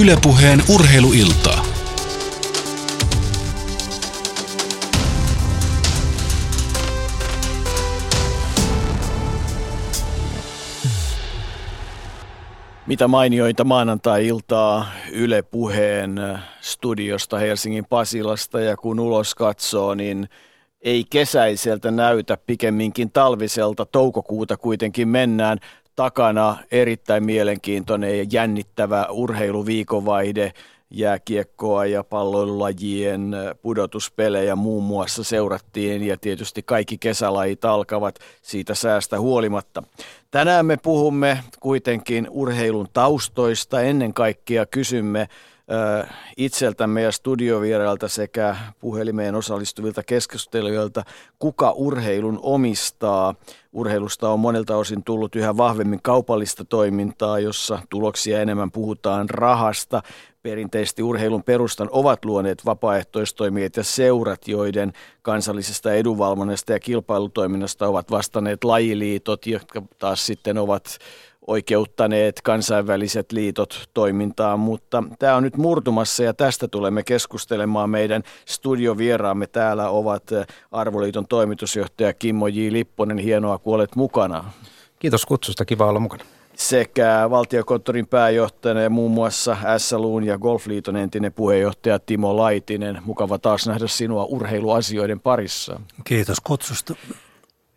Ylepuheen urheiluiltaa. Mitä mainioita maanantai-iltaa Yle Puheen studiosta Helsingin Pasilasta ja kun ulos katsoo, niin ei kesäiseltä näytä, pikemminkin talviselta. Toukokuuta kuitenkin mennään takana erittäin mielenkiintoinen ja jännittävä urheiluviikovaihde jääkiekkoa ja palloilulajien pudotuspelejä muun muassa seurattiin ja tietysti kaikki kesälajit alkavat siitä säästä huolimatta. Tänään me puhumme kuitenkin urheilun taustoista. Ennen kaikkea kysymme itseltämme ja studiovierailta sekä puhelimeen osallistuvilta keskustelijoilta, kuka urheilun omistaa. Urheilusta on monelta osin tullut yhä vahvemmin kaupallista toimintaa, jossa tuloksia enemmän puhutaan rahasta. Perinteisesti urheilun perustan ovat luoneet vapaaehtoistoimijat ja seurat, joiden kansallisesta edunvalvonnasta ja kilpailutoiminnasta ovat vastanneet lajiliitot, jotka taas sitten ovat oikeuttaneet kansainväliset liitot toimintaan, mutta tämä on nyt murtumassa ja tästä tulemme keskustelemaan. Meidän studiovieraamme täällä ovat Arvoliiton toimitusjohtaja Kimmo J. Lipponen. Hienoa, kun olet mukana. Kiitos kutsusta, kiva olla mukana. Sekä valtiokonttorin pääjohtajana ja muun muassa SLUn ja Golfliiton entinen puheenjohtaja Timo Laitinen. Mukava taas nähdä sinua urheiluasioiden parissa. Kiitos kutsusta.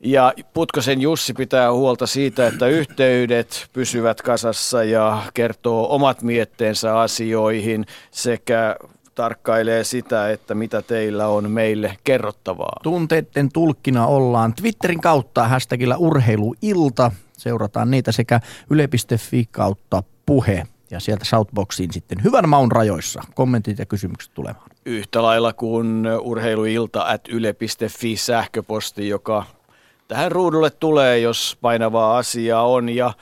Ja Putkosen Jussi pitää huolta siitä, että yhteydet pysyvät kasassa ja kertoo omat mietteensä asioihin sekä tarkkailee sitä, että mitä teillä on meille kerrottavaa. Tunteiden tulkkina ollaan Twitterin kautta hashtagillä urheiluilta. Seurataan niitä sekä yle.fi kautta puhe ja sieltä Shoutboxiin sitten hyvän maun rajoissa kommentit ja kysymykset tulemaan. Yhtä lailla kuin urheiluilta at yle.fi sähköposti, joka tähän ruudulle tulee, jos painavaa asiaa on. Ja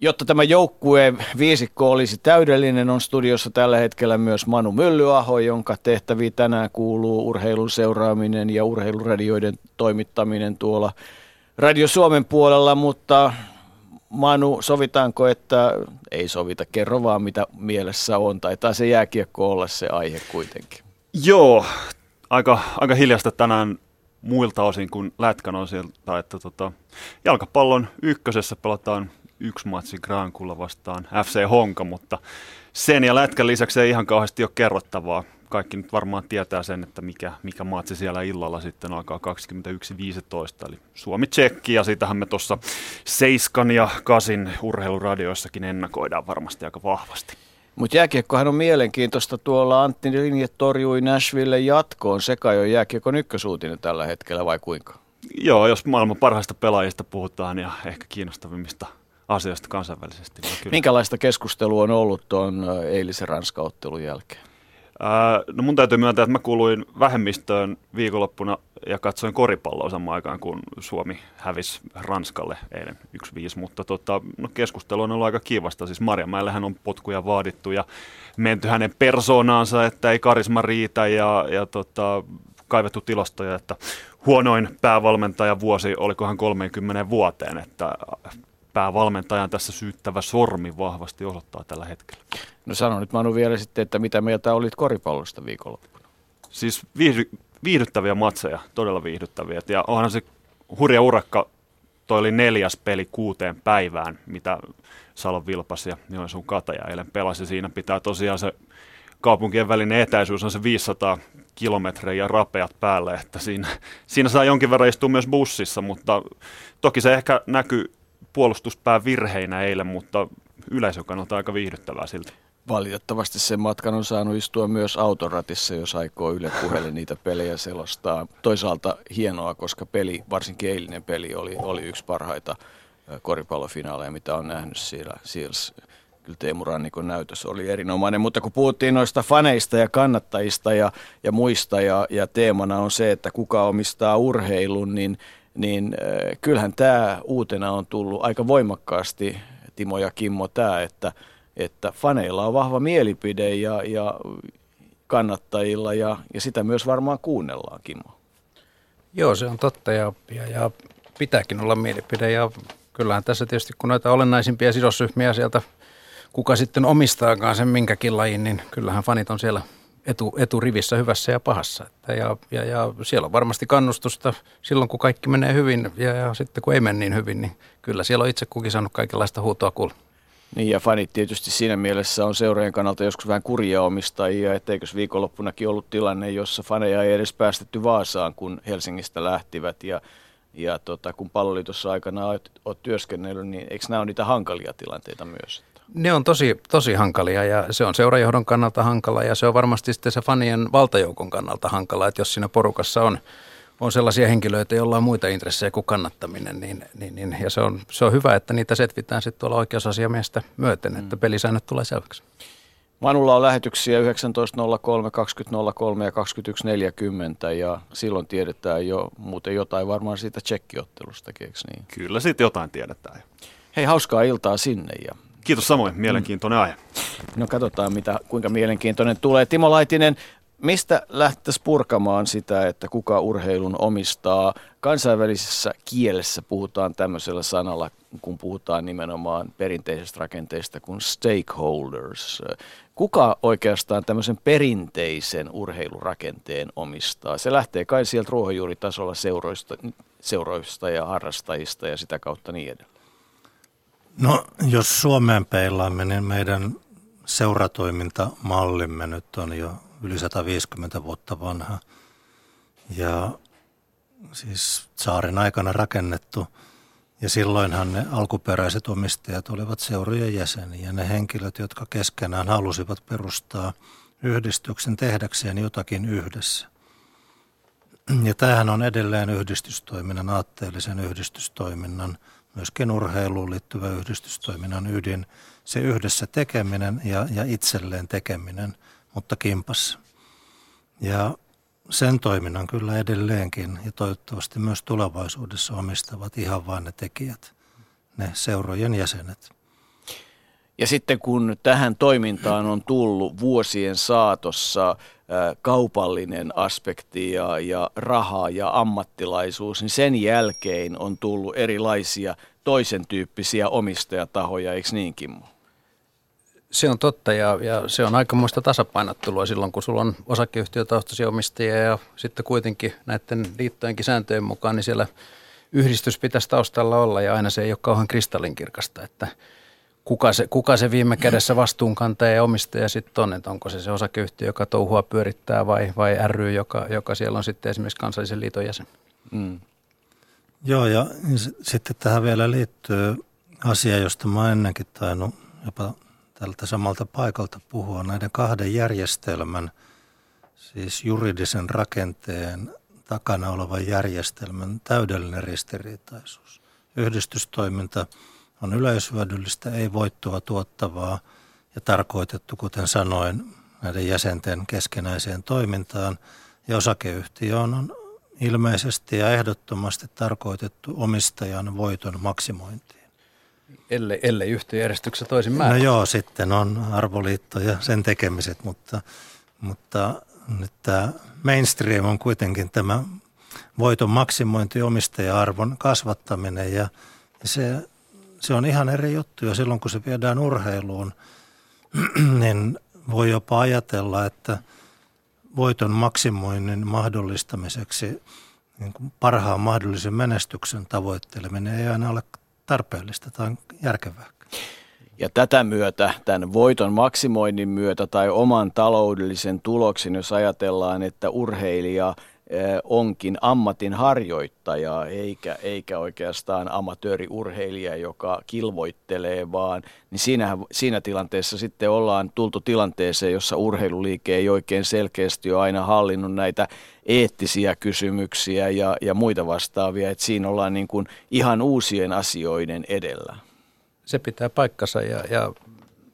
jotta tämä joukkueen viisikko olisi täydellinen, on studiossa tällä hetkellä myös Manu Myllyaho, jonka tehtäviä tänään kuuluu urheilun seuraaminen ja urheiluradioiden toimittaminen tuolla Radio Suomen puolella, mutta Manu, sovitaanko, että ei sovita, kerro vaan mitä mielessä on, tai se jääkiekko olla se aihe kuitenkin. Joo, aika, aika hiljasta tänään muilta osin kuin lätkän osilta, että tota, jalkapallon ykkösessä pelataan yksi matsi Grankulla vastaan FC Honka, mutta sen ja lätkän lisäksi ei ihan kauheasti ole kerrottavaa. Kaikki nyt varmaan tietää sen, että mikä, mikä matsi siellä illalla sitten alkaa 21.15, eli Suomi-Tsekki, ja sitähän me tuossa Seiskan ja Kasin urheiluradioissakin ennakoidaan varmasti aika vahvasti. Mutta jääkiekkohan on mielenkiintoista. Tuolla Antti Linje torjui Nashville jatkoon. Se kai on jääkiekon ykkösuutinen tällä hetkellä vai kuinka? Joo, jos maailman parhaista pelaajista puhutaan ja ehkä kiinnostavimmista asioista kansainvälisesti. Niin kyllä. Minkälaista keskustelua on ollut tuon eilisen Ranska-ottelun jälkeen? No mun täytyy myöntää, että mä kuuluin vähemmistöön viikonloppuna ja katsoin koripalloa samaan aikaan, kun Suomi hävisi Ranskalle eilen 1-5, mutta tota, no keskustelu on ollut aika kivasta. Siis Marjamäellähän on potkuja vaadittu ja menty hänen persoonaansa, että ei karisma riitä ja, ja tota, kaivettu tilastoja, että huonoin päävalmentaja vuosi olikohan 30 vuoteen, että päävalmentajan tässä syyttävä sormi vahvasti osoittaa tällä hetkellä. No sano nyt Manu vielä sitten, että mitä mieltä olit koripallosta viikonloppuna? Siis viihdy, viihdyttäviä matseja, todella viihdyttäviä. Ja onhan se hurja urakka, toi oli neljäs peli kuuteen päivään, mitä Salon Vilpas ja Joensuun Kataja eilen pelasi. Siinä pitää tosiaan se kaupunkien välinen etäisyys on se 500 kilometriä ja rapeat päälle, että siinä, siinä saa jonkin verran istua myös bussissa, mutta toki se ehkä näkyy puolustuspää virheinä eilen, mutta yleisön kannalta aika viihdyttävää silti. Valitettavasti sen matkan on saanut istua myös autoratissa, jos aikoo Yle Puhelle niitä pelejä selostaa. Toisaalta hienoa, koska peli, varsinkin eilinen peli, oli, oli yksi parhaita koripallofinaaleja, mitä on nähnyt siellä. siellä kyllä Teemu Rannikon näytös oli erinomainen, mutta kun puhuttiin noista faneista ja kannattajista ja, ja muista ja, ja teemana on se, että kuka omistaa urheilun, niin, niin äh, kyllähän tämä uutena on tullut aika voimakkaasti, Timo ja Kimmo, tämä, että – että faneilla on vahva mielipide ja, ja kannattajilla ja, ja sitä myös varmaan kuunnellaan, Kimmo. Joo, se on totta ja, ja, ja pitääkin olla mielipide ja kyllähän tässä tietysti kun noita olennaisimpia sidosryhmiä sieltä kuka sitten omistaakaan sen minkäkin lajin, niin kyllähän fanit on siellä etu, eturivissä hyvässä ja pahassa. Että ja, ja, ja siellä on varmasti kannustusta silloin, kun kaikki menee hyvin ja, ja sitten kun ei mene niin hyvin, niin kyllä siellä on itse kukin saanut kaikenlaista huutoa kuulla. Niin ja fanit tietysti siinä mielessä on seurojen kannalta joskus vähän kurjia omistajia, etteikös viikonloppunakin ollut tilanne, jossa faneja ei edes päästetty Vaasaan, kun Helsingistä lähtivät ja ja tota, kun palloliitossa aikana olet, työskennellyt, niin eikö nämä ole niitä hankalia tilanteita myös? Ne on tosi, tosi hankalia ja se on seurajohdon kannalta hankala ja se on varmasti sitten se fanien valtajoukon kannalta hankala, että jos siinä porukassa on, on sellaisia henkilöitä, joilla on muita intressejä kuin kannattaminen, niin, niin, niin ja se on, se on hyvä, että niitä setvitään sitten tuolla oikeusasiamiestä myöten, että mm. pelisäännöt tulee selväksi. Manulla on lähetyksiä 19.03, 20.03 ja 21.40 ja silloin tiedetään jo muuten jotain varmaan siitä tsekkiottelustakin, eikö niin? Kyllä siitä jotain tiedetään. Hei, hauskaa iltaa sinne ja Kiitos samoin, mielenkiintoinen aihe. No katsotaan, mitä, kuinka mielenkiintoinen tulee. Timo Laitinen, mistä lähtäisi purkamaan sitä, että kuka urheilun omistaa? Kansainvälisessä kielessä puhutaan tämmöisellä sanalla, kun puhutaan nimenomaan perinteisestä rakenteista kuin stakeholders. Kuka oikeastaan tämmöisen perinteisen urheilurakenteen omistaa? Se lähtee kai sieltä ruohonjuuritasolla seuroista, seuroista ja harrastajista ja sitä kautta niin edelleen. No jos Suomeen peilaamme, niin meidän seuratoimintamallimme nyt on jo yli 150 vuotta vanha. Ja siis saaren aikana rakennettu. Ja silloinhan ne alkuperäiset omistajat olivat seurojen jäseniä. Ne henkilöt, jotka keskenään halusivat perustaa yhdistyksen tehdäkseen jotakin yhdessä. Ja tämähän on edelleen yhdistystoiminnan, aatteellisen yhdistystoiminnan, myöskin urheiluun liittyvä yhdistystoiminnan ydin. Se yhdessä tekeminen ja, ja itselleen tekeminen, mutta kimpassa. Ja sen toiminnan kyllä edelleenkin ja toivottavasti myös tulevaisuudessa omistavat ihan vain ne tekijät, ne seurojen jäsenet. Ja sitten kun tähän toimintaan on tullut vuosien saatossa kaupallinen aspekti ja, ja raha ja ammattilaisuus, niin sen jälkeen on tullut erilaisia toisen tyyppisiä omistajatahoja, eikö niin Kimmo? Se on totta ja, ja se on aikamoista tasapainottelua silloin, kun sulla on osakeyhtiötaustaisia omistajia ja sitten kuitenkin näiden liittojenkin sääntöjen mukaan, niin siellä yhdistys pitäisi taustalla olla ja aina se ei ole kauhean kristallinkirkasta, että kuka se, kuka se viime kädessä vastuunkantaja ja omistaja sitten on, että onko se se osakeyhtiö, joka touhua pyörittää vai, vai ry, joka, joka siellä on sitten esimerkiksi kansallisen liiton jäsen. Mm. Joo ja sitten tähän vielä liittyy asia, josta mä ennenkin tainnut jopa tältä samalta paikalta puhua näiden kahden järjestelmän, siis juridisen rakenteen takana olevan järjestelmän täydellinen ristiriitaisuus. Yhdistystoiminta on yleishyödyllistä, ei voittoa tuottavaa ja tarkoitettu, kuten sanoin, näiden jäsenten keskenäiseen toimintaan. Ja osakeyhtiö on ilmeisesti ja ehdottomasti tarkoitettu omistajan voiton maksimointiin ellei, ellei yhtiöjärjestyksessä toisin määrä. No joo, sitten on arvoliitto ja sen tekemiset, mutta, mutta nyt tämä mainstream on kuitenkin tämä voiton maksimointi, omistaja-arvon kasvattaminen ja se, se on ihan eri juttu. Ja silloin kun se viedään urheiluun, niin voi jopa ajatella, että voiton maksimoinnin mahdollistamiseksi niin kuin parhaan mahdollisen menestyksen tavoitteleminen ei aina ole tarpeellista tai järkevää. Ja tätä myötä, tämän voiton maksimoinnin myötä tai oman taloudellisen tuloksen, jos ajatellaan, että urheilija onkin ammatin harjoittaja eikä, eikä oikeastaan amatööriurheilija, joka kilvoittelee, vaan niin siinä, siinä tilanteessa sitten ollaan tultu tilanteeseen, jossa urheiluliike ei oikein selkeästi ole aina hallinnut näitä eettisiä kysymyksiä ja, ja muita vastaavia, että siinä ollaan niin kuin ihan uusien asioiden edellä. Se pitää paikkansa ja, ja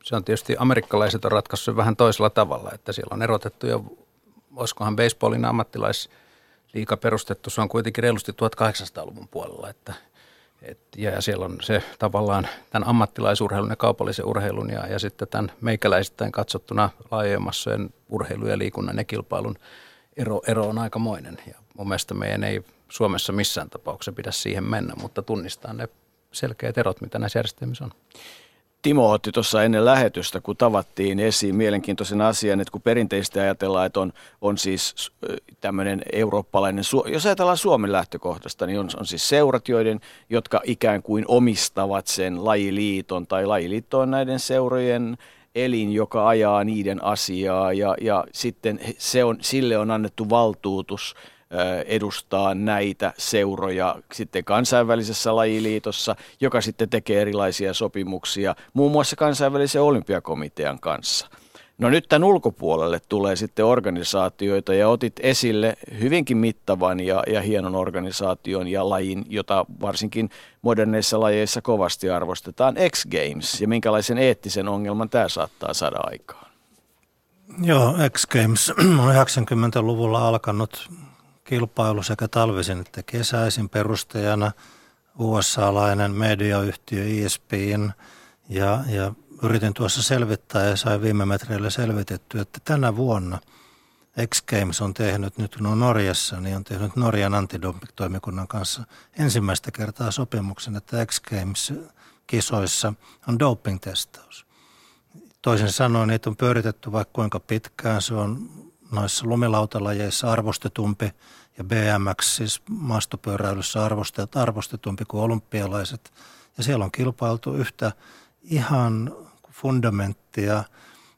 se on tietysti amerikkalaiset on ratkaissut vähän toisella tavalla, että siellä on erotettu jo, olisikohan baseballin ammattilaisliika perustettu, se on kuitenkin reilusti 1800-luvun puolella, että et, ja siellä on se tavallaan tämän ammattilaisurheilun ja kaupallisen urheilun ja, ja sitten tämän meikäläisittäin katsottuna laajemmassa urheilun ja liikunnan ja kilpailun ero, ero on aikamoinen. Ja mun mielestä meidän ei Suomessa missään tapauksessa pidä siihen mennä, mutta tunnistaa ne selkeät erot, mitä näissä järjestelmissä on. Timo otti tuossa ennen lähetystä, kun tavattiin esiin mielenkiintoisen asian, että kun perinteisesti ajatellaan, että on, on siis tämmöinen eurooppalainen, jos ajatellaan Suomen lähtökohdasta, niin on, on siis seurat, joiden, jotka ikään kuin omistavat sen lajiliiton, tai lajiliitto on näiden seurojen elin, joka ajaa niiden asiaa, ja, ja sitten se on, sille on annettu valtuutus – edustaa näitä seuroja sitten kansainvälisessä lajiliitossa, joka sitten tekee erilaisia sopimuksia muun muassa kansainvälisen olympiakomitean kanssa. No nyt tämän ulkopuolelle tulee sitten organisaatioita ja otit esille hyvinkin mittavan ja, ja hienon organisaation ja lajin, jota varsinkin moderneissa lajeissa kovasti arvostetaan, X Games. Ja minkälaisen eettisen ongelman tämä saattaa saada aikaan? Joo, X Games on 90-luvulla alkanut kilpailu sekä talvisin että kesäisin perustajana. USA-lainen mediayhtiö ESPN ja, ja yritin tuossa selvittää ja sai viime metreillä selvitetty, että tänä vuonna X Games on tehnyt nyt no Norjassa, niin on tehnyt Norjan antidoping-toimikunnan kanssa ensimmäistä kertaa sopimuksen, että X Games kisoissa on doping-testaus. Toisin sanoen niitä on pyöritetty vaikka kuinka pitkään, se on noissa lumilautalajeissa arvostetumpi ja BMX siis maastopyöräilyssä arvostet, arvostetumpi kuin olympialaiset. Ja siellä on kilpailtu yhtä ihan fundamenttia,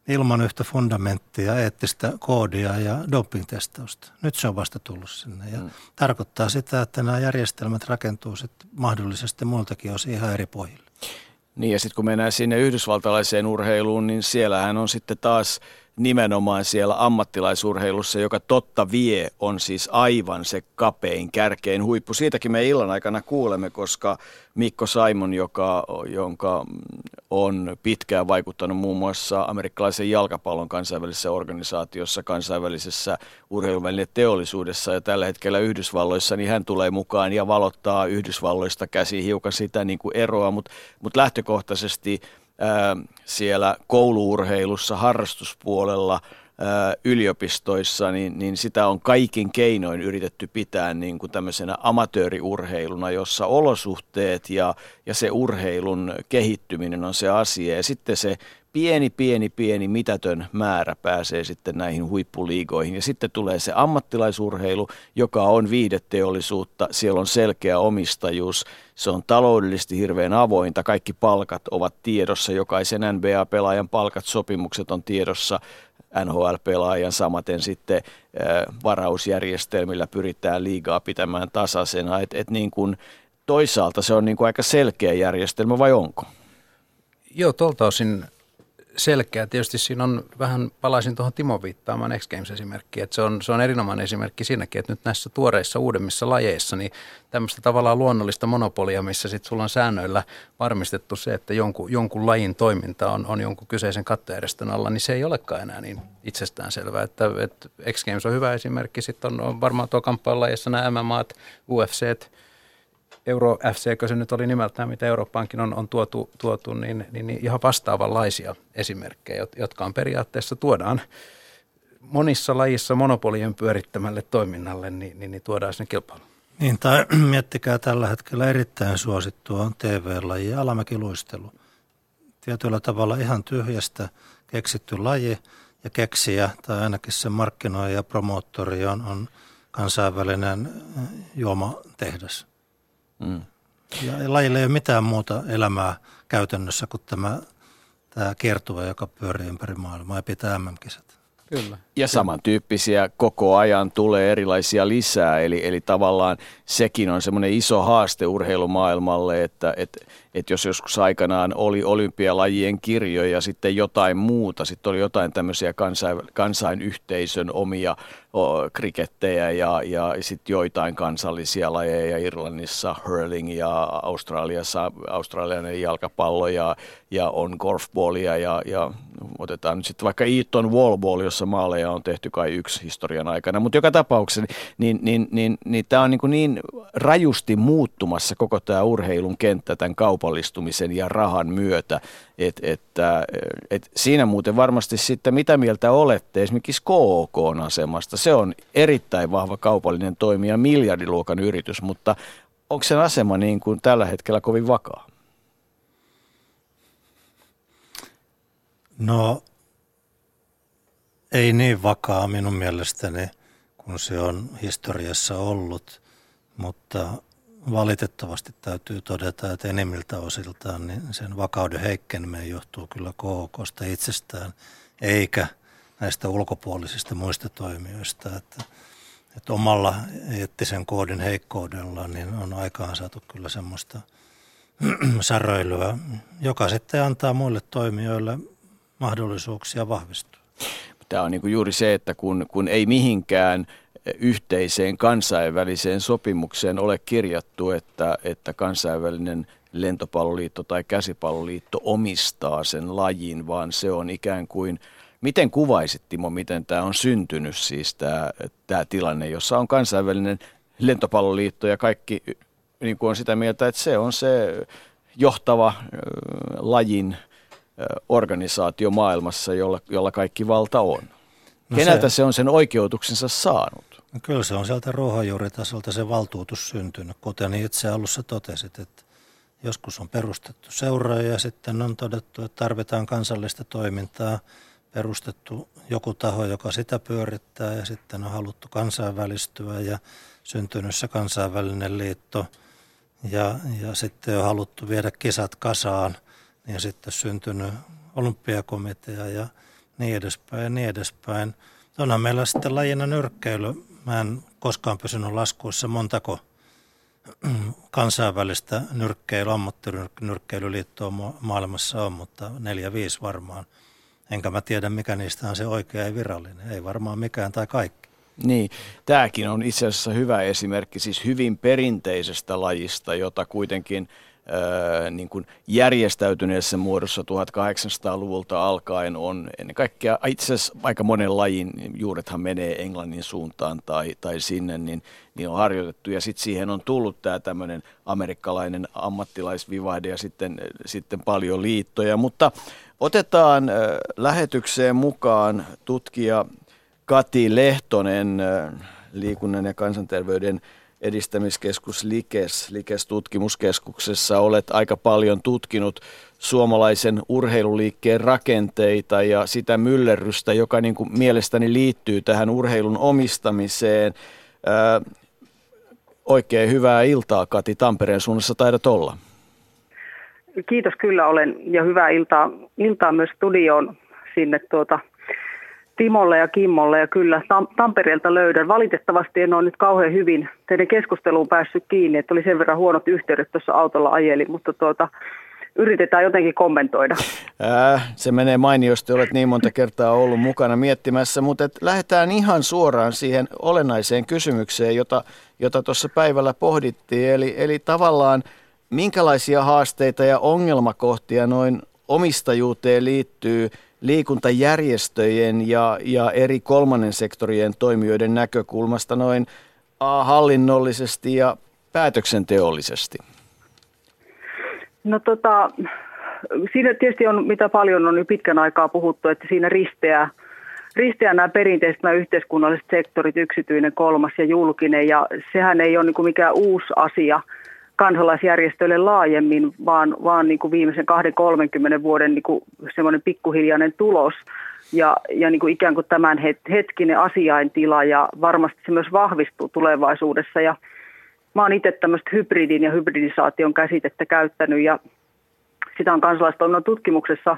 ilman yhtä fundamenttia, eettistä koodia ja dopingtestausta. Nyt se on vasta tullut sinne ja mm. tarkoittaa sitä, että nämä järjestelmät rakentuu sitten mahdollisesti muiltakin osin ihan eri pohjille. Niin ja sitten kun mennään sinne yhdysvaltalaiseen urheiluun, niin siellähän on sitten taas – nimenomaan siellä ammattilaisurheilussa, joka totta vie, on siis aivan se kapein, kärkein huippu. Siitäkin me illan aikana kuulemme, koska Mikko Simon, joka, jonka on pitkään vaikuttanut muun muassa amerikkalaisen jalkapallon kansainvälisessä organisaatiossa, kansainvälisessä teollisuudessa ja tällä hetkellä Yhdysvalloissa, niin hän tulee mukaan ja valottaa Yhdysvalloista käsi hiukan sitä niin kuin eroa, mutta mut lähtökohtaisesti – siellä kouluurheilussa, harrastuspuolella, yliopistoissa, niin, niin sitä on kaikin keinoin yritetty pitää niin kuin tämmöisenä amatööriurheiluna, jossa olosuhteet ja, ja se urheilun kehittyminen on se asia. Ja sitten se pieni, pieni, pieni mitätön määrä pääsee sitten näihin huippuliigoihin. Ja sitten tulee se ammattilaisurheilu, joka on viideteollisuutta, siellä on selkeä omistajuus, se on taloudellisesti hirveän avointa, kaikki palkat ovat tiedossa, jokaisen NBA-pelaajan palkat, sopimukset on tiedossa, NHL-pelaajan samaten sitten varausjärjestelmillä pyritään liigaa pitämään tasaisena, että et niin kuin toisaalta se on niin kuin aika selkeä järjestelmä vai onko? Joo, tuolta osin selkeä. Tietysti siinä on vähän, palaisin tuohon Timo viittaamaan X Games-esimerkkiin, että se on, se on erinomainen esimerkki siinäkin, että nyt näissä tuoreissa uudemmissa lajeissa, niin tämmöistä tavallaan luonnollista monopolia, missä sitten sulla on säännöillä varmistettu se, että jonkun, jonkun lajin toiminta on, on jonkun kyseisen kattojärjestön alla, niin se ei olekaan enää niin itsestäänselvää, että, että X Games on hyvä esimerkki, sitten on, on varmaan tuo kamppailulajissa nämä MMAt, UFCt, Euro FC, se nyt oli nimeltään, mitä Eurooppaankin on, on tuotu, tuotu niin, niin, niin ihan vastaavanlaisia esimerkkejä, jotka on periaatteessa tuodaan monissa lajissa monopolien pyörittämälle toiminnalle, niin, niin, niin tuodaan sinne kilpailu. Niin, tai miettikää tällä hetkellä erittäin suosittua on TV-laji alamäkiluistelu. Tietyllä tavalla ihan tyhjästä keksitty laji ja keksiä, tai ainakin se markkinoija ja promoottori on, on kansainvälinen juomatehdas. Mm. Ja lajilla ei ole mitään muuta elämää käytännössä kuin tämä, tämä kiertuva, joka pyörii ympäri maailmaa ja pitää MM-kisat. Kyllä. Ja samantyyppisiä koko ajan tulee erilaisia lisää, eli, eli tavallaan sekin on semmoinen iso haaste urheilumaailmalle, että, että että jos joskus aikanaan oli olympialajien kirjo ja sitten jotain muuta, sitten oli jotain tämmöisiä kansain, kansainyhteisön omia krikettejä ja, ja sitten joitain kansallisia lajeja Irlannissa hurling ja Australiassa australialainen jalkapallo ja, ja on golfballia ja, ja otetaan nyt sitten vaikka Eaton wallball, jossa maaleja on tehty kai yksi historian aikana, mutta joka tapauksessa niin, niin, niin, niin, tämä on niin, niin rajusti muuttumassa koko tämä urheilun kenttä tämän kaupallistumisen ja rahan myötä. Et, että, et siinä muuten varmasti sitten, mitä mieltä olette esimerkiksi KOK-asemasta? Se on erittäin vahva kaupallinen toimija, miljardiluokan yritys, mutta onko sen asema niin kuin tällä hetkellä kovin vakaa? No ei niin vakaa minun mielestäni, kun se on historiassa ollut, mutta valitettavasti täytyy todeta, että enimmiltä osiltaan niin sen vakauden heikkeneminen johtuu kyllä KOKsta itsestään, eikä näistä ulkopuolisista muista toimijoista. Että, että omalla eettisen koodin heikkoudella niin on aikaan saatu kyllä semmoista säröilyä, joka sitten antaa muille toimijoille mahdollisuuksia vahvistua. Tämä on niin juuri se, että kun, kun ei mihinkään yhteiseen kansainväliseen sopimukseen ole kirjattu, että, että kansainvälinen lentopalloliitto tai käsipalloliitto omistaa sen lajin, vaan se on ikään kuin, miten kuvaisit Timo, miten tämä on syntynyt siis tämä, tämä tilanne, jossa on kansainvälinen lentopalloliitto ja kaikki niin kuin on sitä mieltä, että se on se johtava lajin organisaatio maailmassa, jolla, jolla kaikki valta on. No Keneltä se, se on sen oikeutuksensa saanut? No kyllä se on sieltä ruohonjuuritasolta se valtuutus syntynyt, kuten itse alussa totesit, että joskus on perustettu seuroja ja sitten on todettu, että tarvitaan kansallista toimintaa, perustettu joku taho, joka sitä pyörittää ja sitten on haluttu kansainvälistyä ja syntynyt se kansainvälinen liitto ja, ja sitten on haluttu viedä kisat kasaan – ja sitten syntynyt olympiakomitea ja niin edespäin ja niin edespäin. Onhan meillä sitten lajina nyrkkeily. Mä en koskaan pysynyt laskuissa montako kansainvälistä nyrkkeily, ammattinyrkkeilyliittoa maailmassa on, mutta neljä, viisi varmaan. Enkä mä tiedä, mikä niistä on se oikea ja virallinen. Ei varmaan mikään tai kaikki. Niin, tämäkin on itse asiassa hyvä esimerkki siis hyvin perinteisestä lajista, jota kuitenkin – niin kuin järjestäytyneessä muodossa 1800-luvulta alkaen on ennen kaikkea, itse asiassa aika monen lajin juurethan menee Englannin suuntaan tai, tai sinne, niin, niin on harjoitettu. Ja sitten siihen on tullut tämä tämmöinen amerikkalainen ammattilaisvivahde ja sitten, sitten paljon liittoja. Mutta otetaan äh, lähetykseen mukaan tutkija Kati Lehtonen äh, liikunnan ja kansanterveyden edistämiskeskus Likes, Likes tutkimuskeskuksessa olet aika paljon tutkinut suomalaisen urheiluliikkeen rakenteita ja sitä myllerrystä, joka niin kuin mielestäni liittyy tähän urheilun omistamiseen. Ää, oikein hyvää iltaa Kati Tampereen suunnassa taidat olla. Kiitos kyllä olen ja hyvää iltaa, iltaa myös studioon sinne tuota Timolle ja Kimmolle ja kyllä Tampereelta löydän. Valitettavasti en ole nyt kauhean hyvin teidän keskusteluun päässyt kiinni, että oli sen verran huonot yhteydet tuossa autolla ajeli, mutta tuota, yritetään jotenkin kommentoida. Äh, se menee mainiosti, olet niin monta kertaa ollut mukana miettimässä, mutta et lähdetään ihan suoraan siihen olennaiseen kysymykseen, jota jota päivällä pohdittiin. Eli, eli tavallaan minkälaisia haasteita ja ongelmakohtia noin omistajuuteen liittyy – liikuntajärjestöjen ja, ja eri kolmannen sektorien toimijoiden näkökulmasta noin hallinnollisesti ja päätöksenteollisesti? No tota, siinä tietysti on, mitä paljon on jo pitkän aikaa puhuttu, että siinä risteää, risteää nämä perinteiset nämä yhteiskunnalliset sektorit, yksityinen, kolmas ja julkinen, ja sehän ei ole niin mikään uusi asia – kansalaisjärjestöille laajemmin, vaan, vaan niin kuin viimeisen 20-30 vuoden niin kuin semmoinen pikkuhiljainen tulos. Ja, ja niin kuin ikään kuin tämän hetkinen asiaintila ja varmasti se myös vahvistuu tulevaisuudessa. Ja mä oon itse tämmöistä hybridin ja hybridisaation käsitettä käyttänyt ja sitä on kansalaistoiminnan tutkimuksessa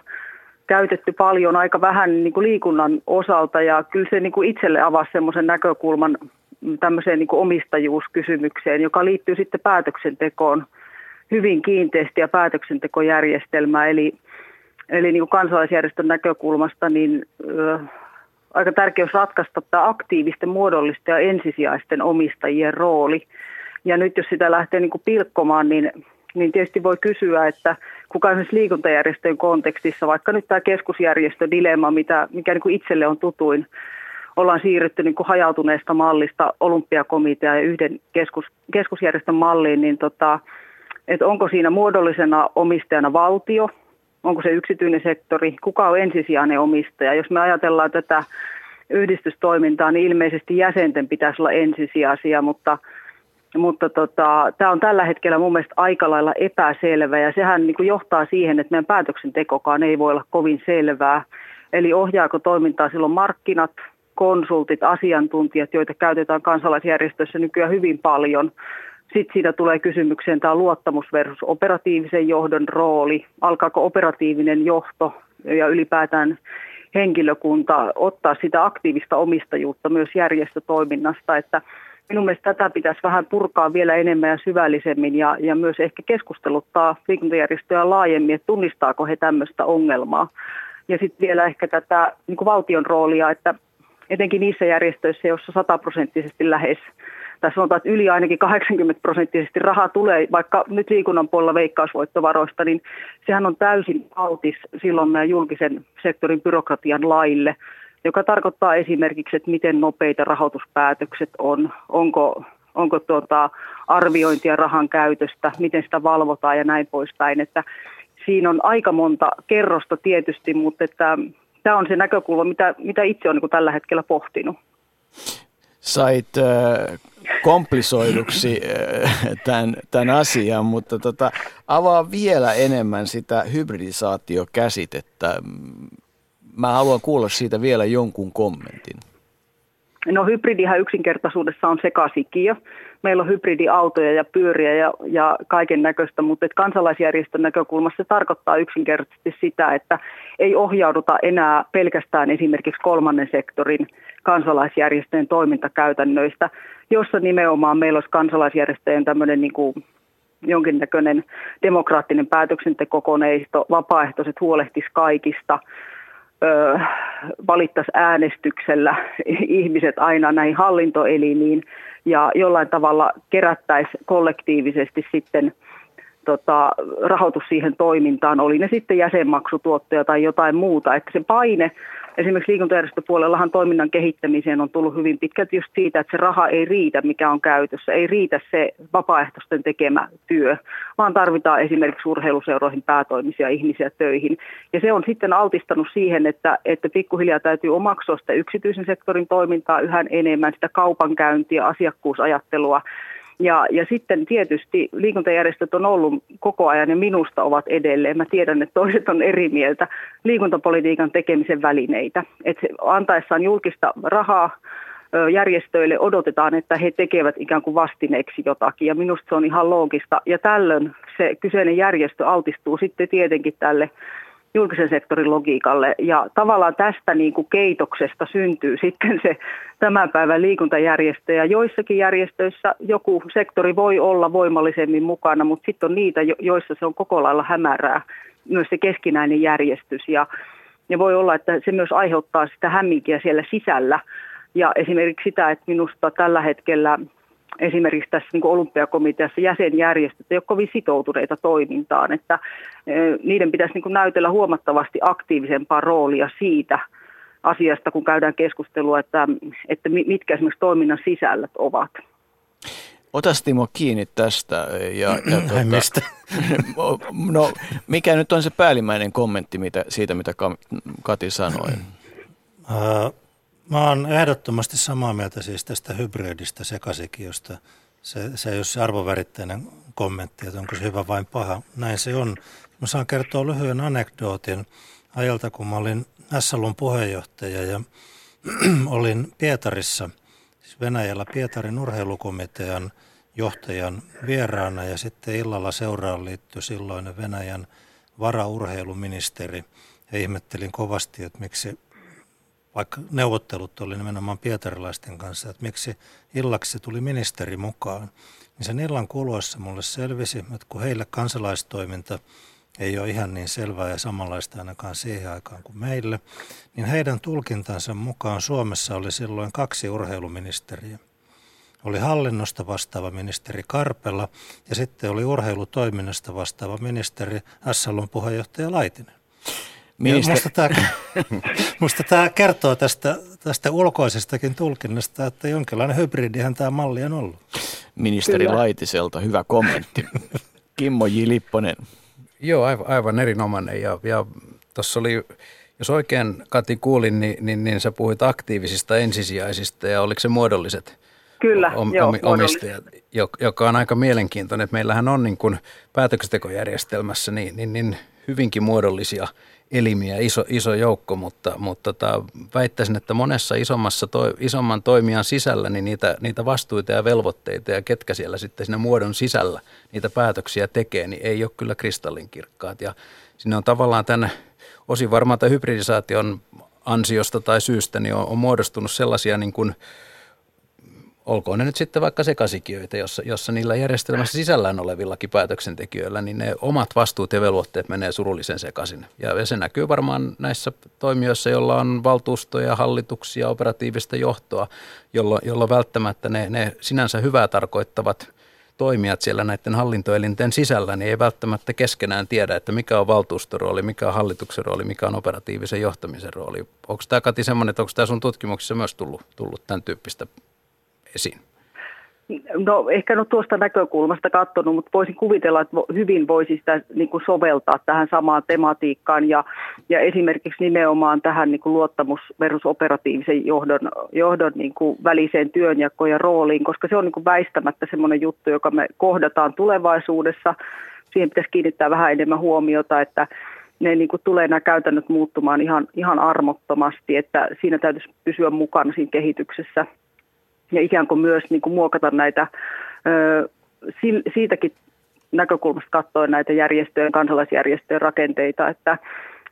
käytetty paljon, aika vähän niin kuin liikunnan osalta. Ja kyllä se niin kuin itselle avasi semmoisen näkökulman tämmöiseen niin omistajuuskysymykseen, joka liittyy sitten päätöksentekoon hyvin kiinteästi ja päätöksentekojärjestelmää. Eli, eli niin kuin kansalaisjärjestön näkökulmasta niin ö, aika tärkeä ratkaista tämä aktiivisten, muodollisten ja ensisijaisten omistajien rooli. Ja nyt jos sitä lähtee niin kuin pilkkomaan, niin, niin tietysti voi kysyä, että kuka esimerkiksi liikuntajärjestöjen kontekstissa, vaikka nyt tämä keskusjärjestödilemma, mitä, mikä niin kuin itselle on tutuin, ollaan siirrytty niin kuin hajautuneesta mallista olympiakomitea ja yhden keskus, keskusjärjestön malliin, niin tota, että onko siinä muodollisena omistajana valtio, onko se yksityinen sektori, kuka on ensisijainen omistaja. Jos me ajatellaan tätä yhdistystoimintaa, niin ilmeisesti jäsenten pitäisi olla ensisijaisia, mutta mutta tota, tämä on tällä hetkellä mun mielestä aika lailla epäselvä ja sehän niin kuin johtaa siihen, että meidän päätöksentekokaan ei voi olla kovin selvää. Eli ohjaako toimintaa silloin markkinat, konsultit, asiantuntijat, joita käytetään kansalaisjärjestöissä nykyään hyvin paljon. Sitten siinä tulee kysymykseen tämä luottamus versus operatiivisen johdon rooli. Alkaako operatiivinen johto ja ylipäätään henkilökunta ottaa sitä aktiivista omistajuutta myös järjestötoiminnasta, että minun mielestä tätä pitäisi vähän purkaa vielä enemmän ja syvällisemmin ja, ja myös ehkä keskusteluttaa liikuntajärjestöjä laajemmin, että tunnistaako he tämmöistä ongelmaa. Ja sitten vielä ehkä tätä niin valtion roolia, että etenkin niissä järjestöissä, joissa sataprosenttisesti lähes, tai sanotaan, että yli ainakin 80 prosenttisesti rahaa tulee, vaikka nyt liikunnan puolella veikkausvoittovaroista, niin sehän on täysin altis silloin meidän julkisen sektorin byrokratian laille, joka tarkoittaa esimerkiksi, että miten nopeita rahoituspäätökset on, onko, onko tuota arviointia rahan käytöstä, miten sitä valvotaan ja näin poispäin. Että siinä on aika monta kerrosta tietysti, mutta että tämä on se näkökulma, mitä, mitä itse olen niin tällä hetkellä pohtinut. Sait äh, komplisoiduksi äh, tämän, tämän asian, mutta tota, avaa vielä enemmän sitä hybridisaatiokäsitettä. Mä haluan kuulla siitä vielä jonkun kommentin. No hybridihän yksinkertaisuudessa on sekasikiö. Meillä on hybridiautoja ja pyöriä ja, ja kaiken näköistä, mutta että kansalaisjärjestön näkökulmassa se tarkoittaa yksinkertaisesti sitä, että ei ohjauduta enää pelkästään esimerkiksi kolmannen sektorin kansalaisjärjestöjen toimintakäytännöistä, jossa nimenomaan meillä olisi kansalaisjärjestöjen tämmöinen niin kuin jonkinnäköinen demokraattinen päätöksentekokoneisto, vapaaehtoiset huolehtis kaikista – valittaisi äänestyksellä ihmiset aina näihin hallintoelimiin ja jollain tavalla kerättäisi kollektiivisesti sitten tota, rahoitus siihen toimintaan, oli ne sitten jäsenmaksutuottoja tai jotain muuta, että se paine esimerkiksi liikuntajärjestöpuolellahan toiminnan kehittämiseen on tullut hyvin pitkälti just siitä, että se raha ei riitä, mikä on käytössä. Ei riitä se vapaaehtoisten tekemä työ, vaan tarvitaan esimerkiksi urheiluseuroihin päätoimisia ihmisiä töihin. Ja se on sitten altistanut siihen, että, että pikkuhiljaa täytyy omaksua sitä yksityisen sektorin toimintaa yhä enemmän, sitä kaupankäyntiä, asiakkuusajattelua, ja, ja sitten tietysti liikuntajärjestöt on ollut koko ajan ja minusta ovat edelleen. Mä tiedän, että toiset on eri mieltä liikuntapolitiikan tekemisen välineitä. Että antaessaan julkista rahaa järjestöille odotetaan, että he tekevät ikään kuin vastineeksi jotakin. Ja minusta se on ihan loogista. Ja tällöin se kyseinen järjestö altistuu sitten tietenkin tälle julkisen sektorin logiikalle. Ja tavallaan tästä niin kuin keitoksesta syntyy sitten se tämän päivän liikuntajärjestö. Ja joissakin järjestöissä joku sektori voi olla voimallisemmin mukana, mutta sitten on niitä, joissa se on koko lailla hämärää, myös se keskinäinen järjestys. Ja, ja voi olla, että se myös aiheuttaa sitä hämminkiä siellä sisällä. Ja esimerkiksi sitä, että minusta tällä hetkellä esimerkiksi tässä niin olympiakomiteassa jäsenjärjestöt ei ole kovin sitoutuneita toimintaan, että niiden pitäisi niin näytellä huomattavasti aktiivisempaa roolia siitä asiasta, kun käydään keskustelua, että, että mitkä esimerkiksi toiminnan sisällöt ovat. Otas Timo kiinni tästä. Ja, ja tuota, mistä? no, mikä nyt on se päällimmäinen kommentti mitä, siitä, mitä Kati sanoi? Mä oon ehdottomasti samaa mieltä siis tästä hybridistä sekasikiosta. Se, se ei ole se arvoväritteinen kommentti, että onko se hyvä vai paha. Näin se on. Mä saan kertoa lyhyen anekdootin ajalta, kun mä olin SLUn puheenjohtaja ja olin Pietarissa, siis Venäjällä Pietarin urheilukomitean johtajan vieraana ja sitten illalla seuraan liittyi silloinen Venäjän varaurheiluministeri ja ihmettelin kovasti, että miksi vaikka neuvottelut oli nimenomaan pietarilaisten kanssa, että miksi illaksi tuli ministeri mukaan, niin sen illan kuluessa mulle selvisi, että kun heille kansalaistoiminta ei ole ihan niin selvää ja samanlaista ainakaan siihen aikaan kuin meille, niin heidän tulkintansa mukaan Suomessa oli silloin kaksi urheiluministeriä. Oli hallinnosta vastaava ministeri Karpela ja sitten oli urheilutoiminnasta vastaava ministeri SLUn puheenjohtaja Laitinen. Minister... Musta, tämä, musta tämä kertoo tästä, tästä ulkoisestakin tulkinnasta, että jonkinlainen hybridihän tämä malli on ollut. Ministeri Kyllä. Laitiselta hyvä kommentti. Kimmo J. Lipponen. Joo, aivan, aivan erinomainen. Ja, ja tuossa oli, jos oikein Kati kuulin, niin, niin, niin sä puhuit aktiivisista ensisijaisista ja oliko se muodolliset Kyllä, om, joo, om, omistaja, joka on aika mielenkiintoinen. Että meillähän on niin kuin päätöksentekojärjestelmässä niin, niin, niin hyvinkin muodollisia elimiä, iso, iso joukko, mutta, mutta tota, väittäisin, että monessa isommassa toi, isomman toimijan sisällä niin niitä, niitä vastuita ja velvoitteita ja ketkä siellä sitten siinä muodon sisällä niitä päätöksiä tekee, niin ei ole kyllä kristallinkirkkaat. Ja sinne on tavallaan tänne osin varmaan tämän hybridisaation ansiosta tai syystä niin on, on muodostunut sellaisia niin kuin, olkoon ne nyt sitten vaikka sekasikiöitä, jossa, jossa niillä järjestelmässä sisällään olevillakin päätöksentekijöillä, niin ne omat vastuut ja velvoitteet menee surullisen sekaisin. Ja, se näkyy varmaan näissä toimijoissa, joilla on valtuustoja, hallituksia, operatiivista johtoa, jollo, jollo välttämättä ne, ne sinänsä hyvää tarkoittavat toimijat siellä näiden hallintoelinten sisällä, niin ei välttämättä keskenään tiedä, että mikä on valtuustorooli, mikä on hallituksen rooli, mikä on operatiivisen johtamisen rooli. Onko tämä Kati semmoinen, että onko tämä sun tutkimuksessa myös tullut, tullut tämän tyyppistä esiin? No ehkä no tuosta näkökulmasta katsonut, mutta voisin kuvitella, että hyvin voisi sitä niin kuin soveltaa tähän samaan tematiikkaan ja, ja esimerkiksi nimenomaan tähän niin kuin luottamus versus operatiivisen johdon, johdon niin kuin väliseen työnjakoon ja rooliin, koska se on niin kuin väistämättä semmoinen juttu, joka me kohdataan tulevaisuudessa. Siihen pitäisi kiinnittää vähän enemmän huomiota, että ne niin kuin tulee nämä käytännöt muuttumaan ihan, ihan armottomasti, että siinä täytyisi pysyä mukana siinä kehityksessä – ja ikään kuin myös niin kuin muokata näitä siitäkin näkökulmasta katsoen näitä järjestöjen, kansalaisjärjestöjen rakenteita, että,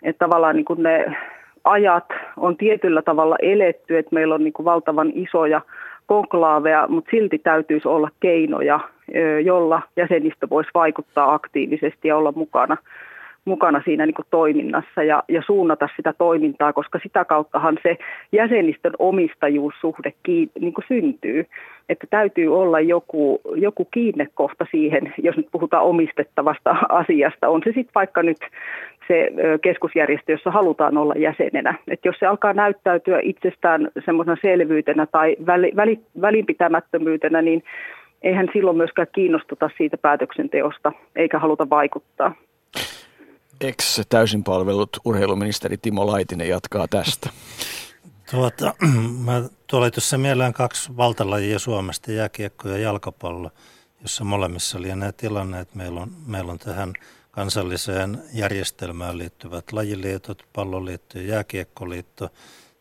että tavallaan niin kuin ne ajat on tietyllä tavalla eletty, että meillä on niin kuin valtavan isoja konklaaveja, mutta silti täytyisi olla keinoja, jolla jäsenistö voisi vaikuttaa aktiivisesti ja olla mukana mukana siinä niin toiminnassa ja, ja suunnata sitä toimintaa, koska sitä kauttahan se jäsenistön omistajuussuhde kiin, niin syntyy. Että täytyy olla joku, joku kiinnekohta siihen, jos nyt puhutaan omistettavasta asiasta. On se sitten vaikka nyt se keskusjärjestö, jossa halutaan olla jäsenenä. Että jos se alkaa näyttäytyä itsestään semmoisena selvyytenä tai väli, väli, välinpitämättömyytenä, niin eihän silloin myöskään kiinnostuta siitä päätöksenteosta eikä haluta vaikuttaa ex-täysin palvelut urheiluministeri Timo Laitinen jatkaa tästä. Tuota, mä tuolla tuossa mieleen kaksi valtalajia Suomesta, jääkiekko ja jalkapallo, jossa molemmissa oli nämä tilanne, että meillä on, meillä on tähän kansalliseen järjestelmään liittyvät lajiliitot, palloliitto ja jääkiekkoliitto,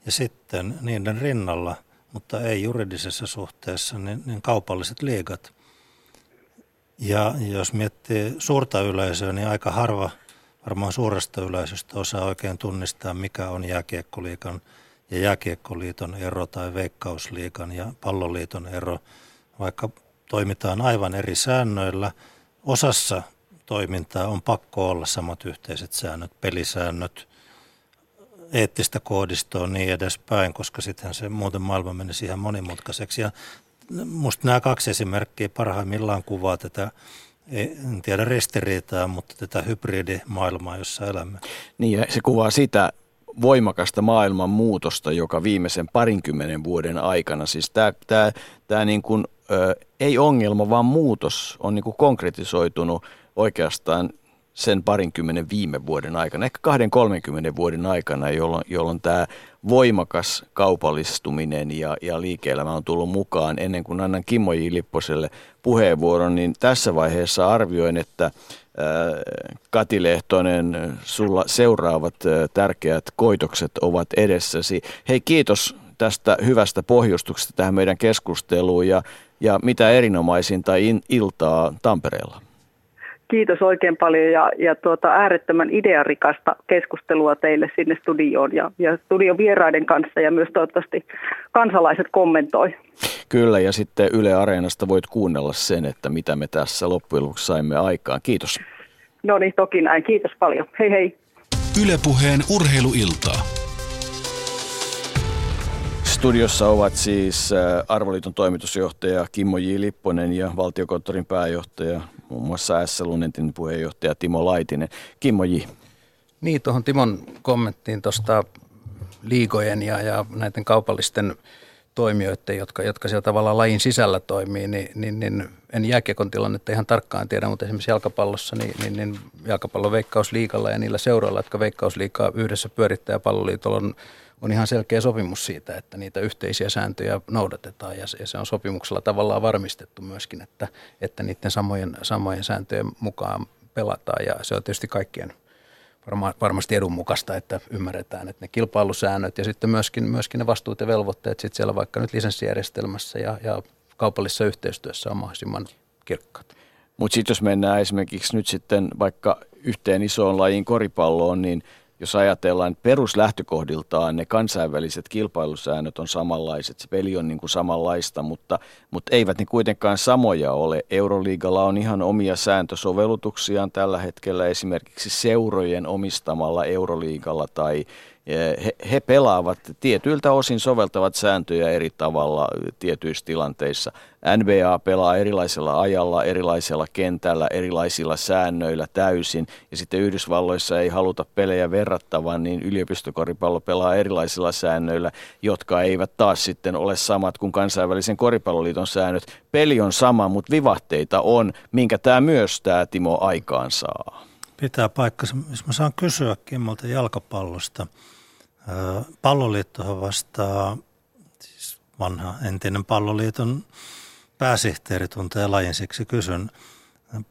ja sitten niiden rinnalla, mutta ei juridisessa suhteessa, niin, niin kaupalliset liigat. Ja jos miettii suurta yleisöä, niin aika harva – varmaan suuresta yleisöstä osaa oikein tunnistaa, mikä on jääkiekkoliikan ja jääkiekkoliiton ero tai veikkausliikan ja palloliiton ero, vaikka toimitaan aivan eri säännöillä. Osassa toimintaa on pakko olla samat yhteiset säännöt, pelisäännöt, eettistä koodistoa niin edespäin, koska sittenhän se muuten maailma menisi ihan monimutkaiseksi. Ja musta nämä kaksi esimerkkiä parhaimmillaan kuvaa tätä en tiedä ristiriitaa, mutta tätä hybridimaailmaa, jossa elämme. Niin ja se kuvaa sitä voimakasta maailman muutosta, joka viimeisen parinkymmenen vuoden aikana, siis tämä, tämä, tämä niin kuin, ö, ei ongelma, vaan muutos on niin kuin konkretisoitunut oikeastaan sen parinkymmenen viime vuoden aikana, ehkä 20-30 vuoden aikana, jolloin, jolloin tämä voimakas kaupallistuminen ja, ja liike-elämä on tullut mukaan. Ennen kuin annan Kimmo J. Lipposelle puheenvuoron, niin tässä vaiheessa arvioin, että äh, Kati Lehtonen, sulla seuraavat äh, tärkeät koitokset ovat edessäsi. Hei kiitos tästä hyvästä pohjustuksesta tähän meidän keskusteluun ja, ja mitä erinomaisinta in, iltaa Tampereella. Kiitos oikein paljon ja, ja tuota, äärettömän idearikasta keskustelua teille sinne studioon ja, ja studion vieraiden kanssa ja myös toivottavasti kansalaiset kommentoi. Kyllä ja sitten Yle Areenasta voit kuunnella sen, että mitä me tässä loppujen lopuksi saimme aikaan. Kiitos. No niin, toki näin. Kiitos paljon. Hei hei. Ylepuheen urheiluiltaa. Studiossa ovat siis äh, Arvoliiton toimitusjohtaja Kimmo J. Lipponen ja valtiokonttorin pääjohtaja muun muassa S. Lunentin puheenjohtaja Timo Laitinen. Kimmo J. Niin, tuohon Timon kommenttiin tuosta liikojen ja, ja näiden kaupallisten toimijoiden, jotka, jotka siellä tavallaan lajin sisällä toimii, niin, niin, niin en jääkiekon tilannetta ihan tarkkaan tiedä, mutta esimerkiksi jalkapallossa, niin, niin, niin jalkapallon veikkausliikalla ja niillä seuroilla, jotka veikkausliikaa yhdessä pyörittää palloliitolla on, on ihan selkeä sopimus siitä, että niitä yhteisiä sääntöjä noudatetaan ja se, on sopimuksella tavallaan varmistettu myöskin, että, että niiden samojen, samojen sääntöjen mukaan pelataan ja se on tietysti kaikkien – varma, varmasti edun mukaista, että ymmärretään, että ne kilpailusäännöt ja sitten myöskin, myöskin ne vastuut ja velvoitteet sitten siellä vaikka nyt lisenssijärjestelmässä ja, ja kaupallisessa yhteistyössä on mahdollisimman kirkkaat. Mutta sitten jos mennään esimerkiksi nyt sitten vaikka yhteen isoon lajiin koripalloon, niin – jos ajatellaan peruslähtökohdiltaan, ne kansainväliset kilpailusäännöt on samanlaiset, se peli on niin kuin samanlaista, mutta, mutta eivät ne kuitenkaan samoja ole. Euroliigalla on ihan omia sääntösovellutuksiaan tällä hetkellä esimerkiksi seurojen omistamalla Euroliigalla tai he, he pelaavat tietyiltä osin soveltavat sääntöjä eri tavalla tietyissä tilanteissa. NBA pelaa erilaisella ajalla, erilaisella kentällä, erilaisilla säännöillä täysin. Ja sitten Yhdysvalloissa ei haluta pelejä verrattavan, niin yliopistokoripallo pelaa erilaisilla säännöillä, jotka eivät taas sitten ole samat kuin kansainvälisen koripalloliiton säännöt. Peli on sama, mutta vivahteita on, minkä tämä myös tämä Timo aikaan saa. Pitää paikkansa. Jos mä saan kysyä Kimmolta jalkapallosta – Palloliittohan vastaa, siis vanha entinen palloliiton pääsihteeri tuntee lajin, siksi kysyn.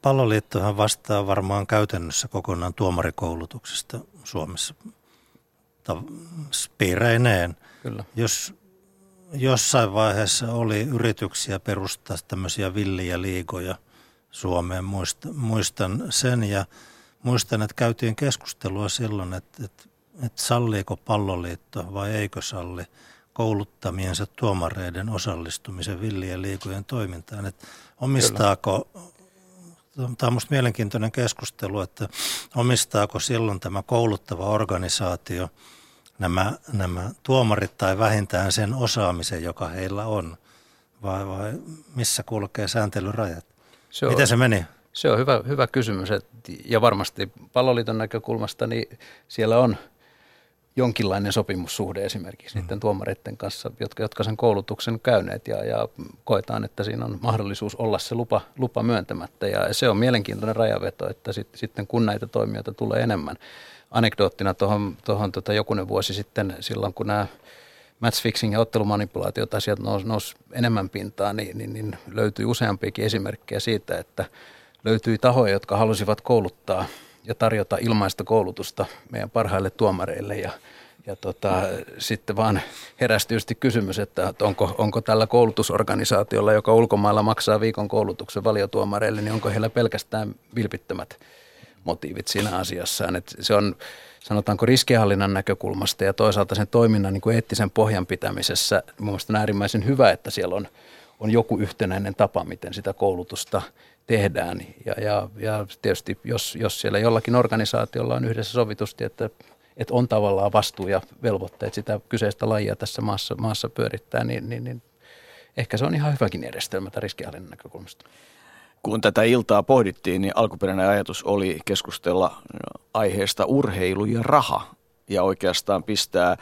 Palloliittohan vastaa varmaan käytännössä kokonaan tuomarikoulutuksesta Suomessa piireineen. Kyllä. Jos jossain vaiheessa oli yrityksiä perustaa tämmöisiä villiä liigoja Suomeen, muistan sen ja muistan, että käytiin keskustelua silloin, että, että että salliiko palloliitto vai eikö salli kouluttamiensa tuomareiden osallistumisen villien liikojen toimintaan. Että omistaako, Kyllä. tämä on minusta mielenkiintoinen keskustelu, että omistaako silloin tämä kouluttava organisaatio nämä, nämä tuomarit tai vähintään sen osaamisen, joka heillä on, vai, vai missä kulkee sääntelyrajat? Se on, Miten se meni? Se on hyvä, hyvä kysymys et, ja varmasti palloliiton näkökulmasta niin siellä on – jonkinlainen sopimussuhde esimerkiksi mm. niiden tuomareiden kanssa, jotka, jotka sen koulutuksen käyneet ja, ja koetaan, että siinä on mahdollisuus olla se lupa, lupa myöntämättä ja se on mielenkiintoinen rajaveto, että sit, sitten kun näitä toimijoita tulee enemmän. Anekdoottina tuohon, tuohon tota jokunen vuosi sitten silloin, kun nämä matchfixing ja ottelumanipulaatiot asiat nousi nous enemmän pintaan, niin, niin, niin löytyi useampiakin esimerkkejä siitä, että löytyi tahoja, jotka halusivat kouluttaa – ja tarjota ilmaista koulutusta meidän parhaille tuomareille ja ja tota, sitten vaan heräsi tietysti kysymys, että onko, onko tällä koulutusorganisaatiolla, joka ulkomailla maksaa viikon koulutuksen valiotuomareille, niin onko heillä pelkästään vilpittömät motiivit siinä asiassaan. Et se on, sanotaanko riskihallinnan näkökulmasta ja toisaalta sen toiminnan niin kuin eettisen pohjan pitämisessä mun mielestä on äärimmäisen hyvä, että siellä on, on joku yhtenäinen tapa, miten sitä koulutusta tehdään. Ja, ja, ja tietysti jos, jos siellä jollakin organisaatiolla on yhdessä sovitusti, että, että on tavallaan vastuu ja velvoitteet sitä kyseistä lajia tässä maassa, maassa pyörittää, niin, niin, niin ehkä se on ihan hyväkin järjestelmä tämän riskihallinnan näkökulmasta. Kun tätä iltaa pohdittiin, niin alkuperäinen ajatus oli keskustella aiheesta urheilu ja raha ja oikeastaan pistää ää,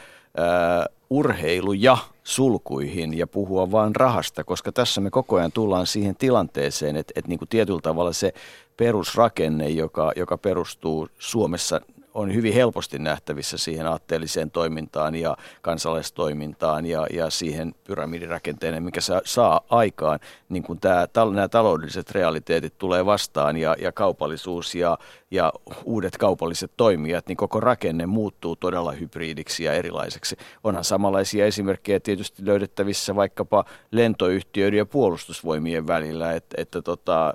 urheilu ja sulkuihin ja puhua vain rahasta, koska tässä me koko ajan tullaan siihen tilanteeseen, että, että niin kuin tietyllä tavalla se perusrakenne, joka, joka perustuu Suomessa on hyvin helposti nähtävissä siihen aatteelliseen toimintaan ja kansalaistoimintaan ja, ja siihen pyramidirakenteeseen, mikä saa, saa aikaan, niin kun tämä, nämä taloudelliset realiteetit tulee vastaan ja, ja kaupallisuus ja, ja uudet kaupalliset toimijat, niin koko rakenne muuttuu todella hybridiksi ja erilaiseksi. Onhan samanlaisia esimerkkejä tietysti löydettävissä vaikkapa lentoyhtiöiden ja puolustusvoimien välillä, että, että tota,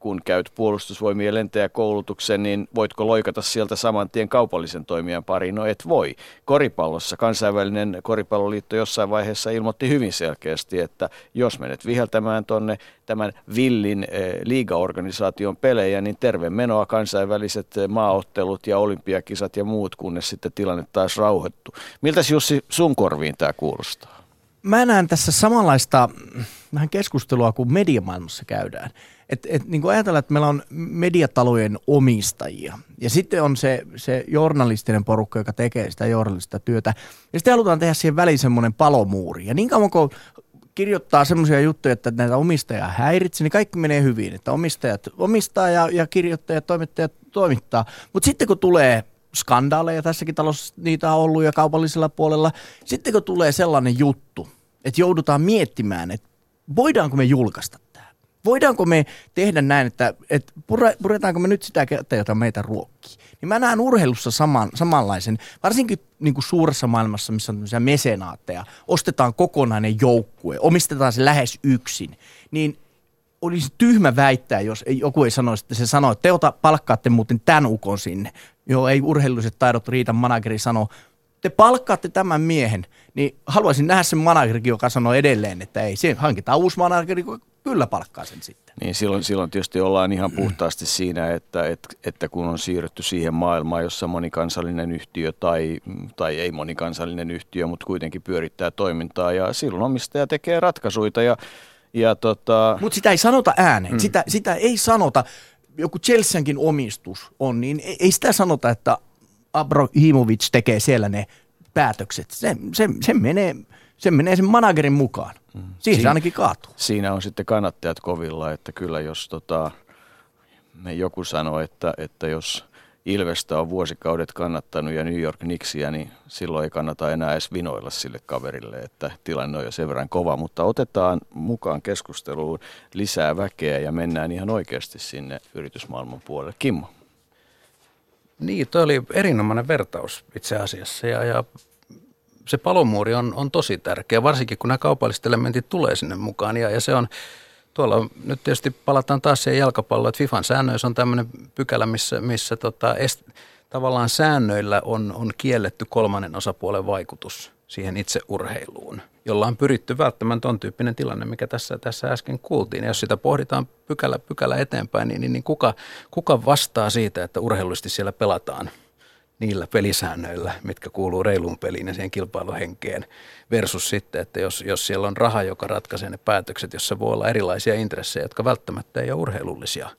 kun käyt puolustusvoimien lentäjäkoulutuksen, niin voitko loikata sieltä saman tien kaupallisen toimijan pariin? No et voi. Koripallossa kansainvälinen koripalloliitto jossain vaiheessa ilmoitti hyvin selkeästi, että jos menet viheltämään tuonne tämän villin eh, liigaorganisaation pelejä, niin terve menoa kansainväliset eh, maaottelut ja olympiakisat ja muut, kunnes sitten tilanne taas rauhoittu. Miltä Jussi sun korviin tämä kuulostaa? Mä näen tässä samanlaista vähän keskustelua kuin mediamaailmassa käydään. Et, et, niin kuin ajatellaan, että meillä on mediatalojen omistajia ja sitten on se, se journalistinen porukka, joka tekee sitä journalistista työtä. Ja sitten halutaan tehdä siihen väliin semmoinen palomuuri. Ja niin kauan kuin kirjoittaa semmoisia juttuja, että näitä omistajia häiritsee, niin kaikki menee hyvin. Että omistajat omistaa ja, ja kirjoittajat, toimittajat toimittaa. Mutta sitten kun tulee skandaaleja, tässäkin talossa niitä on ollut ja kaupallisella puolella, sitten kun tulee sellainen juttu, että joudutaan miettimään, että voidaanko me julkaista tämä? Voidaanko me tehdä näin, että, että puretaanko me nyt sitä kättä, jota meitä ruokkii? Niin mä näen urheilussa saman, samanlaisen, varsinkin niin kuin suuressa maailmassa, missä on tämmöisiä mesenaatteja, ostetaan kokonainen joukkue, omistetaan se lähes yksin, niin olisi tyhmä väittää, jos joku ei sanoisi, että se sanoo, että te ota, palkkaatte muuten tämän ukon sinne. Joo, ei urheilulliset taidot riitä, manageri sanoo, te palkkaatte tämän miehen, niin haluaisin nähdä sen managerikin, joka sanoo edelleen, että ei, se hankitaan uusi manageri, kyllä palkkaa sen sitten. Niin silloin, silloin tietysti ollaan ihan puhtaasti siinä, että, että, että kun on siirrytty siihen maailmaan, jossa monikansallinen yhtiö tai, tai ei monikansallinen yhtiö, mutta kuitenkin pyörittää toimintaa ja silloin omistaja tekee ratkaisuja ja ja tota... Mutta sitä ei sanota ääneen, mm. sitä, sitä ei sanota, joku Chelseankin omistus on, niin ei sitä sanota, että Abrahimovic tekee siellä ne päätökset. Se, se, se, menee, se menee sen managerin mukaan. Mm. Siihen Siin, se ainakin kaatuu. Siinä on sitten kannattajat kovilla, että kyllä jos tota, joku sanoo, että, että jos Ilvestä on vuosikaudet kannattanut ja New York Knicksia, niin silloin ei kannata enää edes vinoilla sille kaverille, että tilanne on jo sen verran kova. Mutta otetaan mukaan keskusteluun lisää väkeä ja mennään ihan oikeasti sinne yritysmaailman puolelle. Kimmo. Niin, toi oli erinomainen vertaus itse asiassa ja, ja se palomuuri on, on tosi tärkeä, varsinkin kun nämä kaupalliset elementit tulee sinne mukaan ja, ja se on tuolla nyt tietysti palataan taas siihen jalkapalloon, että FIFAn säännöissä on tämmöinen pykälä, missä, missä tota est, tavallaan säännöillä on, on kielletty kolmannen osapuolen vaikutus siihen itse urheiluun, jolla on pyritty välttämään tuon tyyppinen tilanne, mikä tässä, tässä äsken kuultiin. Ja jos sitä pohditaan pykälä, pykälä eteenpäin, niin, niin, niin kuka, kuka vastaa siitä, että urheilullisesti siellä pelataan – niillä pelisäännöillä, mitkä kuuluu reiluun peliin ja siihen kilpailuhenkeen, versus sitten, että jos, jos siellä on raha, joka ratkaisee ne päätökset, jossa voi olla erilaisia intressejä, jotka välttämättä ei ole urheilullisia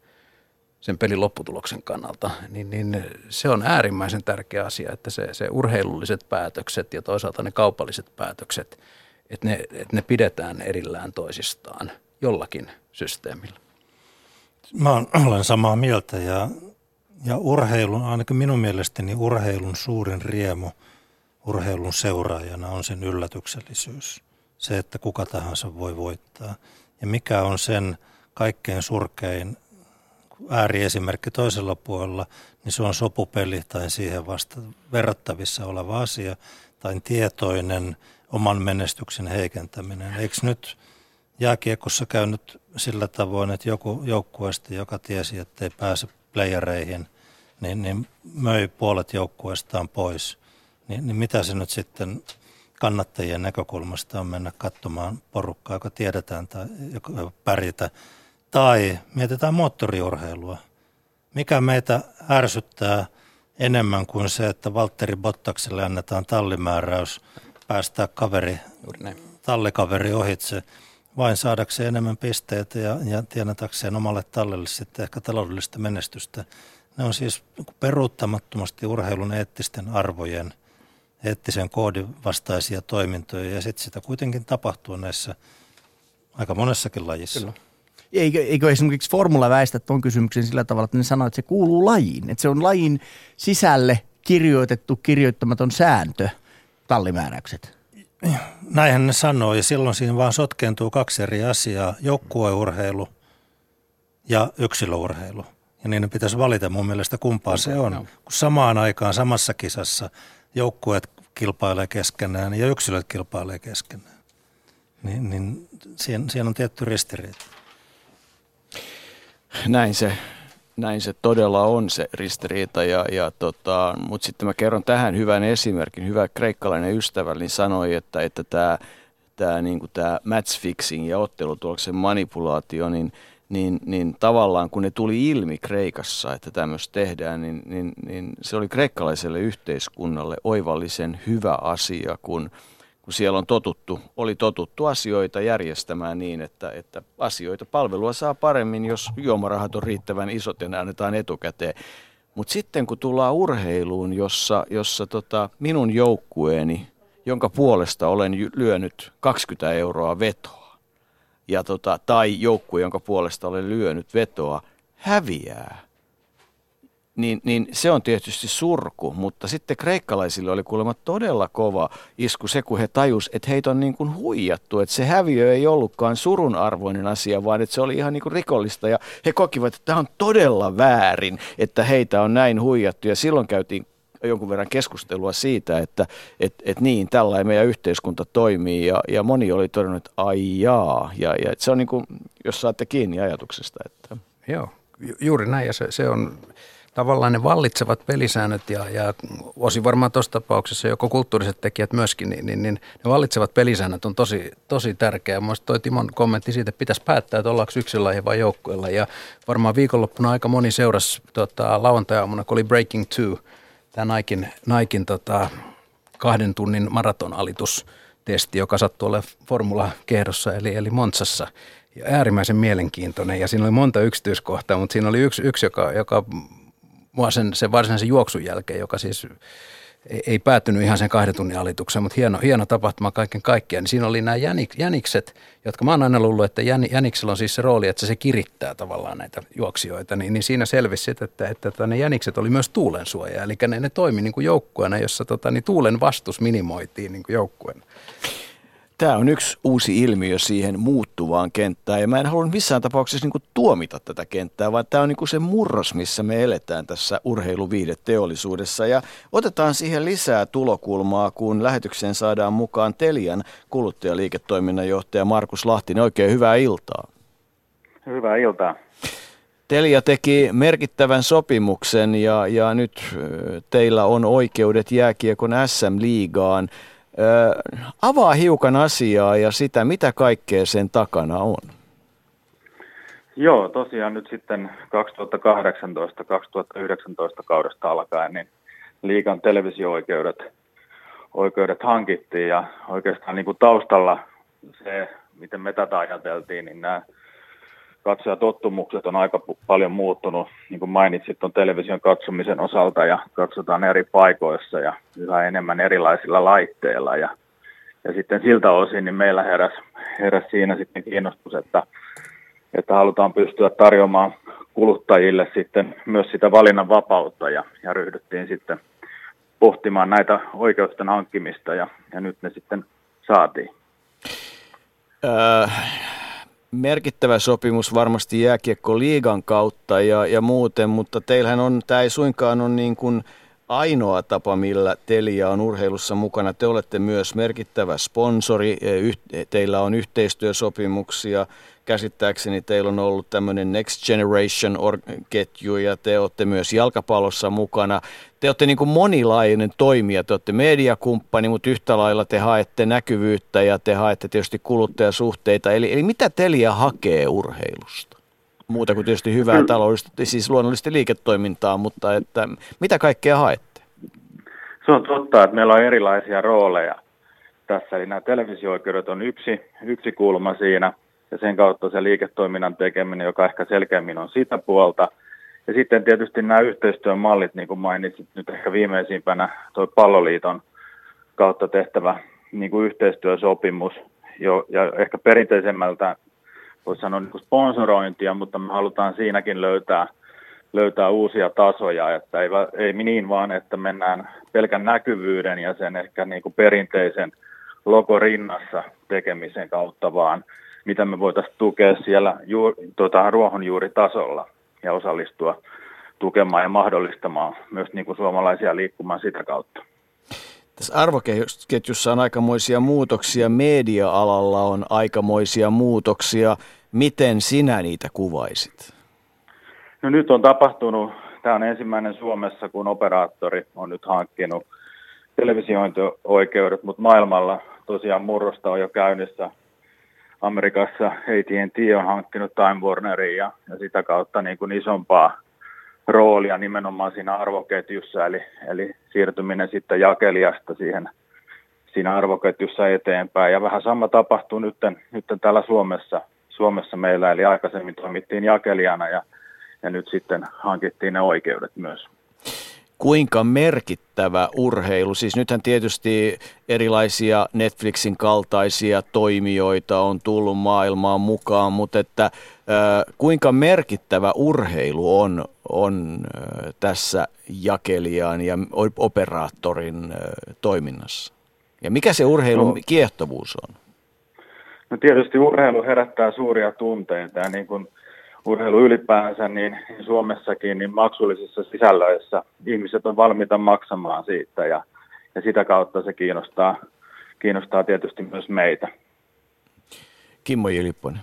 sen pelin lopputuloksen kannalta, niin, niin se on äärimmäisen tärkeä asia, että se, se urheilulliset päätökset ja toisaalta ne kaupalliset päätökset, että ne, että ne pidetään erillään toisistaan jollakin systeemillä. Mä olen samaa mieltä ja ja urheilun, ainakin minun mielestäni urheilun suurin riemu urheilun seuraajana on sen yllätyksellisyys. Se, että kuka tahansa voi voittaa. Ja mikä on sen kaikkein surkein ääriesimerkki toisella puolella, niin se on sopupeli tai siihen vasta verrattavissa oleva asia tai tietoinen oman menestyksen heikentäminen. Eikö nyt jääkiekossa käynyt sillä tavoin, että joku joukkueesta, joka tiesi, että ei pääse playereihin, niin, niin möi puolet joukkueestaan pois. Niin, niin mitä se nyt sitten kannattajien näkökulmasta on mennä katsomaan porukkaa, joka tiedetään tai joka pärjätä. Tai mietitään moottoriurheilua. Mikä meitä ärsyttää enemmän kuin se, että Valtteri Bottakselle annetaan tallimääräys päästää kaveri, tallikaveri ohitse vain saadakseen enemmän pisteitä ja, ja tienatakseen omalle tallelle sitten ehkä taloudellista menestystä. Ne on siis peruuttamattomasti urheilun eettisten arvojen, eettisen koodin vastaisia toimintoja ja sitten sitä kuitenkin tapahtuu näissä aika monessakin lajissa. Kyllä. Eikö, eikö esimerkiksi formula väistä tuon kysymyksen sillä tavalla, että ne sanoo, että se kuuluu lajiin, että se on lajin sisälle kirjoitettu kirjoittamaton sääntö, tallimääräykset? Näinhän ne sanoo ja silloin siinä vaan sotkeentuu kaksi eri asiaa, joukkueurheilu ja yksilöurheilu. Ja niin pitäisi valita mun mielestä kumpaa se on. Kun samaan aikaan samassa kisassa joukkueet kilpailee keskenään ja yksilöt kilpailee keskenään. Niin, niin siinä, siinä on tietty ristiriita. Näin se, näin se todella on se ristiriita, ja, ja tota, mutta sitten mä kerron tähän hyvän esimerkin. Hyvä kreikkalainen ystävälleni sanoi, että, että tämä tämä niin match fixing ja ottelutuloksen manipulaatio, niin – niin, niin tavallaan kun ne tuli ilmi Kreikassa, että tämmöistä tehdään, niin, niin, niin se oli kreikkalaiselle yhteiskunnalle oivallisen hyvä asia, kun, kun siellä on totuttu, oli totuttu asioita järjestämään niin, että, että asioita, palvelua saa paremmin, jos juomarahat on riittävän isot ja ne annetaan etukäteen. Mutta sitten kun tullaan urheiluun, jossa, jossa tota, minun joukkueeni, jonka puolesta olen lyönyt 20 euroa vetoa, ja tota, tai joukkue, jonka puolesta olen lyönyt vetoa, häviää – niin, niin se on tietysti surku, mutta sitten kreikkalaisille oli kuulemma todella kova isku se, kun he tajus, että heitä on niin kuin huijattu, että se häviö ei ollutkaan surun arvoinen asia, vaan että se oli ihan niin kuin rikollista ja he kokivat, että tämä on todella väärin, että heitä on näin huijattu ja silloin käytiin jonkun verran keskustelua siitä, että et, et niin, tällainen meidän yhteiskunta toimii ja, ja moni oli todennut, että ai jaa, ja, ja se on niin kuin, jos saatte kiinni ajatuksesta. Että. Joo, ju- juuri näin ja se, se on tavallaan ne vallitsevat pelisäännöt ja, ja osin varmaan tuossa tapauksessa joko kulttuuriset tekijät myöskin, niin, niin, niin ne vallitsevat pelisäännöt on tosi, tosi tärkeää. Mielestäni toi Timon kommentti siitä, että pitäisi päättää, että ollaanko yksilöihin vai joukkueella. Ja varmaan viikonloppuna aika moni seurasi tota, lauantai-aamuna, kun oli Breaking Two, tämä Naikin, Naikin tota, kahden tunnin maratonalitustesti, joka sattuu olemaan formula-kehdossa eli, eli Montsassa. Ja äärimmäisen mielenkiintoinen ja siinä oli monta yksityiskohtaa, mutta siinä oli yksi, yksi joka, joka mua sen, sen varsinaisen juoksun jälkeen, joka siis ei, ei päättynyt ihan sen kahden tunnin alitukseen, mutta hieno, hieno tapahtuma kaiken kaikkiaan. Niin siinä oli nämä jänik, jänikset, jotka mä oon aina luullut, että jän, jäniksellä on siis se rooli, että se kirittää tavallaan näitä juoksijoita. Niin, niin siinä selvisi, että, että, että, että ne jänikset oli myös tuulensuoja. Eli ne, ne toimi niin kuin joukkueena, jossa tota, niin tuulen vastus minimoitiin niin kuin joukkueena. Tämä on yksi uusi ilmiö siihen muuttuvaan kenttään ja mä en halua missään tapauksessa niin tuomita tätä kenttää, vaan tämä on niin se murros, missä me eletään tässä urheiluviihdeteollisuudessa ja otetaan siihen lisää tulokulmaa, kun lähetykseen saadaan mukaan Telian kuluttajaliiketoiminnanjohtaja Markus Lahtinen. Oikein hyvää iltaa. Hyvää iltaa. Telia teki merkittävän sopimuksen ja, ja nyt teillä on oikeudet jääkiekon SM-liigaan. Avaa hiukan asiaa ja sitä, mitä kaikkea sen takana on. Joo, tosiaan nyt sitten 2018-2019 kaudesta alkaen niin liikan televisio-oikeudet oikeudet hankittiin ja oikeastaan niin kuin taustalla se, miten me tätä ajateltiin, niin nämä katsojatottumukset on aika paljon muuttunut, niin kuin mainitsit, on television katsomisen osalta ja katsotaan eri paikoissa ja yhä enemmän erilaisilla laitteilla ja, ja sitten siltä osin niin meillä heräsi, heräs siinä sitten kiinnostus, että, että halutaan pystyä tarjoamaan kuluttajille sitten myös sitä valinnan vapautta ja, ja ryhdyttiin sitten pohtimaan näitä oikeusten hankkimista ja, ja nyt ne sitten saatiin. Äh, merkittävä sopimus varmasti jääkiekko liigan kautta ja, ja muuten, mutta teillähän on, tämä ei suinkaan ole niin kuin ainoa tapa, millä Telia on urheilussa mukana. Te olette myös merkittävä sponsori, e, teillä on yhteistyösopimuksia, käsittääkseni teillä on ollut tämmöinen Next Generation-ketju ja te olette myös jalkapallossa mukana. Te olette niin kuin monilainen toimija, te olette mediakumppani, mutta yhtä lailla te haette näkyvyyttä ja te haette tietysti kuluttajasuhteita. Eli, eli mitä Telia hakee urheilusta? Muuta kuin tietysti hyvää taloudellista, siis luonnollisesti liiketoimintaa, mutta että mitä kaikkea haette? Se on totta, että meillä on erilaisia rooleja tässä. Eli nämä televisio-oikeudet on yksi, yksi kulma siinä – ja sen kautta se liiketoiminnan tekeminen, joka ehkä selkeämmin on sitä puolta. Ja sitten tietysti nämä yhteistyön mallit, niin kuin mainitsit nyt ehkä viimeisimpänä, tuo palloliiton kautta tehtävä niin kuin yhteistyösopimus, jo, ja ehkä perinteisemmältä voisi sanoa niin kuin sponsorointia, mutta me halutaan siinäkin löytää, löytää uusia tasoja, että ei, ei niin vaan, että mennään pelkän näkyvyyden ja sen ehkä niin kuin perinteisen logo rinnassa tekemisen kautta, vaan mitä me voitaisiin tukea siellä juur, tuota, ruohonjuuritasolla ja osallistua tukemaan ja mahdollistamaan myös niin kuin suomalaisia liikkumaan sitä kautta. Tässä arvoketjussa on aikamoisia muutoksia, media-alalla on aikamoisia muutoksia. Miten sinä niitä kuvaisit? No nyt on tapahtunut, tämä on ensimmäinen Suomessa, kun operaattori on nyt hankkinut televisiointioikeudet, mutta maailmalla tosiaan murrosta on jo käynnissä Amerikassa AT&T on hankkinut Time Warnerin ja, ja sitä kautta niin kuin isompaa roolia nimenomaan siinä arvoketjussa, eli, eli siirtyminen sitten jakelijasta siihen, siinä arvoketjussa eteenpäin. Ja vähän sama tapahtuu nyt, nyt täällä Suomessa, Suomessa meillä, eli aikaisemmin toimittiin jakelijana ja, ja nyt sitten hankittiin ne oikeudet myös kuinka merkittävä urheilu, siis nythän tietysti erilaisia Netflixin kaltaisia toimijoita on tullut maailmaan mukaan, mutta että kuinka merkittävä urheilu on, on tässä jakelijan ja operaattorin toiminnassa? Ja mikä se urheilun no, kiehtovuus on? No tietysti urheilu herättää suuria tunteita ja niin kuin urheilu ylipäänsä, niin, niin Suomessakin niin maksullisissa sisällöissä ihmiset on valmiita maksamaan siitä ja, ja sitä kautta se kiinnostaa, kiinnostaa tietysti myös meitä. Kimmo Jilipponen.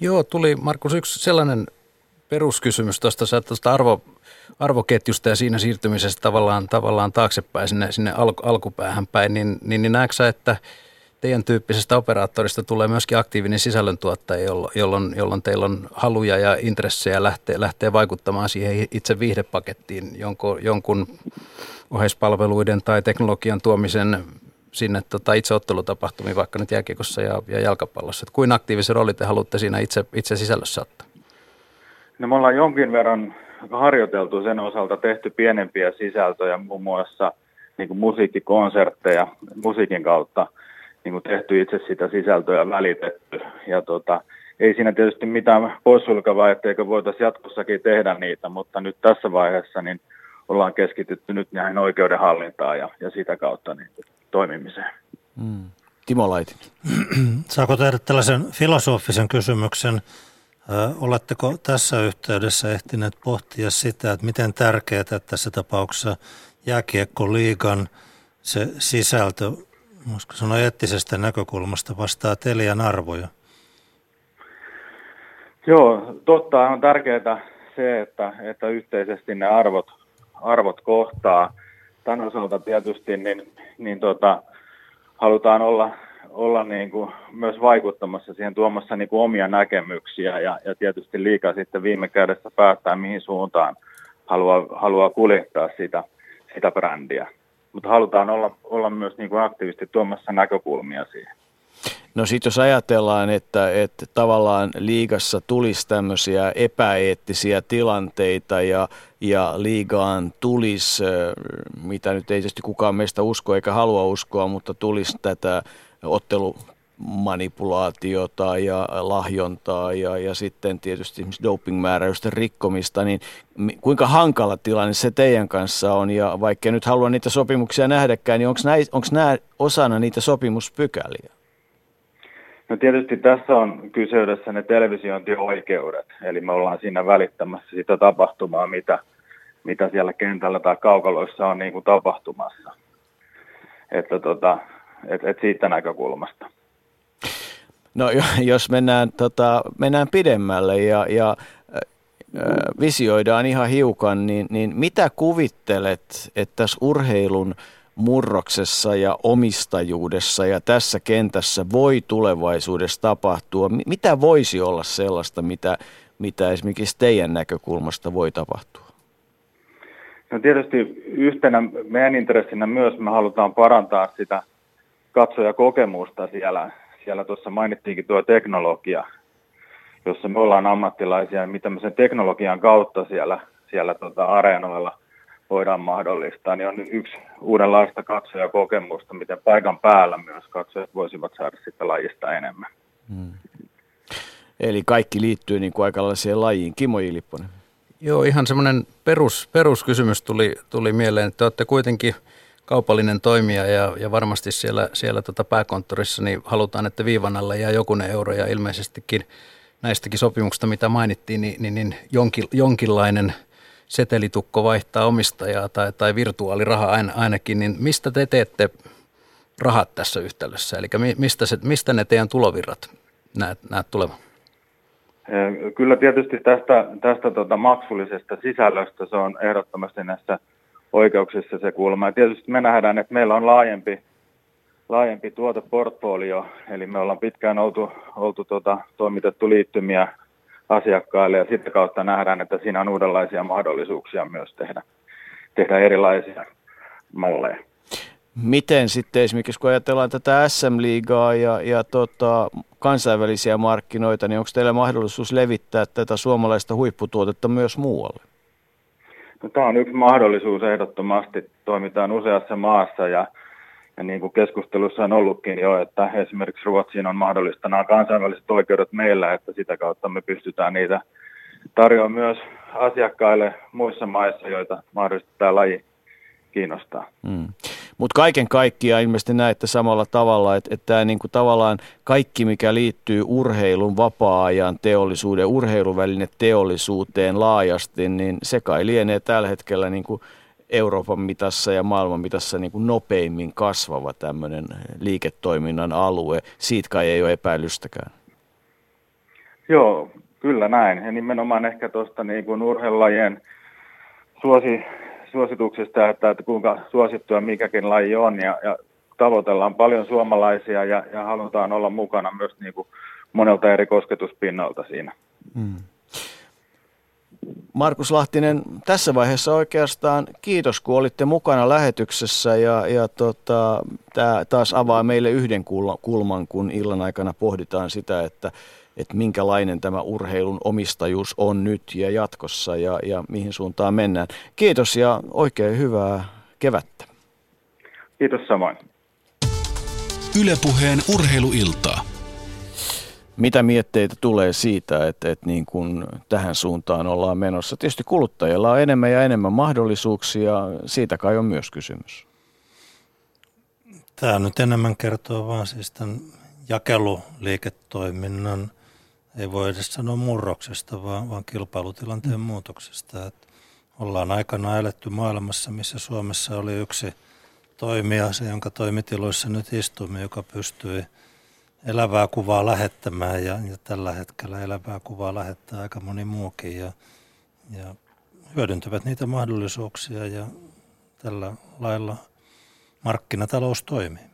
Joo, tuli Markus yksi sellainen peruskysymys tuosta, tuosta arvo, arvoketjusta ja siinä siirtymisestä tavallaan, tavallaan taaksepäin sinne, sinne al, alkupäähän päin, niin, niin, niin näetkö että – teidän tyyppisestä operaattorista tulee myöskin aktiivinen sisällöntuottaja, jolloin, jolloin teillä on haluja ja intressejä lähteä, lähteä vaikuttamaan siihen itse viihdepakettiin jonkun, jonkun oheispalveluiden tai teknologian tuomisen sinne tota, itse ottelutapahtumiin, vaikka nyt jääkiekossa ja, ja jalkapallossa. Että kuin aktiivisen roolin te haluatte siinä itse, itse sisällössä ottaa? No me ollaan jonkin verran harjoiteltu sen osalta, tehty pienempiä sisältöjä, muun muassa niin musiikkikonsertteja musiikin kautta – niin kuin tehty itse sitä sisältöä välitetty. Ja tota, ei siinä tietysti mitään poissulkevaa, etteikö voitaisiin jatkossakin tehdä niitä, mutta nyt tässä vaiheessa niin ollaan keskitytty nyt näihin oikeudenhallintaan ja, ja sitä kautta niin toimimiseen. Mm. Timo Laitin. Saako tehdä tällaisen filosofisen kysymyksen? Oletteko tässä yhteydessä ehtineet pohtia sitä, että miten tärkeää tässä tapauksessa jääkiekkoliigan se sisältö voisiko sanoa eettisestä näkökulmasta vastaa Telian arvoja? Joo, totta on tärkeää se, että, että yhteisesti ne arvot, arvot kohtaa. Tämän osalta tietysti niin, niin tota, halutaan olla, olla niin kuin myös vaikuttamassa siihen tuomassa niin kuin omia näkemyksiä ja, ja tietysti liikaa sitten viime kädessä päättää, mihin suuntaan haluaa, haluaa kuljettaa sitä, sitä brändiä mutta halutaan olla, olla myös niin kuin aktiivisesti tuomassa näkökulmia siihen. No sitten jos ajatellaan, että, että tavallaan liigassa tulisi tämmöisiä epäeettisiä tilanteita ja, ja liigaan tulisi, mitä nyt ei tietysti kukaan meistä usko eikä halua uskoa, mutta tulisi tätä ottelu manipulaatiota ja lahjontaa ja, ja sitten tietysti dopingmääräysten rikkomista, niin kuinka hankala tilanne se teidän kanssa on ja vaikka nyt halua niitä sopimuksia nähdäkään, niin onko nämä osana niitä sopimuspykäliä? No tietysti tässä on kyseydessä ne televisiointioikeudet, eli me ollaan siinä välittämässä sitä tapahtumaa, mitä, mitä siellä kentällä tai kaukaloissa on niin kuin tapahtumassa. Että tota, et, et siitä näkökulmasta. No jos mennään, tota, mennään pidemmälle ja, ja visioidaan ihan hiukan, niin, niin mitä kuvittelet, että tässä urheilun murroksessa ja omistajuudessa ja tässä kentässä voi tulevaisuudessa tapahtua? Mitä voisi olla sellaista, mitä, mitä esimerkiksi teidän näkökulmasta voi tapahtua? No tietysti yhtenä meidän intressinä myös me halutaan parantaa sitä katsojakokemusta siellä, siellä tuossa mainittiinkin tuo teknologia, jossa me ollaan ammattilaisia, mitä me sen teknologian kautta siellä, siellä tota areenoilla voidaan mahdollistaa, niin on yksi uudenlaista katsojakokemusta, miten paikan päällä myös katsojat voisivat saada sitä lajista enemmän. Hmm. Eli kaikki liittyy niin kuin aika siihen lajiin. Kimo Ilipponen. Joo, ihan semmoinen perus, peruskysymys tuli, tuli mieleen, että olette kuitenkin – kaupallinen toimija ja, ja varmasti siellä, siellä tota pääkonttorissa niin halutaan, että viivan alle jää jokunen euro ja ilmeisestikin näistäkin sopimuksista, mitä mainittiin, niin, niin, niin jonkin, jonkinlainen setelitukko vaihtaa omistajaa tai, tai virtuaaliraha ainakin, niin mistä te teette rahat tässä yhtälössä? Eli mistä, se, mistä ne teidän tulovirrat näet, näet tulevan? Kyllä tietysti tästä, tästä tota maksullisesta sisällöstä se on ehdottomasti näissä – oikeuksissa se kulma. Ja tietysti me nähdään, että meillä on laajempi, laajempi tuoteportfolio, eli me ollaan pitkään oltu, oltu tota, toimitettu liittymiä asiakkaille ja sitä kautta nähdään, että siinä on uudenlaisia mahdollisuuksia myös tehdä, tehdä erilaisia malleja. Miten sitten esimerkiksi kun ajatellaan tätä SM-liigaa ja, ja tota, kansainvälisiä markkinoita, niin onko teillä mahdollisuus levittää tätä suomalaista huipputuotetta myös muualle? No, tämä on yksi mahdollisuus ehdottomasti. Toimitaan useassa maassa ja, ja niin kuin keskustelussa on ollutkin jo, että esimerkiksi Ruotsiin on mahdollista nämä kansainväliset oikeudet meillä, että sitä kautta me pystytään niitä tarjoamaan myös asiakkaille muissa maissa, joita mahdollisesti tämä laji kiinnostaa. Mm. Mutta kaiken kaikkiaan ilmeisesti näette samalla tavalla, että, että tämä niinku tavallaan kaikki, mikä liittyy urheilun, vapaa-ajan teollisuuden, urheiluväline teollisuuteen laajasti, niin se kai lienee tällä hetkellä niinku Euroopan mitassa ja maailman mitassa niin kuin nopeimmin kasvava tämmöinen liiketoiminnan alue. Siitä kai ei ole epäilystäkään. Joo, kyllä näin. Ja nimenomaan ehkä tuosta niin kuin urheilulajien suosi, suosituksista, että, että kuinka suosittua mikäkin laji on ja, ja tavoitellaan paljon suomalaisia ja, ja halutaan olla mukana myös niin kuin monelta eri kosketuspinnalta siinä. Hmm. Markus Lahtinen, tässä vaiheessa oikeastaan kiitos, kun olitte mukana lähetyksessä ja, ja tota, tämä taas avaa meille yhden kulman, kun illan aikana pohditaan sitä, että että minkälainen tämä urheilun omistajuus on nyt ja jatkossa ja, ja mihin suuntaan mennään. Kiitos ja oikein hyvää kevättä. Kiitos samoin. Ylepuheen urheiluiltaa. Mitä mietteitä tulee siitä, että, että niin kuin tähän suuntaan ollaan menossa? Tietysti kuluttajilla on enemmän ja enemmän mahdollisuuksia, siitä kai on myös kysymys. Tämä nyt enemmän kertoo vaan siis tämän jakeluliiketoiminnan – ei voi edes sanoa murroksesta, vaan, vaan kilpailutilanteen mm. muutoksesta. Et ollaan aikana eletty maailmassa, missä Suomessa oli yksi toimija, se jonka toimitiloissa nyt istumme, joka pystyi elävää kuvaa lähettämään ja, ja tällä hetkellä elävää kuvaa lähettää aika moni muukin ja, ja hyödyntävät niitä mahdollisuuksia ja tällä lailla markkinatalous toimii.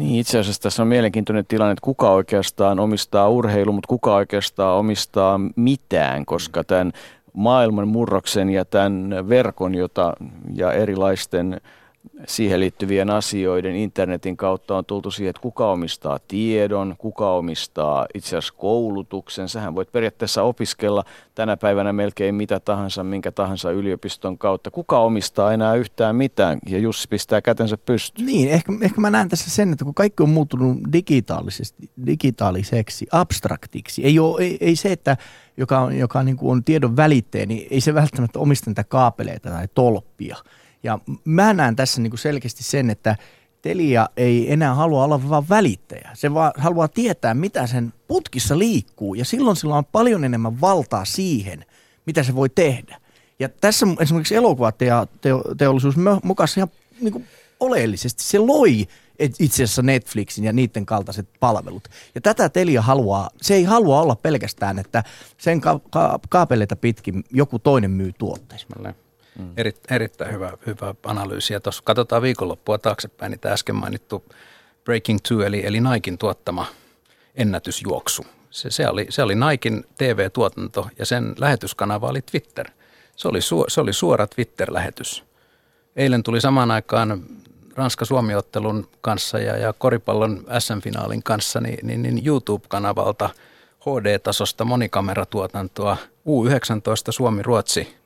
Niin, itse asiassa tässä on mielenkiintoinen tilanne, että kuka oikeastaan omistaa urheilu, mutta kuka oikeastaan omistaa mitään, koska tämän maailman murroksen ja tämän verkon jota, ja erilaisten siihen liittyvien asioiden internetin kautta on tultu siihen, että kuka omistaa tiedon, kuka omistaa itse asiassa koulutuksen. Sähän voit periaatteessa opiskella tänä päivänä melkein mitä tahansa, minkä tahansa yliopiston kautta. Kuka omistaa enää yhtään mitään? Ja Jussi pistää kätensä pystyyn. Niin, ehkä, ehkä mä näen tässä sen, että kun kaikki on muuttunut digitaalisesti, digitaaliseksi, abstraktiksi, ei, ole, ei, ei se, että joka on, joka niin kuin on tiedon välitteen, niin ei se välttämättä omista niitä kaapeleita tai tolppia – ja mä näen tässä niin kuin selkeästi sen, että Telia ei enää halua olla vain välittäjä. Se vaan haluaa tietää, mitä sen putkissa liikkuu ja silloin sillä on paljon enemmän valtaa siihen, mitä se voi tehdä. Ja tässä esimerkiksi elokuvateollisuus mukassa ihan niin kuin oleellisesti. Se loi itse asiassa Netflixin ja niiden kaltaiset palvelut. Ja tätä Telia haluaa, se ei halua olla pelkästään, että sen ka- ka- kaapeleita pitkin joku toinen myy tuotteita. Mm. Eri, erittäin hyvä, hyvä analyysi. Ja tuossa katsotaan viikonloppua taaksepäin, niin tämä äsken mainittu Breaking Two, eli, eli Naikin tuottama ennätysjuoksu. Se, se, oli, se oli Naikin TV-tuotanto ja sen lähetyskanava oli Twitter. Se oli, su, se oli suora Twitter-lähetys. Eilen tuli samaan aikaan Ranska-Suomi-ottelun kanssa ja, ja koripallon SM-finaalin kanssa niin, niin, niin YouTube-kanavalta HD-tasosta monikameratuotantoa U19 Suomi-Ruotsi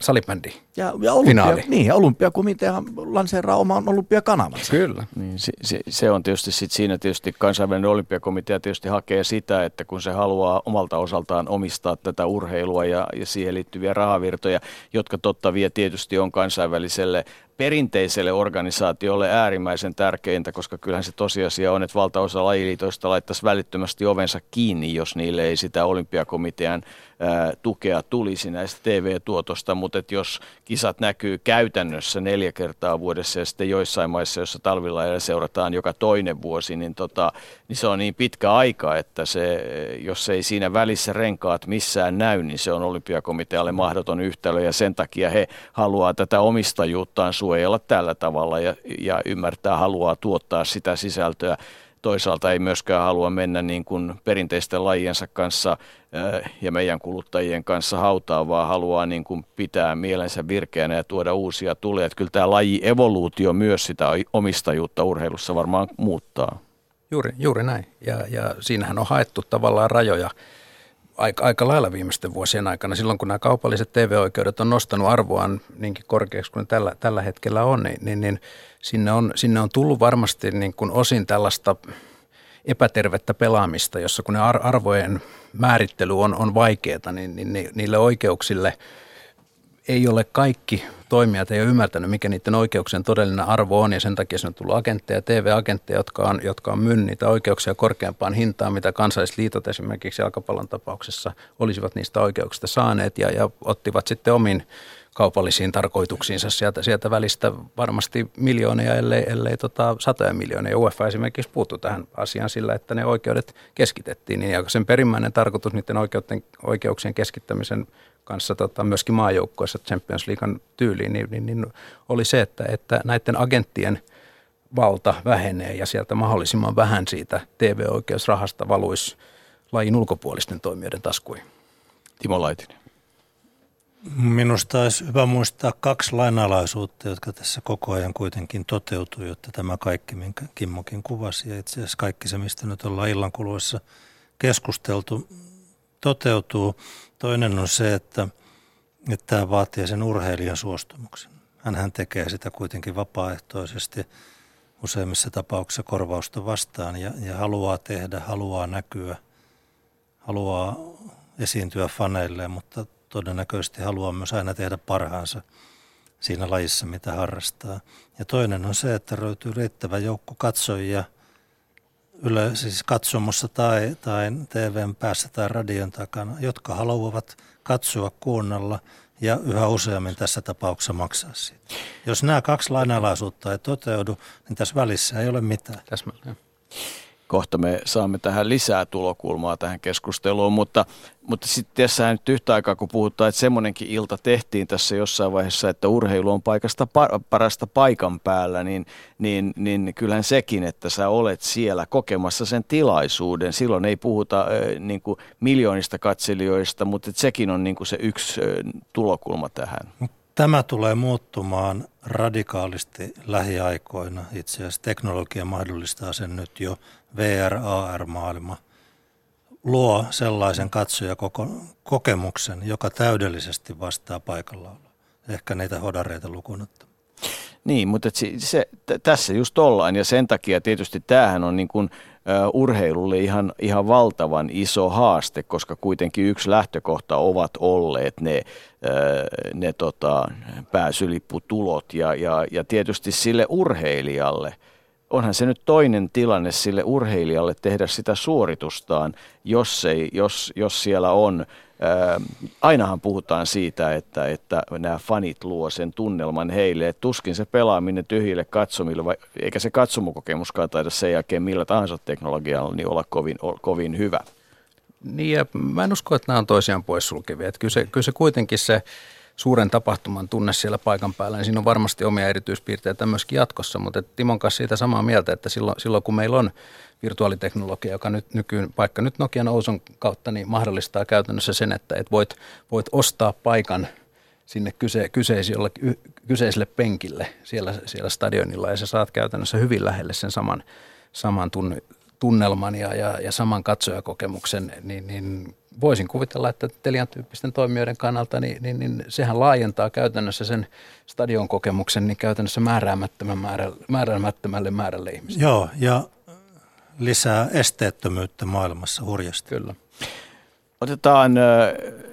salibändi ja, ja olympia, Niin, ja olympiakomitea lanseeraa oman olympiakanavansa. Kyllä. Niin, se, se, se, on tietysti sit siinä tietysti kansainvälinen olympiakomitea tietysti hakee sitä, että kun se haluaa omalta osaltaan omistaa tätä urheilua ja, ja siihen liittyviä rahavirtoja, jotka totta vie tietysti on kansainväliselle perinteiselle organisaatiolle äärimmäisen tärkeintä, koska kyllähän se tosiasia on, että valtaosa lajiliitoista laittaisi välittömästi ovensa kiinni, jos niille ei sitä olympiakomitean ää, tukea tulisi näistä TV-tuotosta, mutta että jos kisat näkyy käytännössä neljä kertaa vuodessa ja sitten joissain maissa, joissa talvilla seurataan joka toinen vuosi, niin, tota, niin se on niin pitkä aika, että se, jos ei siinä välissä renkaat missään näy, niin se on olympiakomitealle mahdoton yhtälö ja sen takia he haluaa tätä omistajuuttaan suojella tällä tavalla ja, ja ymmärtää, haluaa tuottaa sitä sisältöä toisaalta ei myöskään halua mennä niin kuin perinteisten lajiensa kanssa ja meidän kuluttajien kanssa hautaan, vaan haluaa niin kuin pitää mielensä virkeänä ja tuoda uusia. Että kyllä tämä laji evoluutio myös sitä omistajuutta urheilussa varmaan muuttaa. Juuri, juuri näin. Ja, ja siinähän on haettu tavallaan rajoja aika, aika lailla viimeisten vuosien aikana. Silloin kun nämä kaupalliset TV-oikeudet on nostanut arvoaan niinkin korkeaksi kuin tällä, tällä hetkellä on, niin, niin, niin sinne, on, sinne on tullut varmasti niin kuin osin tällaista epätervettä pelaamista, jossa kun ne arvojen määrittely on, on vaikeaa, niin, niin niille oikeuksille – ei ole kaikki toimijat ei ole ymmärtänyt, mikä niiden oikeuksien todellinen arvo on, ja sen takia se on tullut agentteja, TV-agentteja, jotka on, jotka on myynyt niitä oikeuksia korkeampaan hintaan, mitä kansallisliitot esimerkiksi jalkapallon tapauksessa olisivat niistä oikeuksista saaneet, ja, ja ottivat sitten omin kaupallisiin tarkoituksiinsa sieltä, sieltä välistä varmasti miljoonia, ellei, ellei tota, satoja miljoonia. UEFA esimerkiksi puuttui tähän asiaan sillä, että ne oikeudet keskitettiin. Ja sen perimmäinen tarkoitus niiden oikeuksien, oikeuksien keskittämisen kanssa tota, myöskin maajoukkoissa Champions Leaguean tyyliin, niin, niin, niin oli se, että, että näiden agenttien valta vähenee ja sieltä mahdollisimman vähän siitä TV-oikeusrahasta valuisi lajin ulkopuolisten toimijoiden taskuihin. Timo Laitinen. Minusta olisi hyvä muistaa kaksi lainalaisuutta, jotka tässä koko ajan kuitenkin toteutuu, jotta tämä kaikki, minkä Kimmokin kuvasi, ja itse asiassa kaikki se, mistä nyt ollaan illan kuluessa keskusteltu, toteutuu. Toinen on se, että, että tämä vaatii sen urheilijan suostumuksen. Hänhän tekee sitä kuitenkin vapaaehtoisesti useimmissa tapauksissa korvausta vastaan ja, ja haluaa tehdä, haluaa näkyä, haluaa esiintyä faneille, mutta todennäköisesti haluaa myös aina tehdä parhaansa siinä lajissa, mitä harrastaa. Ja toinen on se, että löytyy riittävä joukko katsojia – yle, siis katsomossa tai, tai TVn päässä tai radion takana, jotka haluavat katsoa, kuunnella ja yhä useammin tässä tapauksessa maksaa siitä. Jos nämä kaksi lainalaisuutta ei toteudu, niin tässä välissä ei ole mitään. Täsmälleen kohta me saamme tähän lisää tulokulmaa tähän keskusteluun, mutta, mutta sitten tässä nyt yhtä aikaa, kun puhutaan, että semmoinenkin ilta tehtiin tässä jossain vaiheessa, että urheilu on paikasta parasta paikan päällä, niin, niin, niin kyllähän sekin, että sä olet siellä kokemassa sen tilaisuuden. Silloin ei puhuta äh, niin kuin miljoonista katselijoista, mutta sekin on niin kuin se yksi äh, tulokulma tähän. Tämä tulee muuttumaan radikaalisti lähiaikoina. Itse asiassa teknologia mahdollistaa sen nyt jo. VR, AR-maailma luo sellaisen katsojakokemuksen, joka täydellisesti vastaa paikalla Ehkä niitä hodareita lukunotta. Niin, mutta se, se, t- tässä just ollaan. Ja sen takia tietysti tämähän on niin kuin, urheilulle ihan, ihan valtavan iso haaste, koska kuitenkin yksi lähtökohta ovat olleet ne, ne tota, pääsylipputulot ja, ja, ja tietysti sille urheilijalle – onhan se nyt toinen tilanne sille urheilijalle tehdä sitä suoritustaan, jos, ei, jos, jos siellä on Ää, ainahan puhutaan siitä, että, että nämä fanit luo sen tunnelman heille, että tuskin se pelaaminen tyhjille katsomille, vai, eikä se katsomukokemuskaan taida sen jälkeen millä tahansa teknologialla niin olla kovin, kovin hyvä. Niin ja mä en usko, että nämä on toisiaan poissulkevia. Että kyllä, se, kyllä se kuitenkin se suuren tapahtuman tunne siellä paikan päällä, niin siinä on varmasti omia erityispiirteitä myöskin jatkossa, mutta Timon kanssa siitä samaa mieltä, että silloin, silloin kun meillä on virtuaaliteknologia, joka nyt nykyyn, vaikka nyt Nokian Ouson kautta, niin mahdollistaa käytännössä sen, että et voit, voit ostaa paikan sinne kyse, kyseiselle, kyseiselle penkille siellä, siellä stadionilla. Ja sä saat käytännössä hyvin lähelle sen saman, saman tunne, tunnelman ja, ja, ja saman katsojakokemuksen, niin, niin voisin kuvitella, että Telian tyyppisten toimijoiden kannalta, niin, niin, niin sehän laajentaa käytännössä sen stadion kokemuksen niin käytännössä määräämättömän määrä, määräämättömälle määrälle ihmisiä. Joo, ja lisää esteettömyyttä maailmassa hurjasti. Kyllä. Otetaan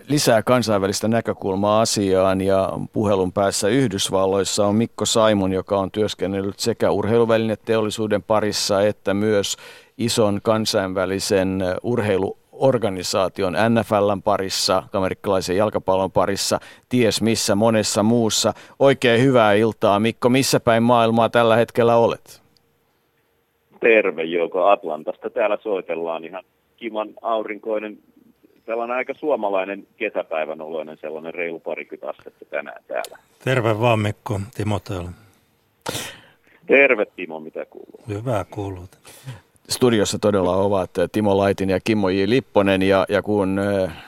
lisää kansainvälistä näkökulmaa asiaan ja puhelun päässä Yhdysvalloissa on Mikko Saimon, joka on työskennellyt sekä urheiluvälineteollisuuden parissa että myös ison kansainvälisen urheiluorganisaation NFLn parissa, amerikkalaisen jalkapallon parissa, ties missä monessa muussa. Oikein hyvää iltaa. Mikko, missä päin maailmaa tällä hetkellä olet? Terve, joko Atlantasta. Täällä soitellaan ihan kivan aurinkoinen, tällainen aika suomalainen kesäpäivän oloinen sellainen reilu parikymmentä astetta tänään täällä. Terve vaan Mikko, Timo täällä. Terve Timo, mitä kuuluu? Hyvää kuuluu Studiossa todella ovat Timo Laitin ja Kimmo J. Lipponen ja, ja kun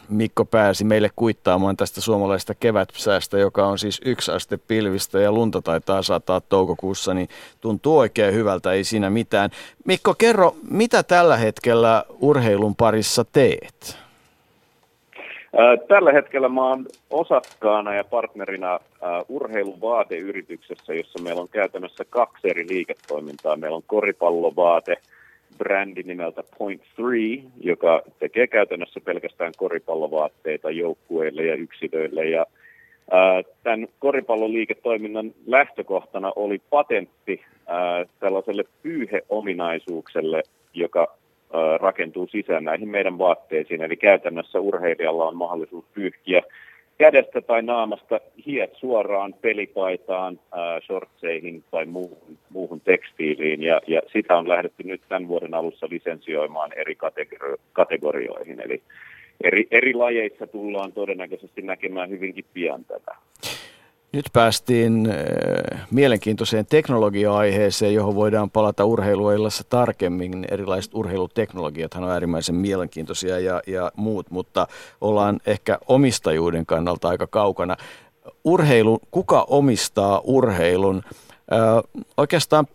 Mikko pääsi meille kuittaamaan tästä suomalaisesta kevätsäästä, joka on siis yksi aste pilvistä ja lunta taitaa saattaa toukokuussa, niin tuntuu oikein hyvältä, ei siinä mitään. Mikko, kerro, mitä tällä hetkellä urheilun parissa teet? Tällä hetkellä mä oon osakkaana ja partnerina urheiluvaateyrityksessä, jossa meillä on käytännössä kaksi eri liiketoimintaa. Meillä on koripallovaate, brändi nimeltä Point Three, joka tekee käytännössä pelkästään koripallovaatteita joukkueille ja yksilöille. Ja Tämän koripalloliiketoiminnan lähtökohtana oli patentti tällaiselle pyyheominaisuukselle, joka rakentuu sisään näihin meidän vaatteisiin. Eli käytännössä urheilijalla on mahdollisuus pyyhkiä kädestä tai naamasta hiet suoraan pelipaitaan, äh, shortseihin tai muuhun, muuhun tekstiiliin. Ja, ja sitä on lähdetty nyt tämän vuoden alussa lisensioimaan eri kategori- kategorioihin. Eli eri, eri lajeissa tullaan todennäköisesti näkemään hyvinkin pian tätä. Nyt päästiin äh, mielenkiintoiseen teknologia-aiheeseen, johon voidaan palata urheiluillassa tarkemmin. Erilaiset urheiluteknologiat on äärimmäisen mielenkiintoisia ja, ja muut, mutta ollaan ehkä omistajuuden kannalta aika kaukana. Urheilu, kuka omistaa urheilun? Äh, oikeastaan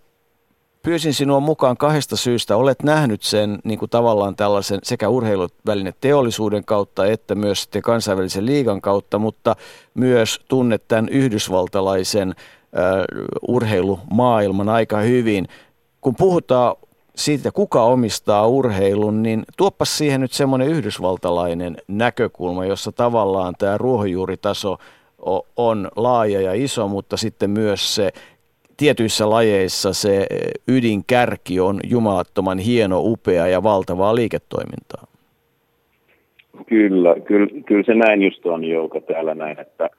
pyysin sinua mukaan kahdesta syystä. Olet nähnyt sen niin kuin tavallaan tällaisen sekä urheiluvälinen teollisuuden kautta että myös sitten kansainvälisen liigan kautta, mutta myös tunnet tämän yhdysvaltalaisen äh, urheilumaailman aika hyvin. Kun puhutaan siitä, kuka omistaa urheilun, niin tuoppas siihen nyt semmoinen yhdysvaltalainen näkökulma, jossa tavallaan tämä ruohonjuuritaso on laaja ja iso, mutta sitten myös se tietyissä lajeissa se eh, ydinkärki on jumalattoman hieno, upea ja valtavaa liiketoimintaa. Kyllä, kyllä, kyllä se näin just on Jouko täällä näin, että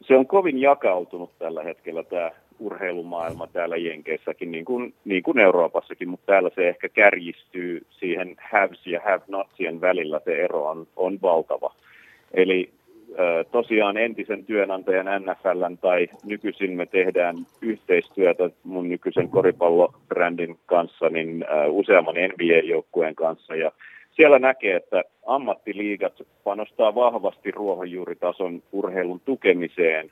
se on kovin jakautunut tällä hetkellä tämä urheilumaailma täällä Jenkeissäkin, niin kuin, niin kuin Euroopassakin, mutta täällä se ehkä kärjistyy siihen haves ja have notsien välillä, se ero on, on valtava. Eli tosiaan entisen työnantajan NFLn tai nykyisin me tehdään yhteistyötä mun nykyisen koripallobrändin kanssa, niin useamman NBA-joukkueen kanssa ja siellä näkee, että ammattiliigat panostaa vahvasti ruohonjuuritason urheilun tukemiseen,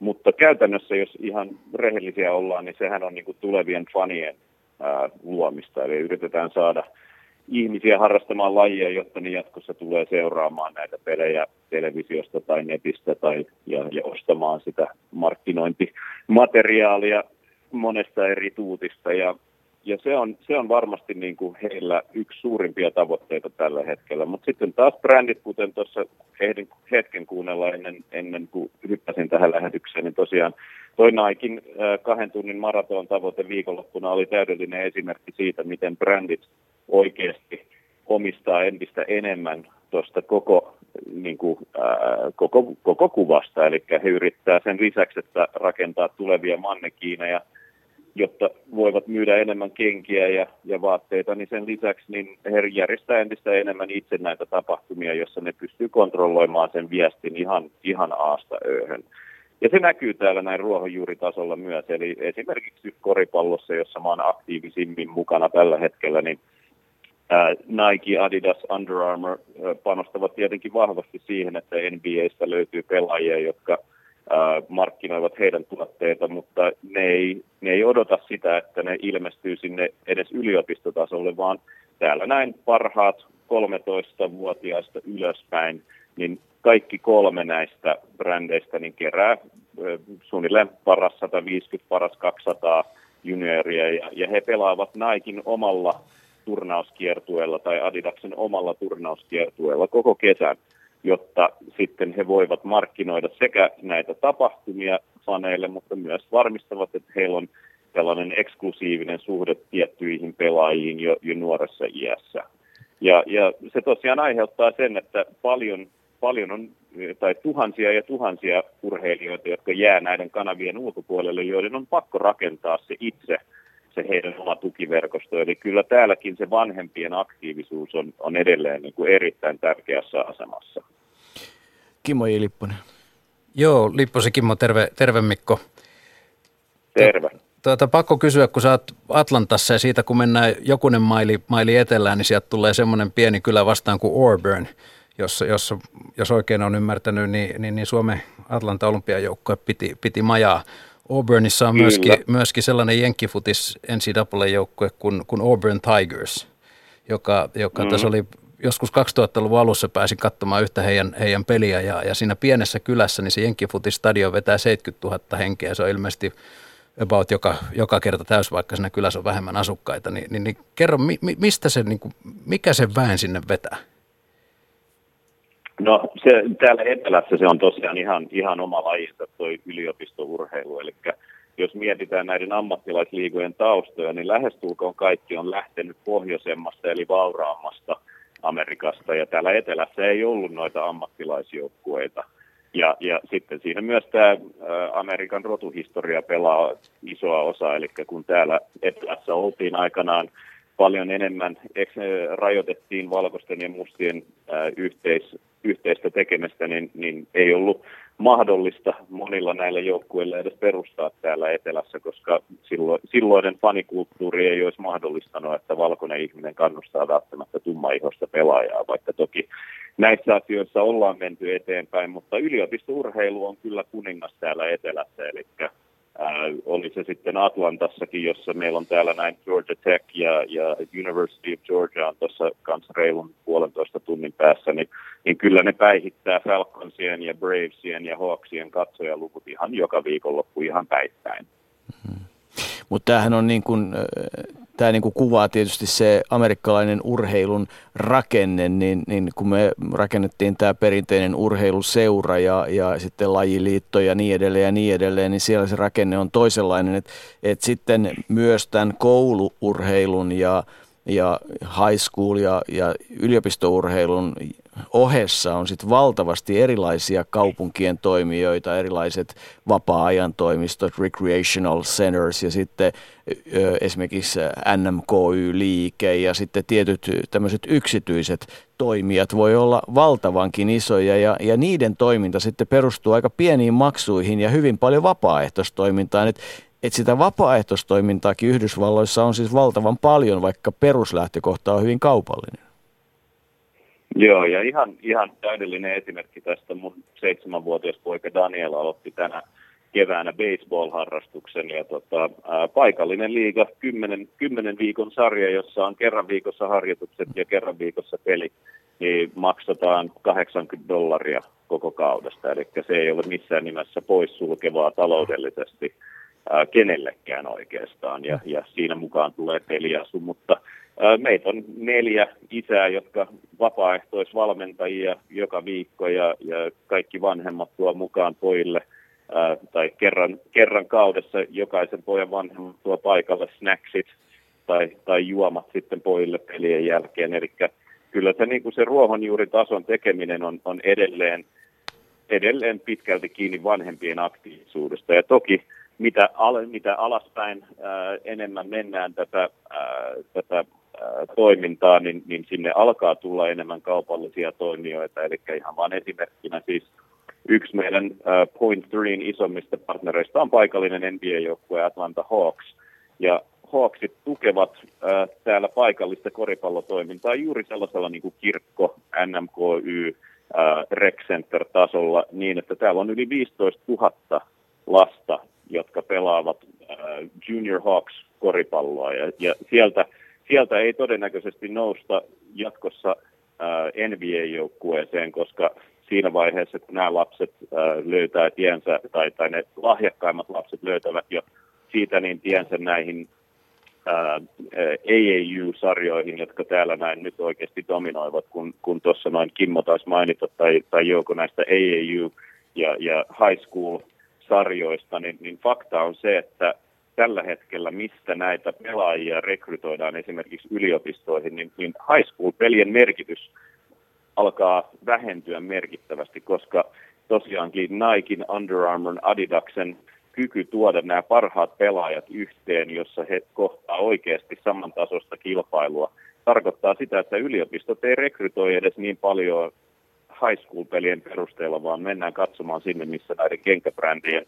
mutta käytännössä, jos ihan rehellisiä ollaan, niin sehän on niin tulevien fanien luomista. Eli yritetään saada ihmisiä harrastamaan lajia, jotta ne jatkossa tulee seuraamaan näitä pelejä televisiosta tai netistä tai, ja, ja ostamaan sitä markkinointimateriaalia monesta eri tuutista. Ja, ja se, on, se on varmasti niin kuin heillä yksi suurimpia tavoitteita tällä hetkellä. Mutta sitten taas brändit, kuten tuossa hetken, hetken kuunnella ennen, ennen kuin hyppäsin tähän lähetykseen, niin tosiaan toi Naikin kahden tunnin maraton tavoite viikonloppuna oli täydellinen esimerkki siitä, miten brändit oikeasti omistaa entistä enemmän tuosta koko, niin kuin, ää, koko, koko kuvasta. Eli he yrittää sen lisäksi, että rakentaa tulevia mannekiineja, jotta voivat myydä enemmän kenkiä ja, ja vaatteita, niin sen lisäksi niin he järjestää entistä enemmän itse näitä tapahtumia, jossa ne pystyy kontrolloimaan sen viestin ihan, ihan aasta ööhön. Ja se näkyy täällä näin ruohonjuuritasolla myös, eli esimerkiksi koripallossa, jossa mä oon aktiivisimmin mukana tällä hetkellä, niin Nike, Adidas, Under Armour panostavat tietenkin vahvasti siihen, että NBAstä löytyy pelaajia, jotka markkinoivat heidän tuotteita, mutta ne ei, ne ei odota sitä, että ne ilmestyy sinne edes yliopistotasolle, vaan täällä näin parhaat 13-vuotiaista ylöspäin, niin kaikki kolme näistä brändeistä niin kerää suunnilleen paras 150, paras 200 junioria, ja, ja he pelaavat Naikin omalla turnauskiertueella tai Adidaksen omalla turnauskiertueella koko kesän, jotta sitten he voivat markkinoida sekä näitä tapahtumia faneille, mutta myös varmistavat, että heillä on tällainen eksklusiivinen suhde tiettyihin pelaajiin jo, jo nuoressa iässä. Ja, ja se tosiaan aiheuttaa sen, että paljon, paljon on, tai tuhansia ja tuhansia urheilijoita, jotka jää näiden kanavien ulkopuolelle, joiden on pakko rakentaa se itse – se heidän oma tukiverkosto. Eli kyllä täälläkin se vanhempien aktiivisuus on, on edelleen niin kuin erittäin tärkeässä asemassa. Kimmo J. Lipponen. Joo, Lipposen Kimmo, terve, terve Mikko. Terve. Tuota, pakko kysyä, kun sä oot Atlantassa ja siitä kun mennään jokunen maili, maili etelään, niin sieltä tulee semmoinen pieni kylä vastaan kuin Auburn, jossa, jossa jos oikein on ymmärtänyt, niin, niin, niin Suomen Atlanta olympiajoukkue piti, piti majaa. Auburnissa on myöskin, myöskin sellainen jenkkifutis NCAA-joukkue kuin, kuin Auburn Tigers, joka, joka mm. tässä oli joskus 2000-luvun alussa pääsin katsomaan yhtä heidän, heidän peliä ja, ja siinä pienessä kylässä niin se Jenkkifutis-stadion vetää 70 000 henkeä. Se on ilmeisesti about joka, joka kerta täys, vaikka siinä kylässä on vähemmän asukkaita. Niin, niin, niin kerro, mi, mistä se, niin kuin, mikä se väen sinne vetää? No se, täällä etelässä se on tosiaan ihan, ihan oma lajista toi yliopistourheilu, eli jos mietitään näiden ammattilaisliigojen taustoja, niin lähestulkoon kaikki on lähtenyt pohjoisemmasta eli vauraammasta Amerikasta, ja täällä etelässä ei ollut noita ammattilaisjoukkueita. Ja, ja sitten siinä myös tämä Amerikan rotuhistoria pelaa isoa osaa, eli kun täällä etelässä oltiin aikanaan paljon enemmän, rajoitettiin valkoisten ja mustien yhteis, yhteistä tekemistä, niin, niin ei ollut mahdollista monilla näillä joukkueilla edes perustaa täällä etelässä, koska silloin, silloinen fanikulttuuri ei olisi mahdollistanut, että valkoinen ihminen kannustaa välttämättä tummaihosta pelaajaa, vaikka toki näissä asioissa ollaan menty eteenpäin, mutta yliopistourheilu on kyllä kuningas täällä etelässä, eli Ää, oli se sitten Atlantassakin, jossa meillä on täällä näin Georgia Tech ja, ja University of Georgia on tuossa kanssa reilun puolentoista tunnin päässä, niin, niin kyllä ne päihittää Falconsien ja Bravesien ja Hawksien katsojaluvut ihan joka viikonloppu ihan päittäin. Mm-hmm. Mutta tämähän on niin kuin, tämä niin kuin kuvaa tietysti se amerikkalainen urheilun rakenne, niin, niin kun me rakennettiin tämä perinteinen urheiluseura ja, ja sitten lajiliitto ja niin edelleen ja niin edelleen, niin siellä se rakenne on toisenlainen, että et sitten myös tämän kouluurheilun ja, ja high school ja, ja yliopistourheilun ohessa on sitten valtavasti erilaisia kaupunkien toimijoita, erilaiset vapaa-ajan toimistot, recreational centers ja sitten ö, esimerkiksi NMKY-liike ja sitten tietyt tämmöiset yksityiset toimijat voi olla valtavankin isoja ja, ja niiden toiminta sitten perustuu aika pieniin maksuihin ja hyvin paljon vapaaehtoistoimintaan. Et, et sitä vapaaehtoistoimintaakin Yhdysvalloissa on siis valtavan paljon, vaikka peruslähtökohta on hyvin kaupallinen. Joo, ja ihan, ihan täydellinen esimerkki tästä. Mun seitsemänvuotias poika Daniel aloitti tänä keväänä baseball-harrastuksen ja tota, ää, paikallinen liiga, kymmenen, kymmenen viikon sarja, jossa on kerran viikossa harjoitukset ja kerran viikossa peli, niin maksataan 80 dollaria koko kaudesta. Eli se ei ole missään nimessä poissulkevaa taloudellisesti ää, kenellekään oikeastaan, ja, ja siinä mukaan tulee peliasu, mutta Meitä on neljä isää, jotka vapaaehtoisvalmentajia joka viikko ja, ja kaikki vanhemmat tuo mukaan pojille ää, tai kerran, kerran kaudessa jokaisen pojan vanhemmat tuo paikalle snacksit tai, tai juomat sitten pojille pelien jälkeen. Eli kyllä se, niin kuin se ruohonjuuritason tekeminen on, on edelleen, edelleen pitkälti kiinni vanhempien aktiivisuudesta. Ja toki mitä, al, mitä alaspäin ää, enemmän mennään tätä, ää, tätä toimintaa, niin, niin sinne alkaa tulla enemmän kaupallisia toimijoita. Eli ihan vain esimerkkinä siis yksi meidän Point Threein isommista partnereista on paikallinen NBA-joukkue Atlanta Hawks. Ja Hawksit tukevat äh, täällä paikallista koripallotoimintaa juuri sellaisella niin kuin kirkko, NMKY, äh, Rec Center-tasolla niin, että täällä on yli 15 000 lasta, jotka pelaavat äh, Junior Hawks koripalloa. Ja, ja sieltä sieltä ei todennäköisesti nousta jatkossa äh, NBA-joukkueeseen, koska siinä vaiheessa, kun nämä lapset äh, löytää tiensä, tai, tai ne lahjakkaimmat lapset löytävät jo siitä niin tiensä näihin ää, AAU-sarjoihin, jotka täällä näin nyt oikeasti dominoivat, kun, kun tuossa noin Kimmo taisi mainita, tai, tai joku näistä AAU- ja, ja high school-sarjoista, niin, niin fakta on se, että tällä hetkellä, mistä näitä pelaajia rekrytoidaan esimerkiksi yliopistoihin, niin, niin high school-pelien merkitys alkaa vähentyä merkittävästi, koska tosiaankin Nikein, Under Armour, Adidaksen kyky tuoda nämä parhaat pelaajat yhteen, jossa he kohtaa oikeasti samantasosta kilpailua, tarkoittaa sitä, että yliopistot ei rekrytoi edes niin paljon high school-pelien perusteella, vaan mennään katsomaan sinne, missä näiden kenkäbrändien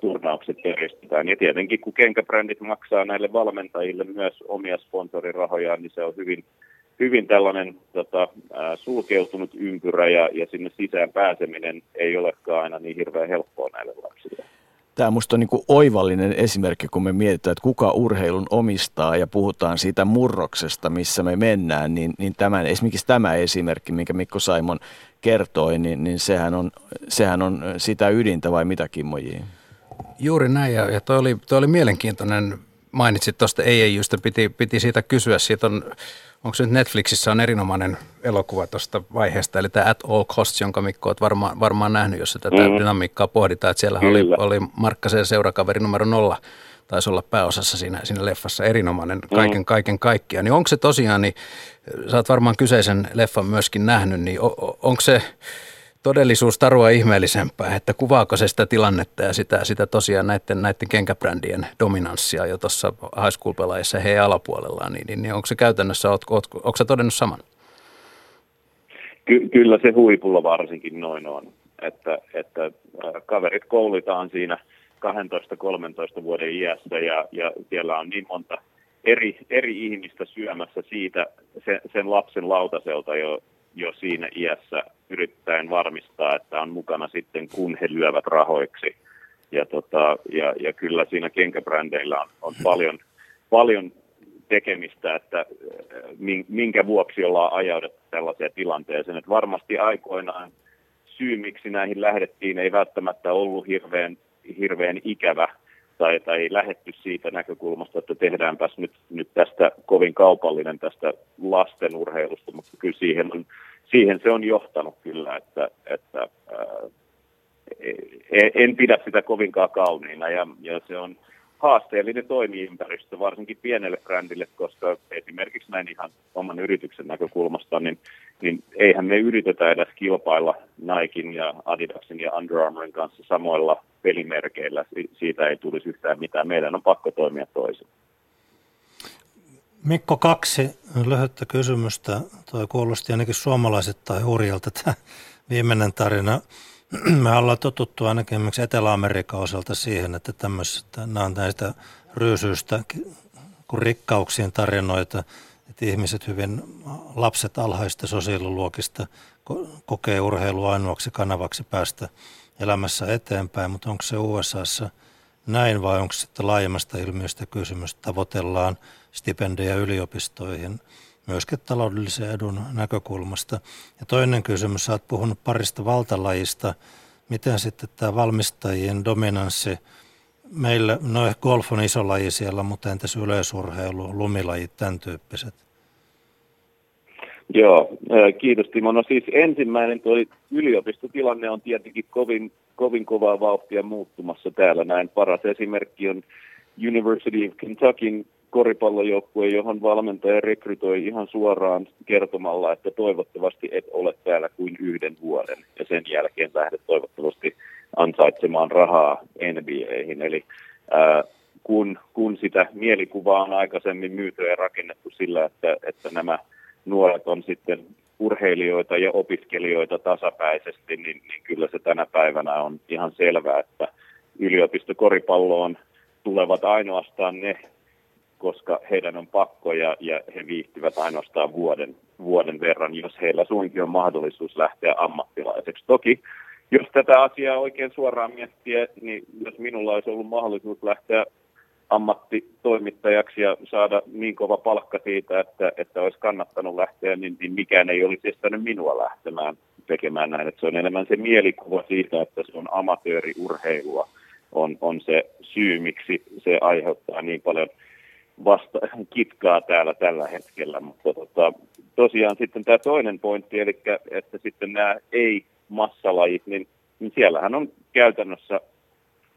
turnaukset järjestetään. Ja tietenkin kun kenkäbrändit maksaa näille valmentajille myös omia sponsorirahoja, niin se on hyvin, hyvin tällainen tota, sulkeutunut ympyrä ja, ja sinne sisään pääseminen ei olekaan aina niin hirveän helppoa näille lapsille. Tämä musta on niin kuin oivallinen esimerkki, kun me mietitään, että kuka urheilun omistaa ja puhutaan siitä murroksesta, missä me mennään, niin, niin tämän, esimerkiksi tämä esimerkki, minkä Mikko Saimon kertoi, niin, niin sehän, on, sehän on sitä ydintä vai mitä Kimmo J? Juuri näin ja, ja toi, oli, toi oli mielenkiintoinen, mainitsit tuosta EIYstä, piti, piti siitä kysyä, siitä on onko se nyt Netflixissä on erinomainen elokuva tuosta vaiheesta, eli tämä At All Costs, jonka Mikko olet varmaan, varmaan nähnyt, jossa tätä mm. dynamiikkaa pohditaan, että siellä oli, oli Markkasen seurakaveri numero nolla, taisi olla pääosassa siinä, siinä leffassa erinomainen kaiken mm. kaiken kaikkiaan. Niin onko se tosiaan, niin sä oot varmaan kyseisen leffan myöskin nähnyt, niin onko se todellisuus tarua ihmeellisempää, että kuvaako se sitä tilannetta ja sitä, sitä tosiaan näiden, näiden kenkäbrändien dominanssia jo tuossa high school-pelaajissa heidän alapuolellaan, niin, niin, niin onko se käytännössä, oot, oot, onko se todennut saman? Ky- kyllä se huipulla varsinkin noin on, että, että äh, kaverit koulitaan siinä 12-13 vuoden iässä ja, ja siellä on niin monta eri, eri ihmistä syömässä siitä sen, sen lapsen lautaselta jo, jo siinä iässä yrittäen varmistaa, että on mukana sitten, kun he lyövät rahoiksi. Ja, tota, ja, ja kyllä siinä kenkäbrändeillä on, on paljon, paljon tekemistä, että äh, minkä vuoksi ollaan ajauduttu tällaiseen tilanteeseen. Että varmasti aikoinaan syy, miksi näihin lähdettiin, ei välttämättä ollut hirveän, hirveän ikävä tai, tai lähetty siitä näkökulmasta, että tehdäänpäs nyt, nyt tästä kovin kaupallinen tästä lasten urheilusta, mutta kyllä siihen on siihen se on johtanut kyllä, että, että ää, e, en pidä sitä kovinkaan kauniina ja, ja se on haasteellinen toimiympäristö, varsinkin pienelle brändille, koska esimerkiksi näin ihan oman yrityksen näkökulmasta, niin, niin eihän me yritetä edes kilpailla Nikein ja Adidasin ja Under Armourin kanssa samoilla pelimerkeillä. Siitä ei tulisi yhtään mitään. Meidän on pakko toimia toisin. Mikko, kaksi lyhyttä kysymystä. Toi kuulosti ainakin suomalaiset tai hurjalta tämä viimeinen tarina. Me ollaan totuttu ainakin esimerkiksi Etelä-Amerikan osalta siihen, että tämmöistä, nämä on näistä ryysyistä kuin rikkauksien tarinoita, että ihmiset hyvin, lapset alhaista sosiaaliluokista kokee urheilu ainoaksi kanavaksi päästä elämässä eteenpäin, mutta onko se USAssa näin vai onko sitten laajemmasta ilmiöstä kysymys, tavoitellaan – stipendejä yliopistoihin myöskin taloudellisen edun näkökulmasta. Ja toinen kysymys, sä oot puhunut parista valtalajista. Miten sitten tämä valmistajien dominanssi, meillä, no golf on iso laji siellä, mutta entäs yleisurheilu, lumilajit, tämän tyyppiset? Joo, kiitos Timo. No siis ensimmäinen tuo yliopistotilanne on tietenkin kovin, kovin kovaa vauhtia muuttumassa täällä. Näin paras esimerkki on University of Kentuckyn koripallojoukkue, johon valmentaja rekrytoi ihan suoraan kertomalla, että toivottavasti et ole täällä kuin yhden vuoden ja sen jälkeen lähdet toivottavasti ansaitsemaan rahaa NBAihin. Eli ää, kun, kun sitä mielikuvaa on aikaisemmin myyty ja rakennettu sillä, että, että nämä nuoret on sitten urheilijoita ja opiskelijoita tasapäisesti, niin, niin kyllä se tänä päivänä on ihan selvää, että yliopistokoripalloon tulevat ainoastaan ne koska heidän on pakko ja, ja he viihtyvät ainoastaan vuoden, vuoden verran, jos heillä suinkin on mahdollisuus lähteä ammattilaiseksi. Toki jos tätä asiaa oikein suoraan miettiä, niin jos minulla olisi ollut mahdollisuus lähteä ammattitoimittajaksi ja saada niin kova palkka siitä, että, että olisi kannattanut lähteä, niin, niin mikään ei olisi estänyt minua lähtemään tekemään näin. Että se on enemmän se mielikuva siitä, että se on amatööriurheilua, on, on se syy, miksi se aiheuttaa niin paljon – vasta kitkaa täällä tällä hetkellä. Mutta tota, tosiaan sitten tämä toinen pointti, eli että sitten nämä ei-massalajit, niin, niin siellähän on käytännössä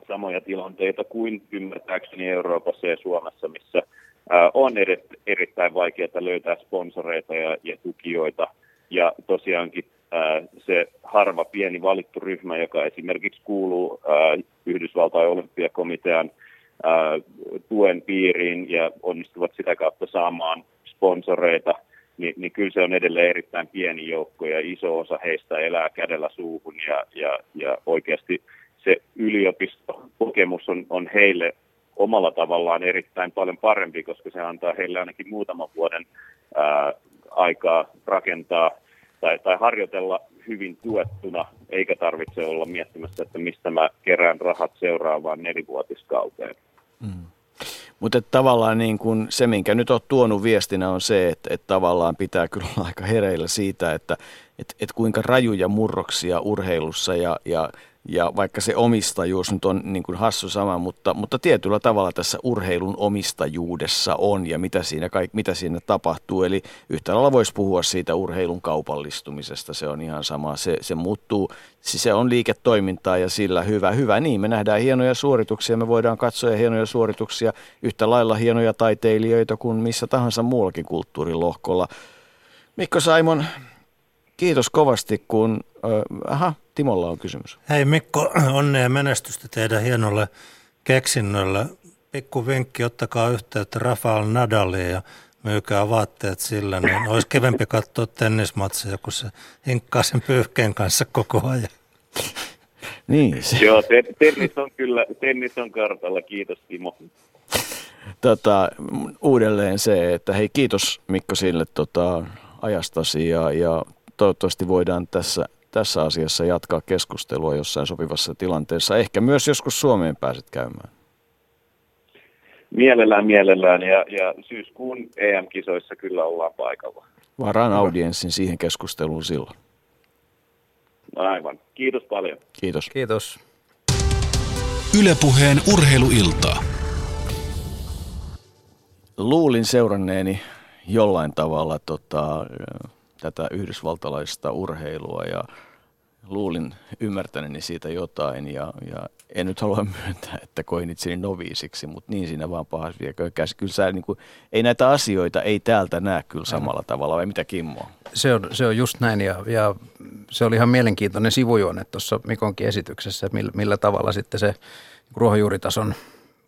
samoja tilanteita kuin ymmärtääkseni Euroopassa ja Suomessa, missä on eri, erittäin vaikeaa löytää sponsoreita ja, ja tukijoita. Ja tosiaankin se harva pieni valittu ryhmä, joka esimerkiksi kuuluu Yhdysvaltain olympiakomitean tuen piiriin ja onnistuvat sitä kautta saamaan sponsoreita, niin, niin kyllä se on edelleen erittäin pieni joukko ja iso osa heistä elää kädellä suuhun ja, ja, ja oikeasti se yliopistokokemus on, on heille omalla tavallaan erittäin paljon parempi, koska se antaa heille ainakin muutaman vuoden ää, aikaa rakentaa tai, tai harjoitella hyvin tuettuna, eikä tarvitse olla miettimässä, että mistä mä kerään rahat seuraavaan nelivuotiskauteen. Mm. Mutta tavallaan niin kun se, minkä nyt olet tuonut viestinä on se, että, että tavallaan pitää kyllä olla aika hereillä siitä, että, että, että kuinka rajuja murroksia urheilussa ja, ja ja vaikka se omistajuus nyt on niin kuin hassu sama, mutta, mutta tietyllä tavalla tässä urheilun omistajuudessa on ja mitä siinä, kaik, mitä siinä tapahtuu. Eli yhtä lailla voisi puhua siitä urheilun kaupallistumisesta, se on ihan sama. Se, se muuttuu, siis se on liiketoimintaa ja sillä hyvä. Hyvä niin, me nähdään hienoja suorituksia, me voidaan katsoa hienoja suorituksia, yhtä lailla hienoja taiteilijoita kuin missä tahansa muullakin kulttuurilohkolla. Mikko Saimon, kiitos kovasti, kun... Äh, aha, Timolla on kysymys. Hei Mikko, onnea menestystä teidän hienolle keksinnölle. Pikku vinkki, ottakaa yhteyttä Rafael Nadaliin ja myykää vaatteet sillä, niin olisi kevempi katsoa tennismatseja, kun se hinkkaa sen pyyhkeen kanssa koko ajan. niin. Se. Joo, tennis on kyllä, tennis on kartalla, kiitos Timo. Tota, uudelleen se, että hei kiitos Mikko sille tota, ajastasi ja, ja toivottavasti voidaan tässä tässä asiassa jatkaa keskustelua jossain sopivassa tilanteessa. Ehkä myös joskus Suomeen pääset käymään. Mielellään, mielellään ja, ja syyskuun EM-kisoissa kyllä ollaan paikalla. Varaan audienssin siihen keskusteluun silloin. Aivan. Kiitos paljon. Kiitos. Kiitos. Ylepuheen urheiluiltaa. Luulin seuranneeni jollain tavalla tota, tätä yhdysvaltalaista urheilua ja luulin ymmärtäneeni siitä jotain ja, ja en nyt halua myöntää, että koin itseni noviisiksi, mutta niin siinä vaan pahas viekö käsi. Kyllä sä, niin kuin, ei näitä asioita ei täältä näe kyllä samalla tavalla, vai mitä Kimmo? Se on, se on just näin ja, ja se oli ihan mielenkiintoinen sivujuone tuossa Mikonkin esityksessä, millä, millä tavalla sitten se ruohonjuuritason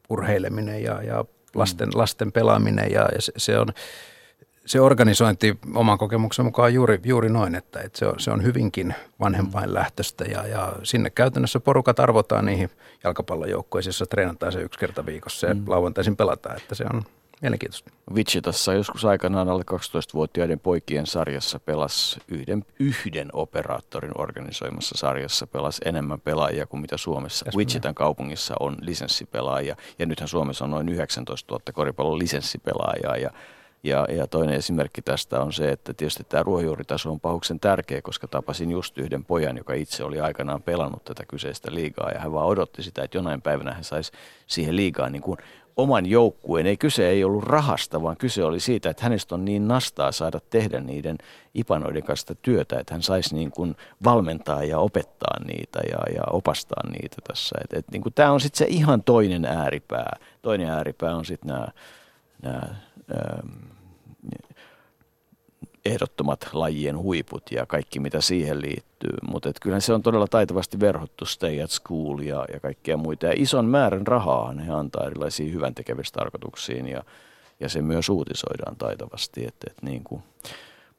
urheileminen ja, ja lasten, mm. lasten pelaaminen ja, ja se, se on se organisointi oman kokemuksen mukaan juuri, juuri noin, että, että se, on, se on hyvinkin vanhempainlähtöistä ja, ja sinne käytännössä porukat arvotaan niihin jalkapallojoukkoihin, joissa treenataan se yksi kerta viikossa ja mm. lauantaisin pelataan, että se on mielenkiintoista. Wichitassa joskus aikanaan alle 12-vuotiaiden poikien sarjassa pelas yhden, yhden operaattorin organisoimassa sarjassa pelas enemmän pelaajia kuin mitä Suomessa. Yes, Wichitan kaupungissa on lisenssipelaajia ja nythän Suomessa on noin 19 000 koripallon lisenssipelaajaa ja ja, ja toinen esimerkki tästä on se, että tietysti tämä ruohonjuuritaso on pahuksen tärkeä, koska tapasin just yhden pojan, joka itse oli aikanaan pelannut tätä kyseistä liigaa ja hän vaan odotti sitä, että jonain päivänä hän saisi siihen liigaan niin kuin oman joukkueen. Ei kyse ei ollut rahasta, vaan kyse oli siitä, että hänestä on niin nastaa saada tehdä niiden ipanoiden kanssa työtä, että hän saisi niin kuin valmentaa ja opettaa niitä ja, ja opastaa niitä tässä. Et, et, niin kuin tämä on sitten se ihan toinen ääripää. Toinen ääripää on sitten nämä, nämä ehdottomat lajien huiput ja kaikki mitä siihen liittyy. Mutta kyllähän se on todella taitavasti verhottu Stay at School ja, ja kaikkea muita. Ja ison määrän rahaa he antaa erilaisiin hyvän tarkoituksiin ja, ja se myös uutisoidaan taitavasti. Et, et niin kuin.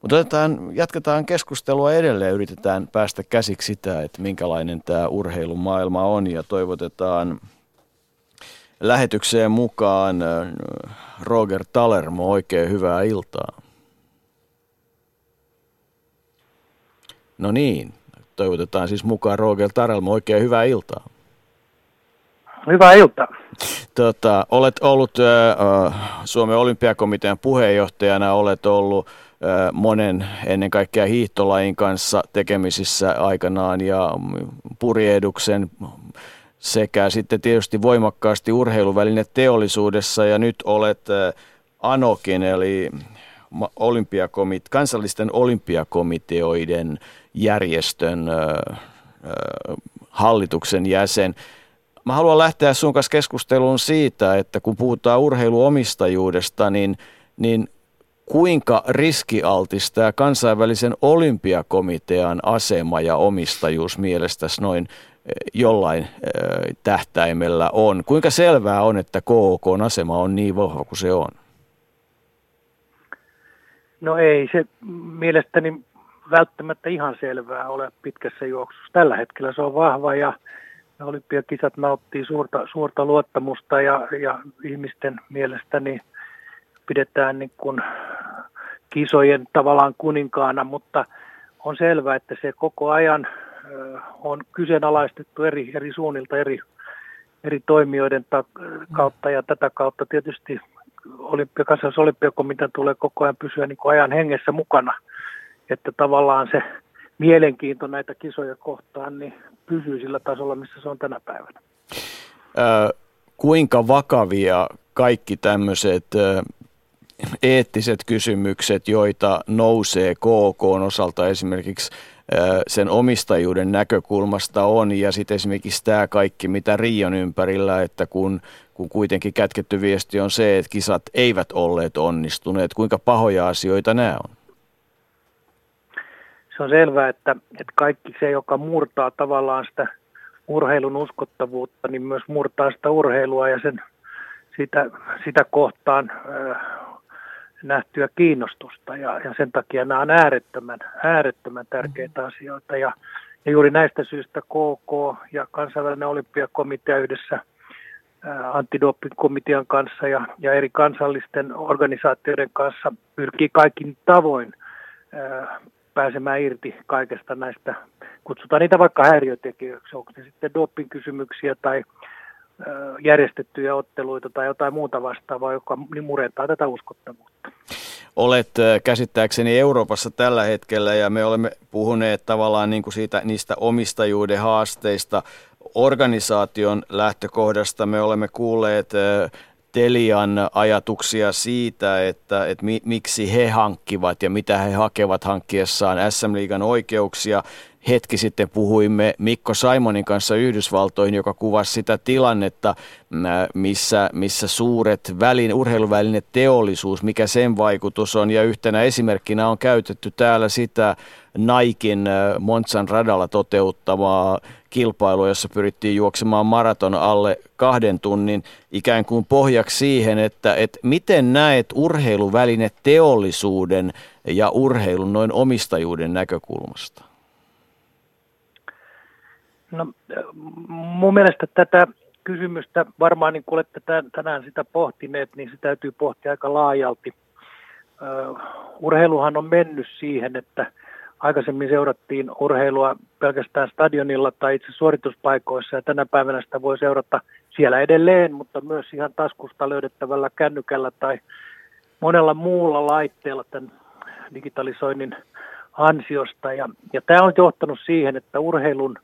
Mutta otetaan, jatketaan keskustelua edelleen, yritetään päästä käsiksi sitä, että minkälainen tämä urheilumaailma on ja toivotetaan lähetykseen mukaan äh, Roger Talermo, oikein hyvää iltaa. No niin, toivotetaan siis mukaan Roger Tarelmo oikein hyvää iltaa. Hyvää iltaa. Tota, olet ollut äh, Suomen olympiakomitean puheenjohtajana, olet ollut äh, monen ennen kaikkea hiihtolajin kanssa tekemisissä aikanaan ja purieduksen sekä sitten tietysti voimakkaasti urheiluväline teollisuudessa ja nyt olet Anokin eli olympiakomit, kansallisten olympiakomiteoiden järjestön hallituksen jäsen. Mä haluan lähteä sun kanssa keskusteluun siitä, että kun puhutaan urheiluomistajuudesta, niin, niin kuinka riskialtis tämä kansainvälisen olympiakomitean asema ja omistajuus mielestäsi noin jollain tähtäimellä on? Kuinka selvää on, että KOK asema on niin vahva kuin se on? No ei se mielestäni välttämättä ihan selvää ole pitkässä juoksussa. Tällä hetkellä se on vahva ja olympiakisat nauttii suurta, suurta luottamusta ja, ja ihmisten mielestä niin pidetään niin kuin kisojen tavallaan kuninkaana, mutta on selvää, että se koko ajan on kyseenalaistettu eri, eri suunnilta, eri, eri toimijoiden ta- kautta ja tätä kautta tietysti olympia, olympiakomitea tulee koko ajan pysyä niin kuin ajan hengessä mukana, että tavallaan se mielenkiinto näitä kisoja kohtaan niin pysyy sillä tasolla, missä se on tänä päivänä. Ö, kuinka vakavia kaikki tämmöiset eettiset kysymykset, joita nousee KK osalta esimerkiksi sen omistajuuden näkökulmasta on ja sitten esimerkiksi tämä kaikki, mitä Rion ympärillä, että kun, kun kuitenkin kätketty viesti on se, että kisat eivät olleet onnistuneet, kuinka pahoja asioita nämä on? Se on selvää, että, että kaikki se, joka murtaa tavallaan sitä urheilun uskottavuutta, niin myös murtaa sitä urheilua ja sen, sitä, sitä kohtaan nähtyä kiinnostusta ja, ja sen takia nämä on äärettömän, äärettömän tärkeitä mm. asioita ja, ja juuri näistä syistä KK ja kansainvälinen olympiakomitea yhdessä antidoping-komitean kanssa ja, ja eri kansallisten organisaatioiden kanssa pyrkii kaikin tavoin ää, pääsemään irti kaikesta näistä, kutsutaan niitä vaikka häiriötekijöiksi, onko se sitten doping-kysymyksiä tai järjestettyjä otteluita tai jotain muuta vastaavaa, joka murentaa tätä uskottavuutta. Olet käsittääkseni Euroopassa tällä hetkellä ja me olemme puhuneet tavallaan niin kuin siitä, niistä omistajuuden haasteista. Organisaation lähtökohdasta me olemme kuulleet Telian ajatuksia siitä, että, että mi, miksi he hankkivat ja mitä he hakevat hankkiessaan SM-liigan oikeuksia hetki sitten puhuimme Mikko Simonin kanssa Yhdysvaltoihin, joka kuvasi sitä tilannetta, missä, missä suuret välin, urheiluväline teollisuus, mikä sen vaikutus on. Ja yhtenä esimerkkinä on käytetty täällä sitä Naikin Montsan radalla toteuttamaa kilpailua, jossa pyrittiin juoksemaan maraton alle kahden tunnin ikään kuin pohjaksi siihen, että, että miten näet urheiluväline teollisuuden ja urheilun noin omistajuuden näkökulmasta? No, mun mielestä tätä kysymystä, varmaan niin kuin olette tänään sitä pohtineet, niin se täytyy pohtia aika laajalti. Uh, urheiluhan on mennyt siihen, että aikaisemmin seurattiin urheilua pelkästään stadionilla tai itse suorituspaikoissa ja tänä päivänä sitä voi seurata siellä edelleen, mutta myös ihan taskusta löydettävällä kännykällä tai monella muulla laitteella tämän digitalisoinnin ansiosta. Ja, ja tämä on johtanut siihen, että urheilun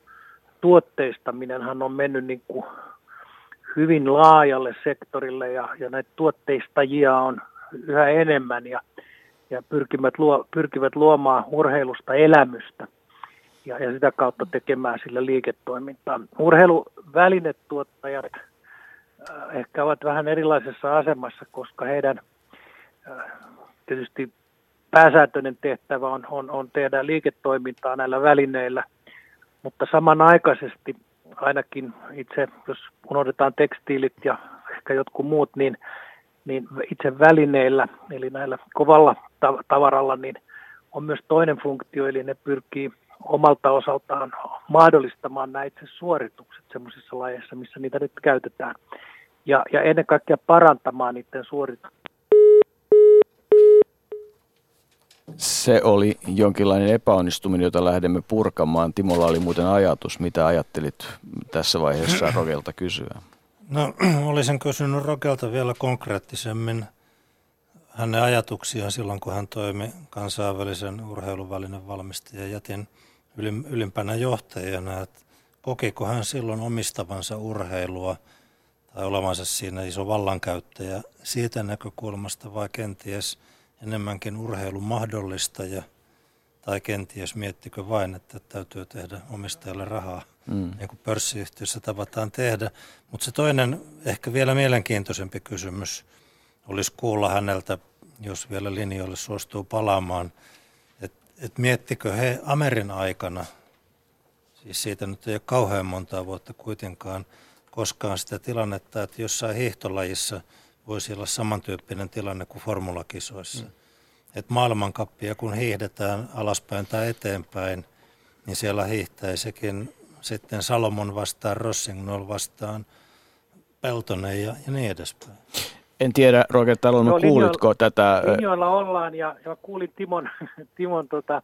tuotteistaminenhan on mennyt niin kuin hyvin laajalle sektorille ja, ja näitä tuotteistajia on yhä enemmän ja, ja pyrkivät, luo, pyrkivät luomaan urheilusta elämystä ja, ja sitä kautta tekemään sillä liiketoimintaa. Urheiluvälinetuottajat äh, ehkä ovat vähän erilaisessa asemassa, koska heidän äh, tietysti pääsääntöinen tehtävä on, on, on tehdä liiketoimintaa näillä välineillä – mutta samanaikaisesti ainakin itse, jos unohdetaan tekstiilit ja ehkä jotkut muut, niin, niin itse välineillä, eli näillä kovalla tavaralla, niin on myös toinen funktio, eli ne pyrkii omalta osaltaan mahdollistamaan nämä itse suoritukset sellaisissa lajeissa, missä niitä nyt käytetään. Ja, ja ennen kaikkea parantamaan niiden suorituksia Se oli jonkinlainen epäonnistuminen, jota lähdemme purkamaan. Timolla oli muuten ajatus. Mitä ajattelit tässä vaiheessa Rogelta kysyä? No, olisin kysynyt Rogelta vielä konkreettisemmin hänen ajatuksiaan silloin, kun hän toimi kansainvälisen urheiluvälinen valmistaja jätin ylimpänä johtajana. Että kokiko hän silloin omistavansa urheilua tai olevansa siinä iso vallankäyttäjä siitä näkökulmasta vai kenties – enemmänkin urheilun mahdollistaja, tai kenties miettikö vain, että täytyy tehdä omistajalle rahaa, mm. niin kuin pörssiyhtiössä tavataan tehdä. Mutta se toinen, ehkä vielä mielenkiintoisempi kysymys olisi kuulla häneltä, jos vielä linjoille suostuu palaamaan, että et miettikö he Amerin aikana, siis siitä nyt ei ole kauhean montaa vuotta kuitenkaan, koskaan sitä tilannetta, että jossain hiihtolajissa – voisi olla samantyyppinen tilanne kuin formulakisoissa. Mm. Et maailmankappia kun hiihdetään alaspäin tai eteenpäin, niin siellä hiihtäisikin sitten Salomon vastaan, Rossignol vastaan, Peltonen ja, ja niin edespäin. En tiedä, Roger Talon, no, kuulitko linjoilla, tätä? Linjoilla ollaan ja, ja kuulin Timon, Timon tota,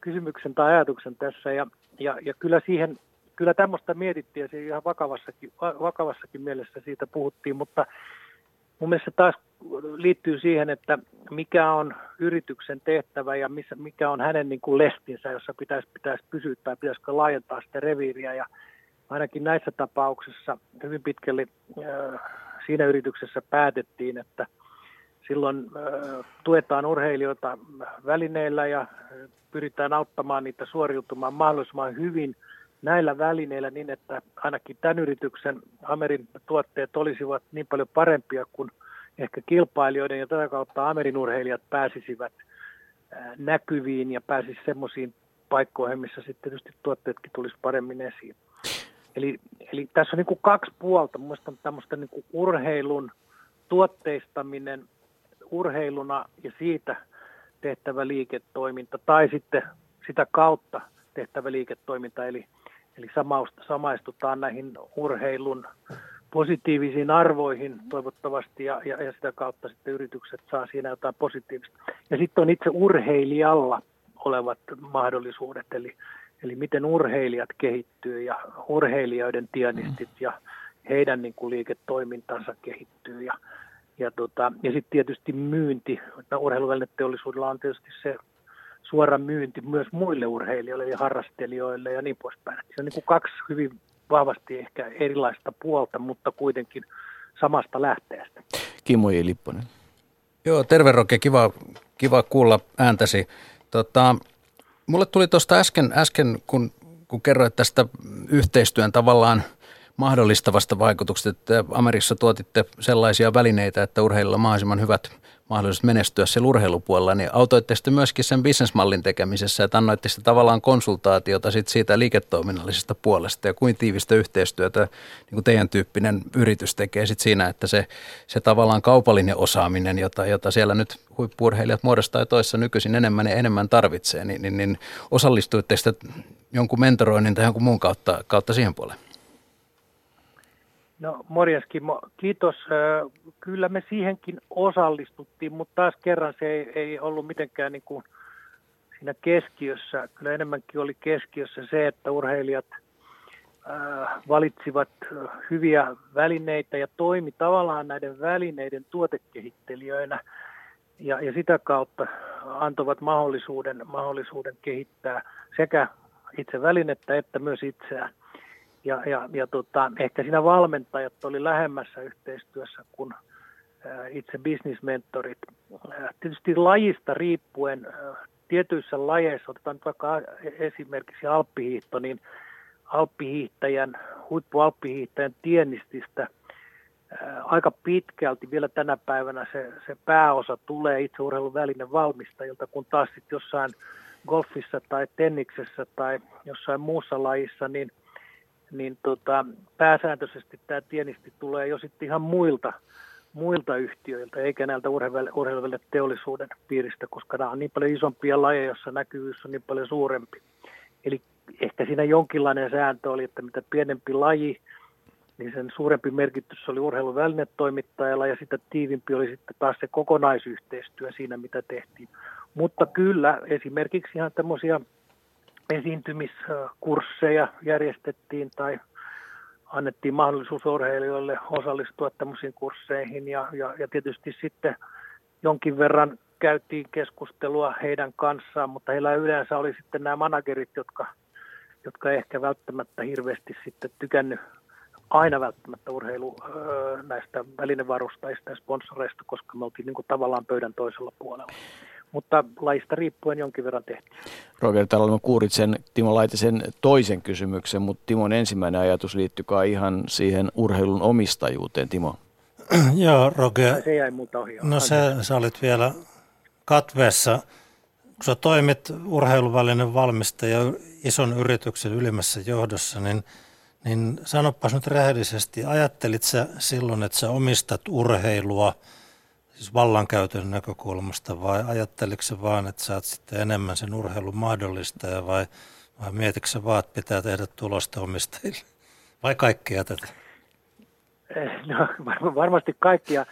kysymyksen tai ajatuksen tässä ja, ja, ja kyllä siihen, kyllä tämmöistä mietittiin ja se ihan vakavassakin, vakavassakin mielessä siitä puhuttiin, mutta mun mielestä taas liittyy siihen, että mikä on yrityksen tehtävä ja missä, mikä on hänen niin kuin lestinsä, jossa pitäisi, pitäisi pysyä tai pitäisikö laajentaa sitä reviiriä. Ja ainakin näissä tapauksissa hyvin pitkälle äh, siinä yrityksessä päätettiin, että silloin äh, tuetaan urheilijoita välineillä ja pyritään auttamaan niitä suoriutumaan mahdollisimman hyvin näillä välineillä niin, että ainakin tämän yrityksen Amerin tuotteet olisivat niin paljon parempia kuin ehkä kilpailijoiden ja tätä kautta Amerin urheilijat pääsisivät näkyviin ja pääsisi semmoisiin paikkoihin, missä sitten tietysti tuotteetkin tulisi paremmin esiin. Eli, eli tässä on niin kuin kaksi puolta. Mielestäni tämmöistä niin kuin urheilun tuotteistaminen urheiluna ja siitä tehtävä liiketoiminta tai sitten sitä kautta tehtävä liiketoiminta, eli, eli samaistutaan näihin urheilun positiivisiin arvoihin toivottavasti ja, ja, ja sitä kautta sitten yritykset saa siinä jotain positiivista. Ja sitten on itse urheilijalla olevat mahdollisuudet, eli, eli miten urheilijat kehittyy ja urheilijoiden tianistit ja heidän niin kuin liiketoimintansa kehittyy. Ja, ja, tota, ja sitten tietysti myynti. Urheiluvälineteollisuudella on tietysti se suora myynti myös muille urheilijoille ja harrastelijoille ja niin poispäin. Se on niin kuin kaksi hyvin vahvasti ehkä erilaista puolta, mutta kuitenkin samasta lähteestä. Kimmo J. Lipponen. Joo, terve Roke, kiva, kiva kuulla ääntäsi. Tota, mulle tuli tuosta äsken, äsken kun, kun kerroit tästä yhteistyön tavallaan mahdollistavasta vaikutuksesta, että Amerissa tuotitte sellaisia välineitä, että urheilla mahdollisimman hyvät mahdollisuus menestyä siellä urheilupuolella, niin autoitte sitten myöskin sen bisnesmallin tekemisessä, että annoitte sitä tavallaan konsultaatiota sit siitä liiketoiminnallisesta puolesta ja kuin tiivistä yhteistyötä niin kuin teidän tyyppinen yritys tekee sit siinä, että se, se tavallaan kaupallinen osaaminen, jota, jota siellä nyt huippurheilijat muodostaa toissa nykyisin enemmän ja enemmän tarvitsee, niin, niin, niin osallistuitte sitä jonkun mentoroinnin tai jonkun muun kautta, kautta siihen puoleen? No morjens Kimmo, kiitos. Kyllä me siihenkin osallistuttiin, mutta taas kerran se ei, ei ollut mitenkään niin kuin siinä keskiössä. Kyllä enemmänkin oli keskiössä se, että urheilijat valitsivat hyviä välineitä ja toimi tavallaan näiden välineiden tuotekehittelijöinä ja, ja sitä kautta antoivat mahdollisuuden, mahdollisuuden kehittää sekä itse välinettä että myös itseään ja, ja, ja tota, ehkä siinä valmentajat oli lähemmässä yhteistyössä kuin itse bisnismentorit. Tietysti lajista riippuen tietyissä lajeissa, otetaan vaikka esimerkiksi alppihiihto, niin alppihiihtäjän, huippualppihiihtäjän tiennististä aika pitkälti vielä tänä päivänä se, se pääosa tulee itse urheiluvälinen valmistajilta, kun taas sitten jossain golfissa tai tenniksessä tai jossain muussa lajissa, niin – niin tota, pääsääntöisesti tämä tienisti tulee jo sitten ihan muilta, muilta yhtiöiltä, eikä näiltä urheiluville teollisuuden piiristä, koska nämä on niin paljon isompia lajeja, joissa näkyvyys on niin paljon suurempi. Eli ehkä siinä jonkinlainen sääntö oli, että mitä pienempi laji, niin sen suurempi merkitys oli urheiluvälinetoimittajalla ja sitä tiivimpi oli sitten taas se kokonaisyhteistyö siinä, mitä tehtiin. Mutta kyllä esimerkiksi ihan tämmöisiä esiintymiskursseja järjestettiin tai annettiin mahdollisuus urheilijoille osallistua tämmöisiin kursseihin. Ja, ja, ja tietysti sitten jonkin verran käytiin keskustelua heidän kanssaan, mutta heillä yleensä oli sitten nämä managerit, jotka, jotka ehkä välttämättä hirveästi sitten tykännyt aina välttämättä urheilu näistä välinevarustajista ja sponsoreista, koska me oltiin niin kuin tavallaan pöydän toisella puolella mutta laista riippuen jonkin verran tehtiin. Roger, täällä kuurit sen Timo Laitisen toisen kysymyksen, mutta Timon ensimmäinen ajatus liittyy ihan siihen urheilun omistajuuteen, Timo. Joo, Roger. Se jäi multa ohi. No se, sä olit vielä katveessa. Kun sä toimit urheiluvälinen valmistaja ison yrityksen ylimmässä johdossa, niin, niin sanopas nyt rehellisesti, ajattelit sä silloin, että sä omistat urheilua – siis vallankäytön näkökulmasta vai ajatteliko vaan, että sä oot sitten enemmän sen urheilun mahdollistaja vai, Vai mietitkö sä vaan, että pitää tehdä tulosta omistajille? Vai kaikkea tätä? Eh, no, varmasti kaikkia,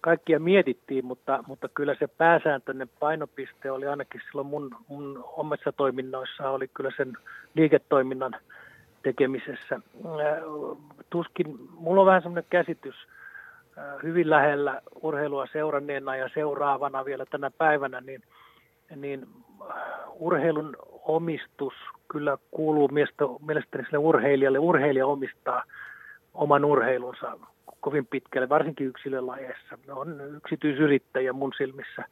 kaikkia mietittiin, mutta, mutta kyllä se pääsääntöinen painopiste oli ainakin silloin mun, mun omissa toiminnoissa, oli kyllä sen liiketoiminnan tekemisessä. Äh, tuskin, mulla on vähän semmoinen käsitys hyvin lähellä urheilua seuranneena ja seuraavana vielä tänä päivänä, niin, niin urheilun omistus kyllä kuuluu mielestäni sille urheilijalle. Urheilija omistaa oman urheilunsa kovin pitkälle, varsinkin yksilölajeissa. Ne on yksityisyrittäjä mun silmissä.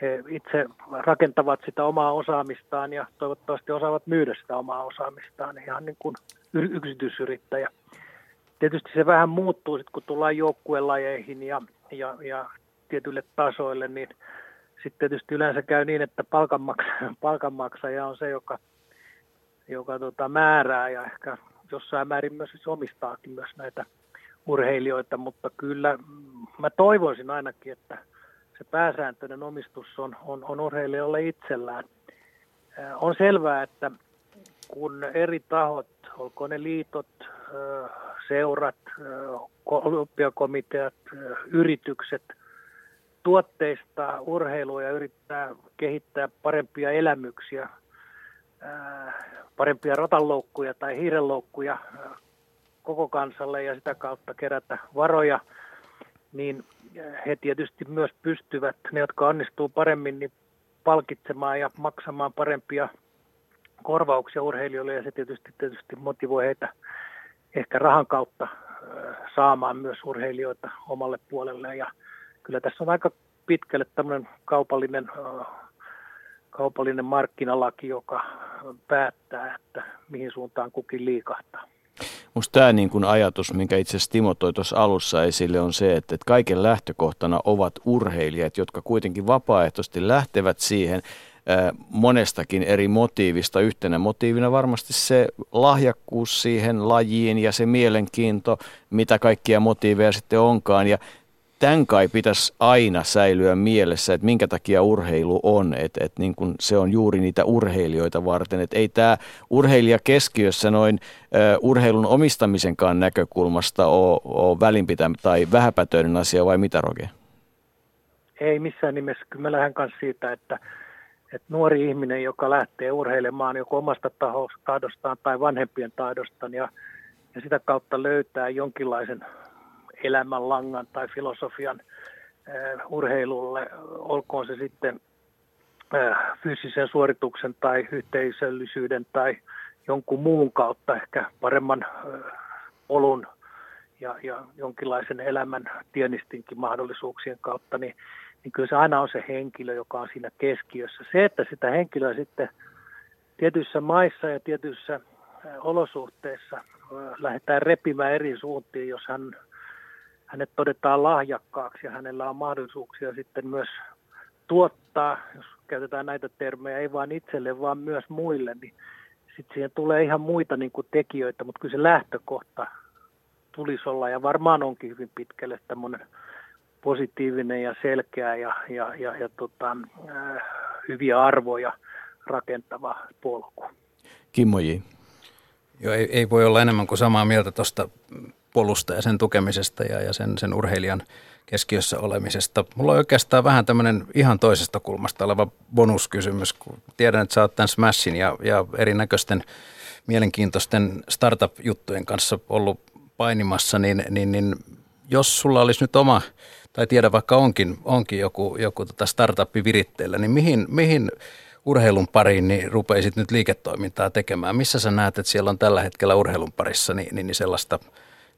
He itse rakentavat sitä omaa osaamistaan ja toivottavasti osaavat myydä sitä omaa osaamistaan ihan niin kuin yksityisyrittäjä. Tietysti se vähän muuttuu sitten, kun tullaan joukkuelajeihin ja, ja, ja tietyille tasoille, niin sitten tietysti yleensä käy niin, että palkanmaksaja, palkanmaksaja on se, joka, joka tota, määrää ja ehkä jossain määrin myös siis omistaakin myös näitä urheilijoita, mutta kyllä mä toivoisin ainakin, että se pääsääntöinen omistus on, on, on urheilijoille itsellään. On selvää, että kun eri tahot, olkoon ne liitot, seurat, olympiakomiteat, yritykset – tuotteista urheilua ja yrittää kehittää parempia elämyksiä, parempia rotanloukkuja tai hiirenloukkuja koko kansalle ja sitä kautta kerätä varoja, niin he tietysti myös pystyvät, ne jotka onnistuu paremmin, niin palkitsemaan ja maksamaan parempia korvauksia urheilijoille ja se tietysti, tietysti motivoi heitä ehkä rahan kautta saamaan myös urheilijoita omalle puolelle ja kyllä tässä on aika pitkälle tämmöinen kaupallinen, kaupallinen markkinalaki, joka päättää, että mihin suuntaan kukin liikahtaa. Minusta tämä niin kuin ajatus, minkä itse asiassa Timo toi tuossa alussa esille, on se, että kaiken lähtökohtana ovat urheilijat, jotka kuitenkin vapaaehtoisesti lähtevät siihen monestakin eri motiivista. Yhtenä motiivina varmasti se lahjakkuus siihen lajiin ja se mielenkiinto, mitä kaikkia motiiveja sitten onkaan. Ja tämän kai pitäisi aina säilyä mielessä, että minkä takia urheilu on, että, että niin kun se on juuri niitä urheilijoita varten, että ei tämä urheilija keskiössä noin uh, urheilun omistamisenkaan näkökulmasta ole, ole välinpitä tai vähäpätöinen asia vai mitä Roge? Ei missään nimessä. Kyllä mä lähden kanssa siitä, että, että nuori ihminen, joka lähtee urheilemaan joko omasta tahdostaan tai vanhempien tahdostaan ja, ja sitä kautta löytää jonkinlaisen elämänlangan tai filosofian äh, urheilulle, olkoon se sitten äh, fyysisen suorituksen tai yhteisöllisyyden tai jonkun muun kautta ehkä paremman äh, olun ja, ja jonkinlaisen elämän tienistinkin mahdollisuuksien kautta, niin, niin kyllä se aina on se henkilö, joka on siinä keskiössä. Se, että sitä henkilöä sitten tietyissä maissa ja tietyissä olosuhteissa lähdetään repimään eri suuntiin, jos hän hänet todetaan lahjakkaaksi ja hänellä on mahdollisuuksia sitten myös tuottaa, jos käytetään näitä termejä, ei vain itselle, vaan myös muille, niin sitten siihen tulee ihan muita niin kuin tekijöitä, mutta kyllä se lähtökohta tulisi olla ja varmaan onkin hyvin pitkälle tämmöinen positiivinen ja selkeä ja, ja, ja, ja tota, äh, hyviä arvoja rakentava polku. Kimmo J. Joo, ei, ei voi olla enemmän kuin samaa mieltä tuosta polusta ja sen tukemisesta ja, ja sen, sen urheilijan keskiössä olemisesta. Mulla on oikeastaan vähän tämmöinen ihan toisesta kulmasta oleva bonuskysymys, kun tiedän, että sä oot tämän Smashin ja, ja erinäköisten mielenkiintoisten startup-juttujen kanssa ollut painimassa, niin, niin, niin jos sulla olisi nyt oma, tai tiedä vaikka onkin, onkin joku, joku tota startuppi viritteellä, niin mihin, mihin urheilun pariin niin rupeisit nyt liiketoimintaa tekemään? Missä sä näet, että siellä on tällä hetkellä urheilun parissa niin, niin, niin sellaista –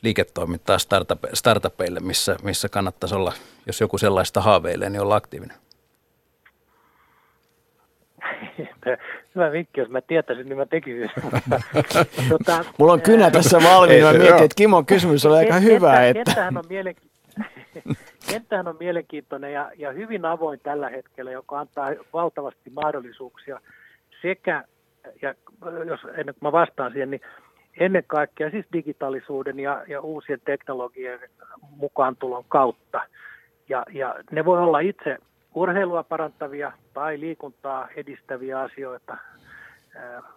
liiketoimintaa startup- startupeille, missä, missä kannattaisi olla, jos joku sellaista haaveilee, niin olla aktiivinen? Hyvä vinkki, jos mä tietäisin, niin mä tekisin. tota, Mulla on kynä tässä valmiina. Mä mietin, että Kimon kysymys oli aika hyvä. Että... Kenttähän, on kenttähän on mielenkiintoinen ja, ja hyvin avoin tällä hetkellä, joka antaa valtavasti mahdollisuuksia sekä, ja jos ennen kuin mä vastaan siihen, niin ennen kaikkea siis digitaalisuuden ja, ja uusien teknologien mukaantulon kautta. Ja, ja ne voi olla itse urheilua parantavia tai liikuntaa edistäviä asioita.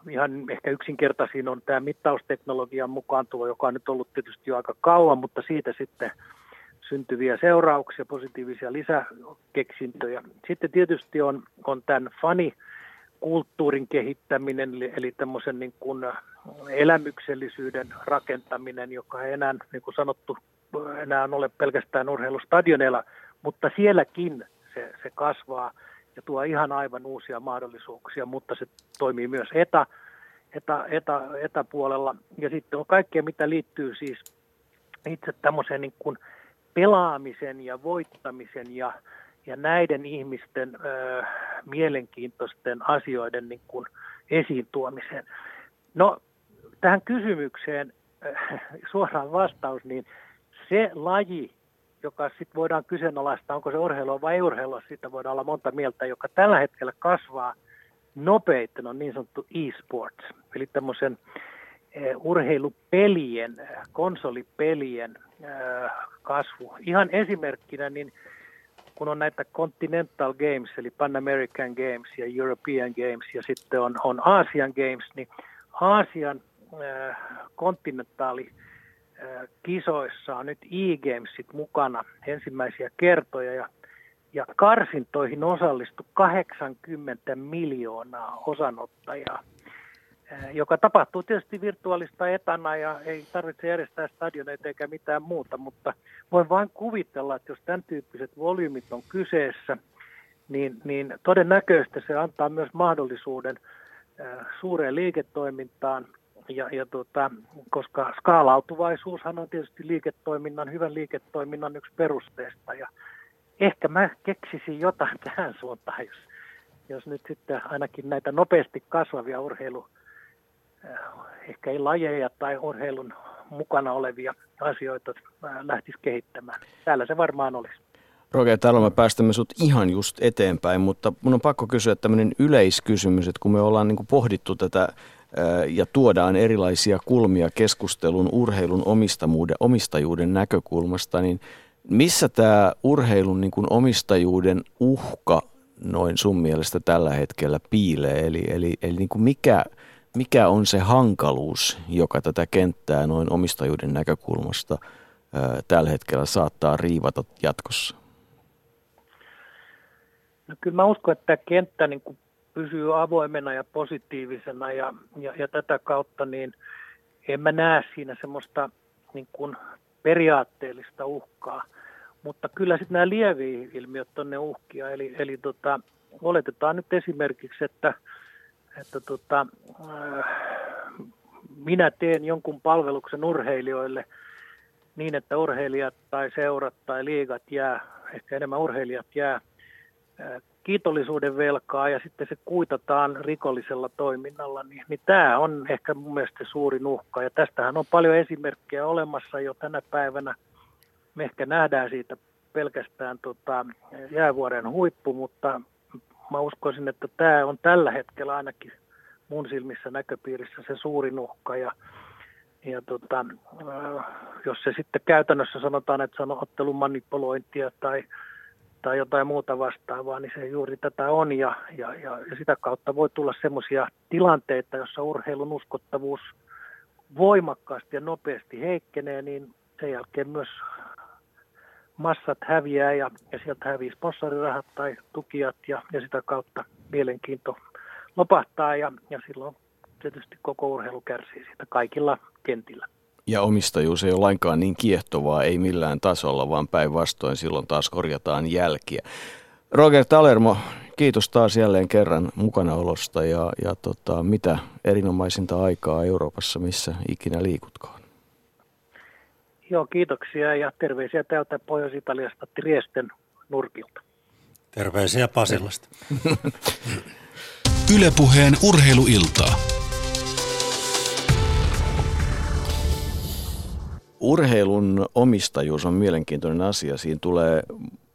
Ihan ehkä yksinkertaisin on tämä mittausteknologian mukaan tulo, joka on nyt ollut tietysti jo aika kauan, mutta siitä sitten syntyviä seurauksia, positiivisia lisäkeksintöjä. Sitten tietysti on, on tämän fani kulttuurin kehittäminen, eli tämmöisen niin kuin elämyksellisyyden rakentaminen, joka ei enää, niin kuin sanottu, enää ole pelkästään urheilustadioneilla, mutta sielläkin se, se kasvaa ja tuo ihan aivan uusia mahdollisuuksia, mutta se toimii myös etä, etä, etä, etäpuolella. Ja sitten on kaikkea, mitä liittyy siis itse tämmöiseen niin kuin pelaamisen ja voittamisen ja, ja näiden ihmisten ö, mielenkiintoisten asioiden niin kuin esiin tuomiseen. No tähän kysymykseen suoraan vastaus, niin se laji, joka sitten voidaan kyseenalaistaa, onko se urheilua vai ei urheilua, siitä voidaan olla monta mieltä, joka tällä hetkellä kasvaa nopeiten, on niin sanottu e-sports, eli tämmöisen uh, urheilupelien, konsolipelien uh, kasvu. Ihan esimerkkinä, niin kun on näitä Continental Games, eli Pan American Games ja European Games, ja sitten on, on Asian Games, niin Aasian äh, kontinentaali kisoissa on nyt e-gamesit mukana ensimmäisiä kertoja ja, ja karsintoihin osallistui 80 miljoonaa osanottajaa, joka tapahtuu tietysti virtuaalista etänä ja ei tarvitse järjestää stadioneita eikä mitään muuta, mutta voin vain kuvitella, että jos tämän tyyppiset volyymit on kyseessä, niin, niin todennäköisesti se antaa myös mahdollisuuden suureen liiketoimintaan ja, ja tota, koska skaalautuvaisuushan on tietysti liiketoiminnan, hyvän liiketoiminnan yksi perusteista. Ja ehkä mä keksisin jotain tähän suuntaan, jos, jos nyt sitten ainakin näitä nopeasti kasvavia urheilu, äh, ehkä ei lajeja tai urheilun mukana olevia asioita äh, lähtisi kehittämään. Täällä se varmaan olisi. Roger, täällä me päästämme sut ihan just eteenpäin, mutta mun on pakko kysyä tämmöinen yleiskysymys, että kun me ollaan niin pohdittu tätä ja tuodaan erilaisia kulmia keskustelun urheilun omistajuuden, omistajuuden näkökulmasta, niin missä tämä urheilun niin kuin omistajuuden uhka noin sun mielestä tällä hetkellä piilee? Eli, eli, eli niin kuin mikä, mikä on se hankaluus, joka tätä kenttää noin omistajuuden näkökulmasta tällä hetkellä saattaa riivata jatkossa? No kyllä mä uskon, että tämä kenttä niin kuin pysyy avoimena ja positiivisena ja, ja, ja tätä kautta niin en mä näe siinä semmoista niin kuin periaatteellista uhkaa. Mutta kyllä sitten nämä lievi ilmiöt on ne uhkia. Eli, eli tota, oletetaan nyt esimerkiksi, että, että tota, äh, minä teen jonkun palveluksen urheilijoille niin, että urheilijat tai seurat tai liigat jää, ehkä enemmän urheilijat jää äh, kiitollisuuden velkaa ja sitten se kuitataan rikollisella toiminnalla, niin, niin tämä on ehkä mun mielestä suurin uhka. Ja tästähän on paljon esimerkkejä olemassa jo tänä päivänä. Me ehkä nähdään siitä pelkästään tota, jäävuoren huippu, mutta mä uskoisin, että tämä on tällä hetkellä ainakin mun silmissä näköpiirissä se suurin uhka. Ja, ja tota, jos se sitten käytännössä sanotaan, että se on ottelun manipulointia tai tai jotain muuta vastaavaa, niin se juuri tätä on ja, ja, ja, sitä kautta voi tulla semmoisia tilanteita, jossa urheilun uskottavuus voimakkaasti ja nopeasti heikkenee, niin sen jälkeen myös massat häviää ja, ja sieltä hävii sponsorirahat tai tukijat ja, ja sitä kautta mielenkiinto lopahtaa ja, ja silloin tietysti koko urheilu kärsii siitä kaikilla kentillä. Ja omistajuus ei ole lainkaan niin kiehtovaa, ei millään tasolla, vaan päinvastoin silloin taas korjataan jälkiä. Roger Talermo, kiitos taas jälleen kerran mukanaolosta ja, ja tota, mitä erinomaisinta aikaa Euroopassa, missä ikinä liikutkaan. Joo, kiitoksia ja terveisiä täältä Pohjois-Italiasta Triesten nurkilta. Terveisiä Pasilasta. Ylepuheen urheiluiltaa. Urheilun omistajuus on mielenkiintoinen asia. Siinä tulee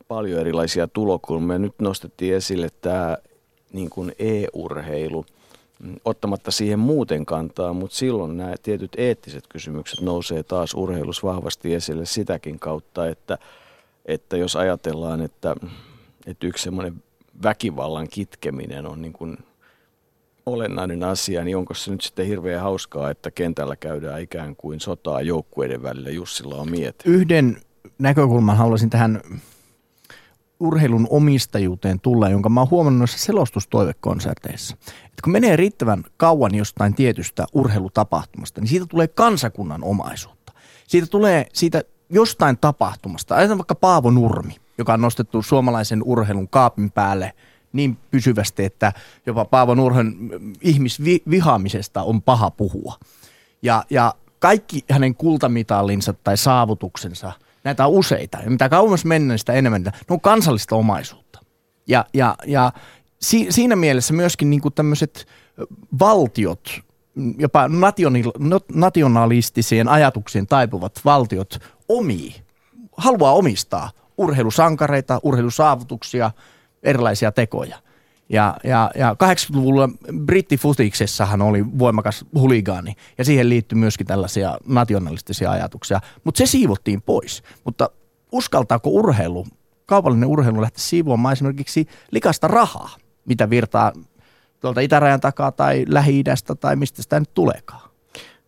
paljon erilaisia tulokulmia. Nyt nostettiin esille tämä niin kuin e-urheilu, ottamatta siihen muuten kantaa, mutta silloin nämä tietyt eettiset kysymykset nousee taas urheilus vahvasti esille sitäkin kautta, että, että jos ajatellaan, että, että yksi semmoinen väkivallan kitkeminen on niin kuin olennainen asia, niin onko se nyt sitten hirveän hauskaa, että kentällä käydään ikään kuin sotaa joukkueiden välillä? Jussilla on miet. Yhden näkökulman haluaisin tähän urheilun omistajuuteen tulla, jonka mä oon huomannut noissa selostustoivekonserteissa. Että kun menee riittävän kauan jostain tietystä urheilutapahtumasta, niin siitä tulee kansakunnan omaisuutta. Siitä tulee siitä jostain tapahtumasta. Ajatellaan vaikka Paavo Nurmi, joka on nostettu suomalaisen urheilun kaapin päälle niin pysyvästi, että jopa Paavo Nurhen ihmisvihaamisesta on paha puhua. Ja, ja kaikki hänen kultamitallinsa tai saavutuksensa – näitä on useita. Ja mitä kauemmas mennään, sitä enemmän. Ne on kansallista omaisuutta. Ja, ja, ja si, siinä mielessä myöskin niin tämmöiset valtiot, jopa nationalistiseen ajatuksien taipuvat valtiot omii, haluaa omistaa urheilusankareita, urheilusaavutuksia, erilaisia tekoja – ja, ja, ja 80-luvulla brittifutiksessahan oli voimakas huligaani ja siihen liittyi myöskin tällaisia nationalistisia ajatuksia, mutta se siivottiin pois. Mutta uskaltaako urheilu, kaupallinen urheilu lähteä siivoamaan esimerkiksi likasta rahaa, mitä virtaa tuolta itärajan takaa tai Lähi-idästä tai mistä sitä nyt tuleekaan?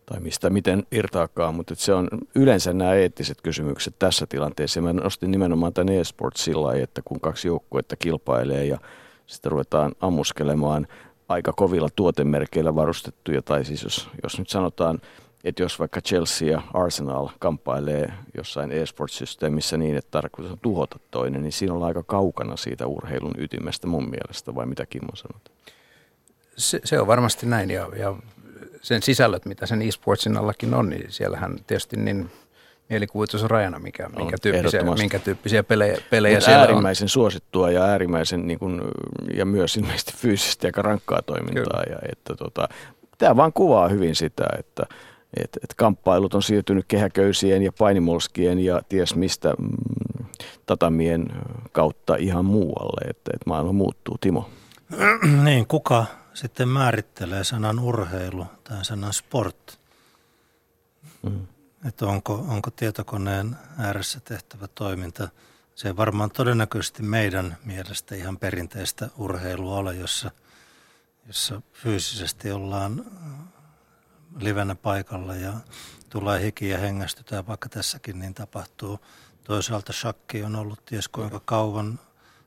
Tai mistä miten irtaakaan, mutta se on yleensä nämä eettiset kysymykset tässä tilanteessa. Mä nostin nimenomaan tämän e-sport sillä että kun kaksi joukkuetta kilpailee ja sitten ruvetaan ammuskelemaan aika kovilla tuotemerkeillä varustettuja, tai siis jos, jos nyt sanotaan, että jos vaikka Chelsea ja Arsenal kamppailee jossain e-sport-systeemissä niin, että tarkoitus on tuhota toinen, niin siinä on aika kaukana siitä urheilun ytimestä mun mielestä, vai mitä Kimmo sanot? Se, se on varmasti näin, ja, ja sen sisällöt, mitä sen e-sportsin allakin on, niin siellähän tietysti niin mielikuvitus on rajana, mikä, minkä, tyyppisiä, minkä tyyppisiä pelejä, pelejä siellä äärimmäisen on. suosittua ja äärimmäisen niin kuin, ja myös ilmeisesti fyysisesti aika rankkaa toimintaa. Ja, että, tota, tämä vaan kuvaa hyvin sitä, että et, et kamppailut on siirtynyt kehäköysien ja painimolskien ja ties mistä mm, tatamien kautta ihan muualle, että et maailma muuttuu. Timo. niin, kuka sitten määrittelee sanan urheilu tai sanan sport? Mm että onko, onko tietokoneen ääressä tehtävä toiminta. Se ei varmaan todennäköisesti meidän mielestä ihan perinteistä urheilua ole, jossa, jossa fyysisesti ollaan livenä paikalla ja tulee hiki ja hengästytään, vaikka tässäkin niin tapahtuu. Toisaalta shakki on ollut ties kuinka kauan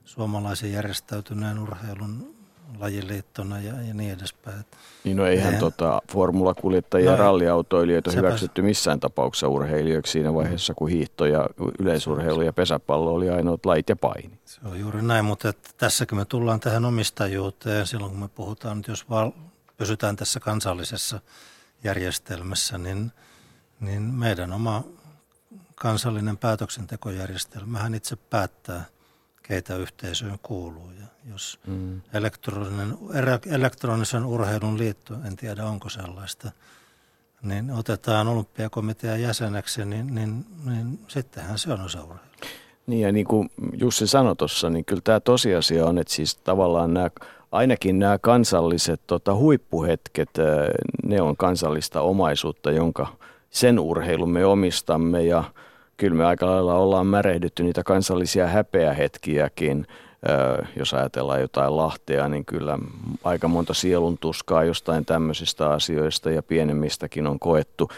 suomalaisen järjestäytyneen urheilun lajiliittona ja, ja niin edespäin. Niin no eihän ja, tota, formulakuljettajia ja no, ralliautoilijoita hyväksytty missään tapauksessa urheilijoiksi siinä vaiheessa, kun hiihto ja yleisurheilu ja pesäpallo oli ainoat lait ja paini. Se on juuri näin, mutta että tässäkin me tullaan tähän omistajuuteen silloin, kun me puhutaan, että jos val, pysytään tässä kansallisessa järjestelmässä, niin, niin meidän oma kansallinen päätöksentekojärjestelmähän itse päättää – keitä yhteisöön kuuluu. Ja jos mm. elektroninen, elektronisen urheilun liitto, en tiedä onko sellaista, niin otetaan olympiakomitean jäseneksi, niin, niin, niin sittenhän se on osa urheilua. Niin ja niin kuin Jussi sanoi tuossa, niin kyllä tämä tosiasia on, että siis tavallaan nämä, ainakin nämä kansalliset tota, huippuhetket, ne on kansallista omaisuutta, jonka sen urheilun me omistamme ja – kyllä me aika lailla ollaan märehdytty niitä kansallisia häpeähetkiäkin. Jos ajatellaan jotain Lahtea, niin kyllä aika monta sielun tuskaa jostain tämmöisistä asioista ja pienemmistäkin on koettu.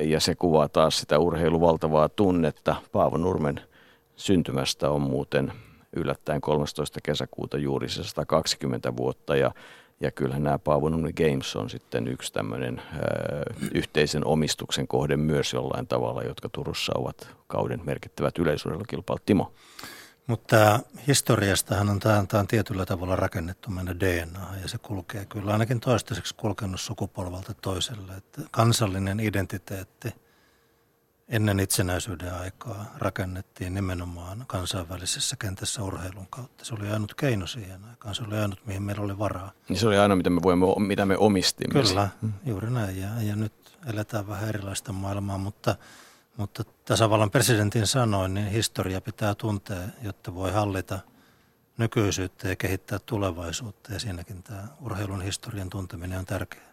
Ja se kuvaa taas sitä urheiluvaltavaa tunnetta. Paavo Nurmen syntymästä on muuten yllättäen 13. kesäkuuta juuri se 120 vuotta ja ja kyllähän nämä Paavo Games on sitten yksi tämmöinen yhteisen omistuksen kohde myös jollain tavalla, jotka Turussa ovat kauden merkittävät yleisurheilukilpailut. Timo. Mutta historiastahan on tämä, tämä on tietyllä tavalla rakennettu meidän DNA ja se kulkee kyllä ainakin toistaiseksi kulkenut sukupolvalta toiselle. Että kansallinen identiteetti – ennen itsenäisyyden aikaa rakennettiin nimenomaan kansainvälisessä kentässä urheilun kautta. Se oli ainut keino siihen aikaan, se oli ainut mihin meillä oli varaa. Niin se oli ainoa mitä me, voimme, mitä me omistimme. Kyllä, juuri näin ja, ja nyt eletään vähän erilaista maailmaa, mutta, mutta tasavallan presidentin sanoin, niin historia pitää tuntea, jotta voi hallita nykyisyyttä ja kehittää tulevaisuutta ja siinäkin tämä urheilun historian tunteminen on tärkeää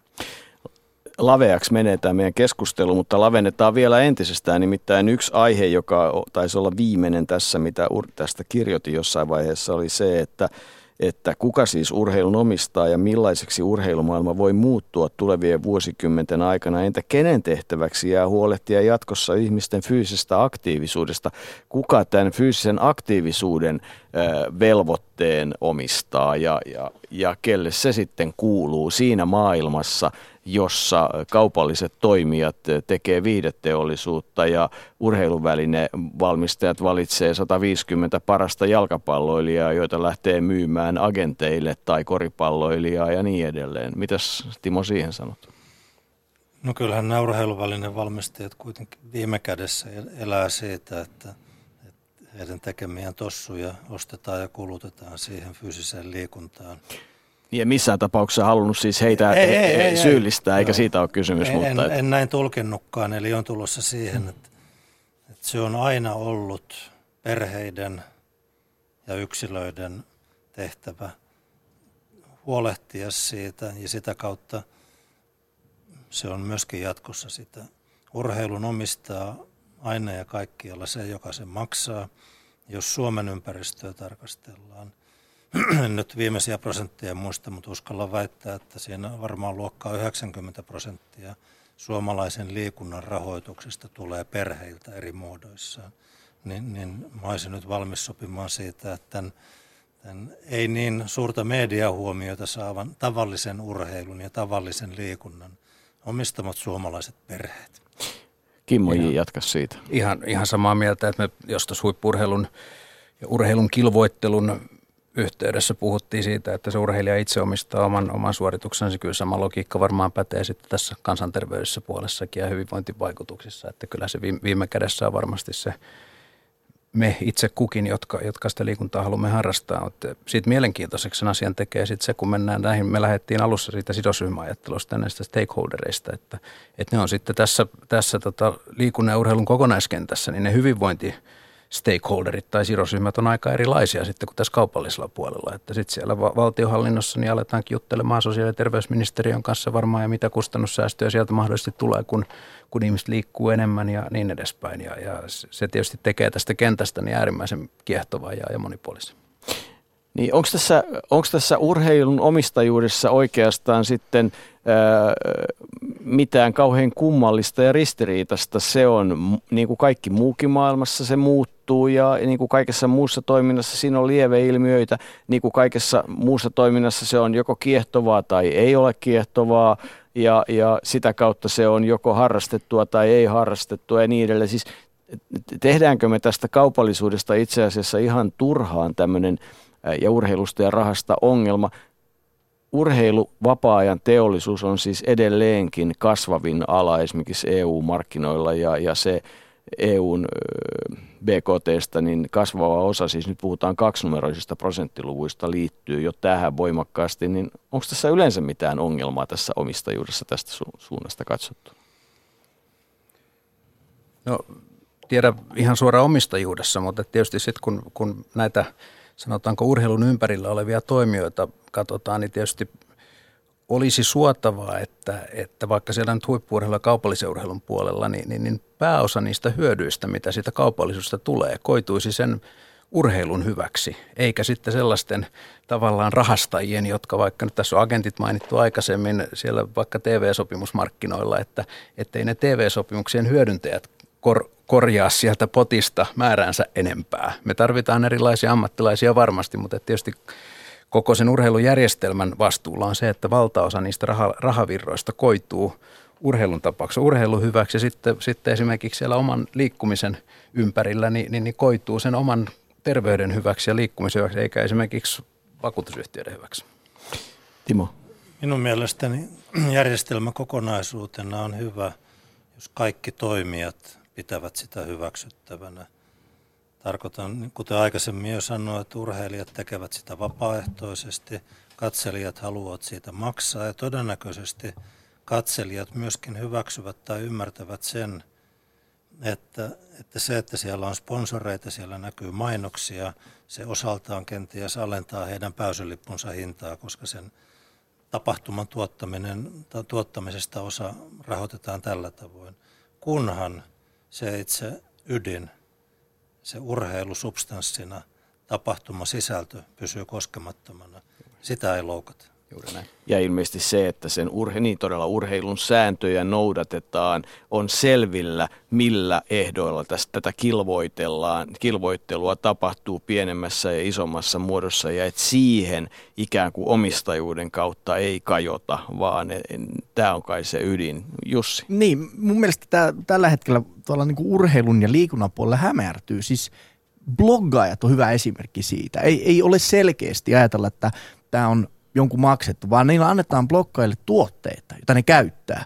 laveaksi menee tämä meidän keskustelu, mutta lavennetaan vielä entisestään. Nimittäin yksi aihe, joka taisi olla viimeinen tässä, mitä tästä kirjoitin jossain vaiheessa, oli se, että että kuka siis urheilun omistaa ja millaiseksi urheilumaailma voi muuttua tulevien vuosikymmenten aikana. Entä kenen tehtäväksi jää huolehtia jatkossa ihmisten fyysisestä aktiivisuudesta? Kuka tämän fyysisen aktiivisuuden velvoitteen omistaa ja, ja, ja kelle se sitten kuuluu siinä maailmassa, jossa kaupalliset toimijat tekee viideteollisuutta ja urheiluväline valmistajat valitsee 150 parasta jalkapalloilijaa, joita lähtee myymään agenteille tai koripalloilijaa ja niin edelleen. Mitäs Timo siihen sanot? No kyllähän nämä urheiluvälinen valmistajat kuitenkin viime kädessä elää siitä, että heidän tekemiään tossuja ostetaan ja kulutetaan siihen fyysiseen liikuntaan. Ja missään tapauksessa halunnut siis heitä ei, ei, ei, syyllistää, ei, eikä siitä ole kysymys. En, mutta en, en näin tulkinnutkaan, eli on tulossa siihen, että, että se on aina ollut perheiden ja yksilöiden tehtävä huolehtia siitä ja sitä kautta se on myöskin jatkossa sitä. Urheilun omistaa aina ja kaikkialla se, joka sen maksaa. Jos Suomen ympäristöä tarkastellaan, en nyt viimeisiä prosentteja muista, mutta uskalla väittää, että siinä varmaan luokkaa 90 prosenttia suomalaisen liikunnan rahoituksesta tulee perheiltä eri muodoissaan. Niin, niin mä olisin nyt valmis sopimaan siitä, että tämän, tämän ei niin suurta mediahuomiota saavan tavallisen urheilun ja tavallisen liikunnan omistamat suomalaiset perheet. Kimmo J. jatka siitä. Ihan, ihan samaa mieltä, että me jos tuossa huippurheilun ja urheilun kilvoittelun yhteydessä puhuttiin siitä, että se urheilija itse omistaa oman, oman suorituksensa. Kyllä sama logiikka varmaan pätee sitten tässä kansanterveydessä puolessakin ja hyvinvointivaikutuksissa. Että kyllä se viime kädessä on varmasti se me itse kukin, jotka, jotka sitä liikuntaa haluamme harrastaa. Mutta siitä mielenkiintoiseksi sen asian tekee sitten se, kun mennään näihin, me lähdettiin alussa siitä sidosryhmäajattelusta näistä stakeholdereista, että, että ne on sitten tässä, tässä tota liikunnan ja urheilun kokonaiskentässä, niin ne hyvinvointi stakeholderit tai sidosryhmät on aika erilaisia sitten kuin tässä kaupallisella puolella. Että sitten siellä valtiohallinnossa niin aletaankin juttelemaan sosiaali- ja terveysministeriön kanssa varmaan ja mitä kustannussäästöjä sieltä mahdollisesti tulee, kun, kun ihmiset liikkuu enemmän ja niin edespäin. Ja, ja se tietysti tekee tästä kentästä niin äärimmäisen kiehtovaa ja, ja monipuolisen. Niin onko tässä, onko tässä urheilun omistajuudessa oikeastaan sitten mitään kauhean kummallista ja ristiriitasta? Se on niin kuin kaikki muukin maailmassa se muuttuu ja niin kuin kaikessa muussa toiminnassa siinä on lieveilmiöitä. Niin kuin kaikessa muussa toiminnassa se on joko kiehtovaa tai ei ole kiehtovaa ja, ja sitä kautta se on joko harrastettua tai ei harrastettua ja niin edelleen. Siis tehdäänkö me tästä kaupallisuudesta itse asiassa ihan turhaan tämmöinen – ja urheilusta ja rahasta ongelma. Urheilu, vapaa-ajan teollisuus on siis edelleenkin kasvavin ala esimerkiksi EU-markkinoilla ja, ja se EUn BKTstä niin kasvava osa, siis nyt puhutaan kaksinumeroisista prosenttiluvuista, liittyy jo tähän voimakkaasti, niin onko tässä yleensä mitään ongelmaa tässä omistajuudessa tästä su- suunnasta katsottu? No tiedä ihan suoraan omistajuudessa, mutta tietysti sitten kun, kun näitä sanotaanko urheilun ympärillä olevia toimijoita katsotaan, niin tietysti olisi suotavaa, että, että vaikka siellä nyt huippuurheilun ja kaupallisen urheilun puolella, niin, niin, niin pääosa niistä hyödyistä, mitä siitä kaupallisuudesta tulee, koituisi sen urheilun hyväksi, eikä sitten sellaisten tavallaan rahastajien, jotka vaikka nyt tässä on agentit mainittu aikaisemmin siellä vaikka TV-sopimusmarkkinoilla, että ettei ne TV-sopimuksien hyödyntäjät kor, korjaa sieltä potista määräänsä enempää. Me tarvitaan erilaisia ammattilaisia varmasti, mutta tietysti koko sen urheilujärjestelmän vastuulla on se, että valtaosa niistä raha, rahavirroista koituu urheilun tapauksessa urheilun hyväksi ja sitten, sitten esimerkiksi siellä oman liikkumisen ympärillä niin, niin, niin koituu sen oman terveyden hyväksi ja liikkumisen hyväksi, eikä esimerkiksi vakuutusyhtiöiden hyväksi. Timo. Minun mielestäni järjestelmä kokonaisuutena on hyvä, jos kaikki toimijat pitävät sitä hyväksyttävänä. Tarkoitan, kuten aikaisemmin jo sanoin, että urheilijat tekevät sitä vapaaehtoisesti, katselijat haluavat siitä maksaa ja todennäköisesti katselijat myöskin hyväksyvät tai ymmärtävät sen, että, että se, että siellä on sponsoreita, siellä näkyy mainoksia, se osaltaan kenties alentaa heidän pääsylippunsa hintaa, koska sen tapahtuman tuottaminen, tuottamisesta osa rahoitetaan tällä tavoin. Kunhan se itse ydin, se urheilu substanssina tapahtuma sisältö pysyy koskemattomana. Sitä ei loukata. Juuri näin. Ja ilmeisesti se, että sen urhe, niin todella urheilun sääntöjä noudatetaan, on selvillä, millä ehdoilla tästä, tätä kilvoitellaan. Kilvoittelua tapahtuu pienemmässä ja isommassa muodossa ja että siihen ikään kuin omistajuuden kautta ei kajota, vaan tämä on kai se ydin. Jussi. Niin, mun mielestä tää, tällä hetkellä tuolla niin urheilun ja liikunnan puolella hämärtyy. Siis bloggaajat on hyvä esimerkki siitä. Ei, ei ole selkeästi ajatella, että tämä on jonkun maksettu, vaan niillä annetaan blokkaille tuotteita, joita ne käyttää.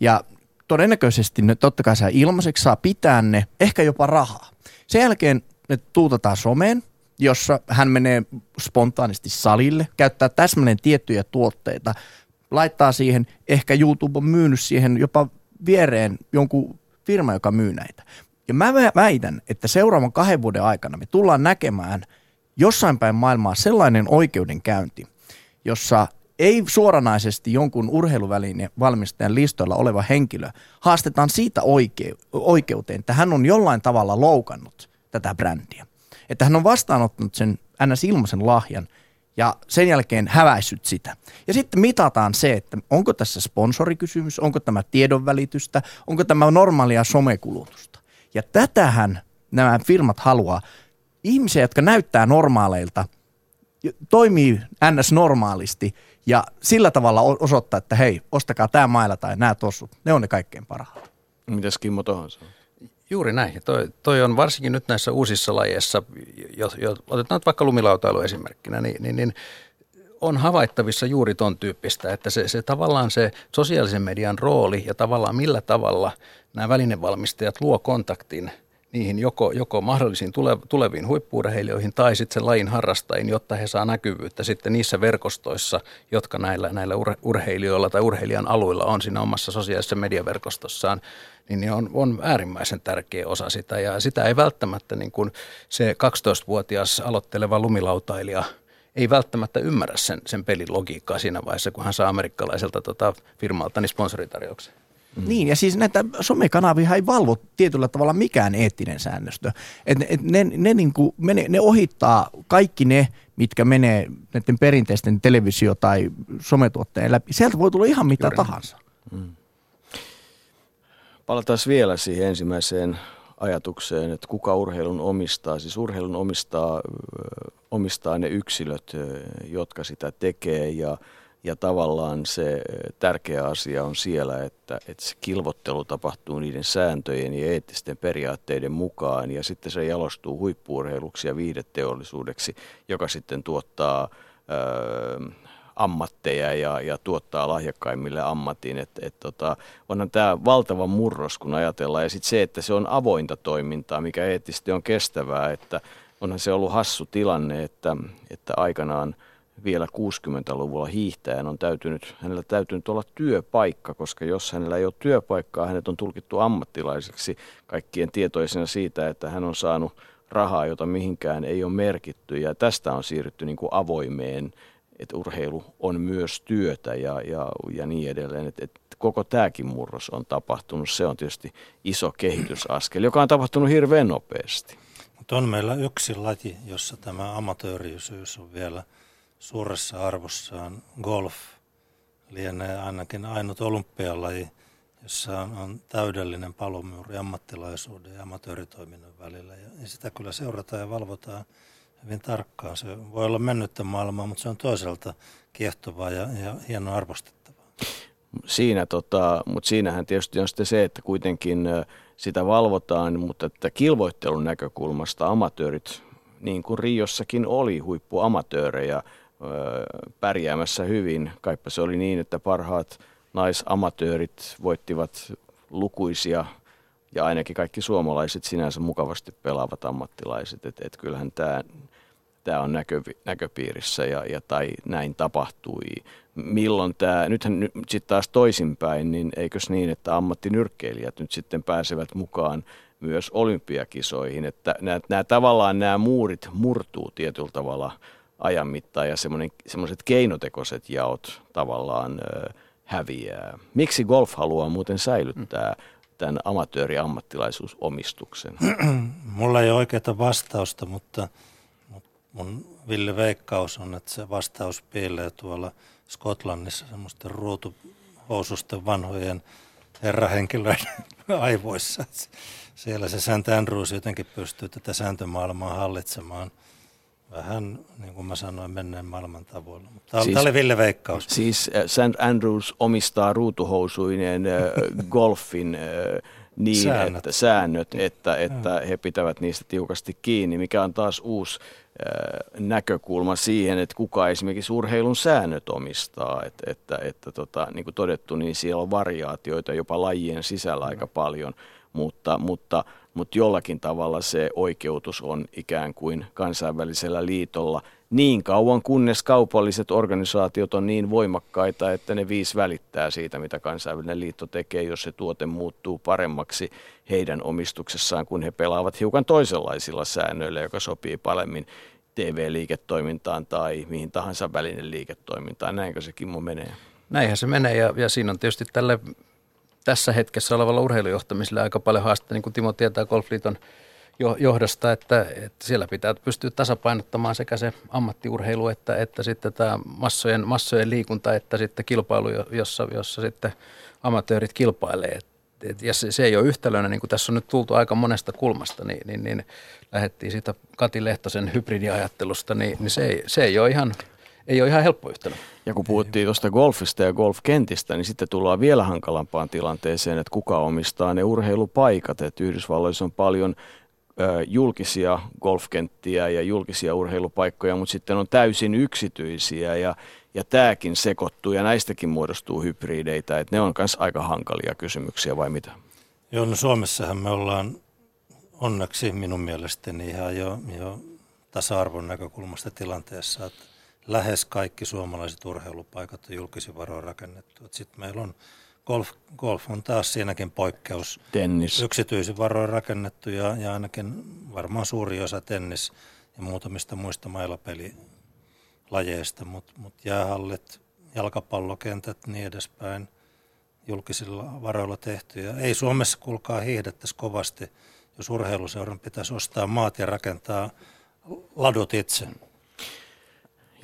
Ja todennäköisesti ne totta kai saa ilmaiseksi, saa pitää ne, ehkä jopa rahaa. Sen jälkeen ne tuutetaan someen, jossa hän menee spontaanisti salille, käyttää täsmälleen tiettyjä tuotteita, laittaa siihen, ehkä YouTube on myynyt siihen jopa viereen jonkun firma, joka myy näitä. Ja mä väitän, että seuraavan kahden vuoden aikana me tullaan näkemään jossain päin maailmaa sellainen oikeudenkäynti, jossa ei suoranaisesti jonkun urheiluvälineen valmistajan listoilla oleva henkilö haastetaan siitä oike- oikeuteen, että hän on jollain tavalla loukannut tätä brändiä. Että hän on vastaanottanut sen ns. ilmaisen lahjan ja sen jälkeen häväissyt sitä. Ja sitten mitataan se, että onko tässä sponsorikysymys, onko tämä tiedonvälitystä, onko tämä normaalia somekulutusta. Ja tätähän nämä firmat haluaa. Ihmisiä, jotka näyttää normaaleilta – toimii ns. normaalisti ja sillä tavalla osoittaa, että hei, ostakaa tämä mailla tai nämä tossut. Ne on ne kaikkein parhaat. Mitäs Kimmo tuohon sanoo? Juuri näin. Toi, toi on varsinkin nyt näissä uusissa lajeissa, jo, jo, otetaan nyt vaikka lumilautailu esimerkkinä, niin, niin, niin on havaittavissa juuri ton tyyppistä, että se, se tavallaan se sosiaalisen median rooli ja tavallaan millä tavalla nämä välinevalmistajat luo kontaktin – niihin joko, joko mahdollisiin tule, tuleviin huippuurheilijoihin tai sitten sen lajin harrastajiin, jotta he saa näkyvyyttä sitten niissä verkostoissa, jotka näillä, näillä urheilijoilla tai urheilijan aluilla on siinä omassa sosiaalisessa mediaverkostossaan, niin ne on, on äärimmäisen tärkeä osa sitä. Ja sitä ei välttämättä niin kuin se 12-vuotias aloitteleva lumilautailija ei välttämättä ymmärrä sen, sen pelin logiikkaa siinä vaiheessa, kun hän saa amerikkalaiselta tota, firmalta niin sponsoritarjouksen. Mm. Niin, ja siis näitä somekanavia ei valvo tietyllä tavalla mikään eettinen säännöstö. Et, et ne, ne, niin kuin, ne, ne ohittaa kaikki ne, mitkä menee näiden perinteisten televisio- tai sometuotteen läpi. Sieltä voi tulla ihan mitä Juuri. tahansa. Mm. Palataan vielä siihen ensimmäiseen ajatukseen, että kuka urheilun omistaa. Siis urheilun omistaa, omistaa ne yksilöt, jotka sitä tekee ja – ja tavallaan se eh, tärkeä asia on siellä, että, että se kilvottelu tapahtuu niiden sääntöjen ja eettisten periaatteiden mukaan ja sitten se jalostuu huippuurheiluksi ja viihdeteollisuudeksi, joka sitten tuottaa ö, eh, ammatteja ja, ja tuottaa lahjakkaimmille ammatin. Et, et tota, onhan tämä valtava murros, kun ajatellaan. Ja sitten se, että se on avointa toimintaa, mikä eettisesti on kestävää, että onhan se ollut hassu tilanne, että, että aikanaan – vielä 60-luvulla hiihtäjän on täytynyt, hänellä täytynyt olla työpaikka, koska jos hänellä ei ole työpaikkaa, hänet on tulkittu ammattilaiseksi kaikkien tietoisena siitä, että hän on saanut rahaa, jota mihinkään ei ole merkitty. Ja tästä on siirrytty niin kuin avoimeen, että urheilu on myös työtä ja, ja, ja niin edelleen. Että, että koko tämäkin murros on tapahtunut. Se on tietysti iso kehitysaskel, joka on tapahtunut hirveän nopeasti. Mutta on meillä yksi laji, jossa tämä amatöörisyys on vielä – suuressa arvossaan golf lienee ainakin ainut olympialaji, jossa on, on täydellinen palomuuri ammattilaisuuden ja amatööritoiminnan välillä. Ja, sitä kyllä seurataan ja valvotaan hyvin tarkkaan. Se voi olla mennyttä maailmaa, mutta se on toisaalta kiehtovaa ja, ja hieno arvostettavaa. Siinä, tota, mutta siinähän tietysti on sitten se, että kuitenkin sitä valvotaan, mutta että kilvoittelun näkökulmasta amatöörit, niin kuin Riossakin oli huippuamatöörejä, pärjäämässä hyvin. Kaipa se oli niin, että parhaat naisamatöörit voittivat lukuisia ja ainakin kaikki suomalaiset sinänsä mukavasti pelaavat ammattilaiset. Että et kyllähän tämä tämä on näkö, näköpiirissä ja, ja tai näin tapahtui. Milloin tämä, nythän nyt sitten taas toisinpäin, niin eikös niin, että ammattinyrkkeilijät nyt sitten pääsevät mukaan myös olympiakisoihin, että nämä tavallaan nämä muurit murtuu tietyllä tavalla – ajan mittaan ja semmoiset keinotekoiset jaot tavallaan häviää. Miksi golf haluaa muuten säilyttää tämän amatööri-ammattilaisuusomistuksen? Mulla ei ole oikeaa vastausta, mutta, mutta mun Ville Veikkaus on, että se vastaus piilee tuolla Skotlannissa semmoisten ruutuhoususten vanhojen herrahenkilöiden aivoissa. Siellä se St. Andrews jotenkin pystyy tätä sääntömaailmaa hallitsemaan vähän, niin kuin mä sanoin, menneen maailman tavoilla. Mutta siis, tämä oli Ville Veikkaus. Siis äh, St. Andrews omistaa ruutuhousuineen äh, golfin äh, niin, säännöt. että säännöt, että, että he pitävät niistä tiukasti kiinni, mikä on taas uusi näkökulma siihen, että kuka esimerkiksi urheilun säännöt omistaa. Että, että, että tota, niin kuin todettu, niin siellä on variaatioita jopa lajien sisällä aika paljon, mutta, mutta, mutta jollakin tavalla se oikeutus on ikään kuin kansainvälisellä liitolla niin kauan, kunnes kaupalliset organisaatiot on niin voimakkaita, että ne viisi välittää siitä, mitä kansainvälinen liitto tekee, jos se tuote muuttuu paremmaksi heidän omistuksessaan, kun he pelaavat hiukan toisenlaisilla säännöillä, joka sopii paremmin TV-liiketoimintaan tai mihin tahansa välinen liiketoimintaan. Näinkö se Kimmo menee? Näinhän se menee ja, ja siinä on tietysti tälle tässä hetkessä olevalla urheilujohtamisella aika paljon haasteita, niin kuin Timo tietää Golfliiton johdosta, että, että siellä pitää pystyä tasapainottamaan sekä se ammattiurheilu että, että sitten tämä massojen, massojen liikunta, että sitten kilpailu, jossa, jossa sitten amatöörit kilpailee. ja se, se ei ole yhtälönä, niin kuin tässä on nyt tultu aika monesta kulmasta, niin, niin, niin lähdettiin siitä Kati Lehtosen hybridiajattelusta, niin, niin se, ei, se ei ole ihan ei ole ihan helppo yhtälö. Ja kun puhuttiin tuosta golfista ja golfkentistä, niin sitten tullaan vielä hankalampaan tilanteeseen, että kuka omistaa ne urheilupaikat. Että Yhdysvalloissa on paljon julkisia golfkenttiä ja julkisia urheilupaikkoja, mutta sitten on täysin yksityisiä ja, ja tämäkin sekoittuu ja näistäkin muodostuu hybrideitä, että ne on myös aika hankalia kysymyksiä vai mitä? Joo, no Suomessahan me ollaan onneksi minun mielestäni ihan jo, jo tasa-arvon näkökulmasta tilanteessa, että lähes kaikki suomalaiset urheilupaikat on julkisin varoin rakennettu. Sitten meillä on golf, golf on taas siinäkin poikkeus. Tennis. Yksityisin varoin rakennettu ja, ja ainakin varmaan suuri osa tennis ja muutamista muista mailapelilajeista, mutta mut jäähallit, jalkapallokentät niin edespäin julkisilla varoilla tehty. Ja ei Suomessa kuulkaa hiihdettäisi kovasti, jos urheiluseuran pitäisi ostaa maat ja rakentaa ladut itse.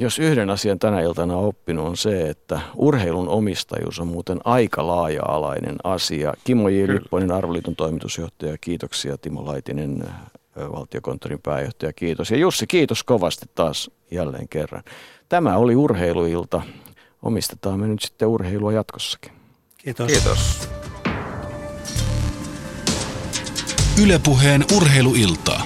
Jos yhden asian tänä iltana on oppinut on se, että urheilun omistajuus on muuten aika laaja-alainen asia. Kimmo J. Lipponen, Arvoliiton toimitusjohtaja, kiitoksia. Timo Laitinen, valtiokonttorin pääjohtaja, kiitos. Ja Jussi, kiitos kovasti taas jälleen kerran. Tämä oli urheiluilta. Omistetaan me nyt sitten urheilua jatkossakin. Kiitos. Kiitos. Ylepuheen urheiluiltaa.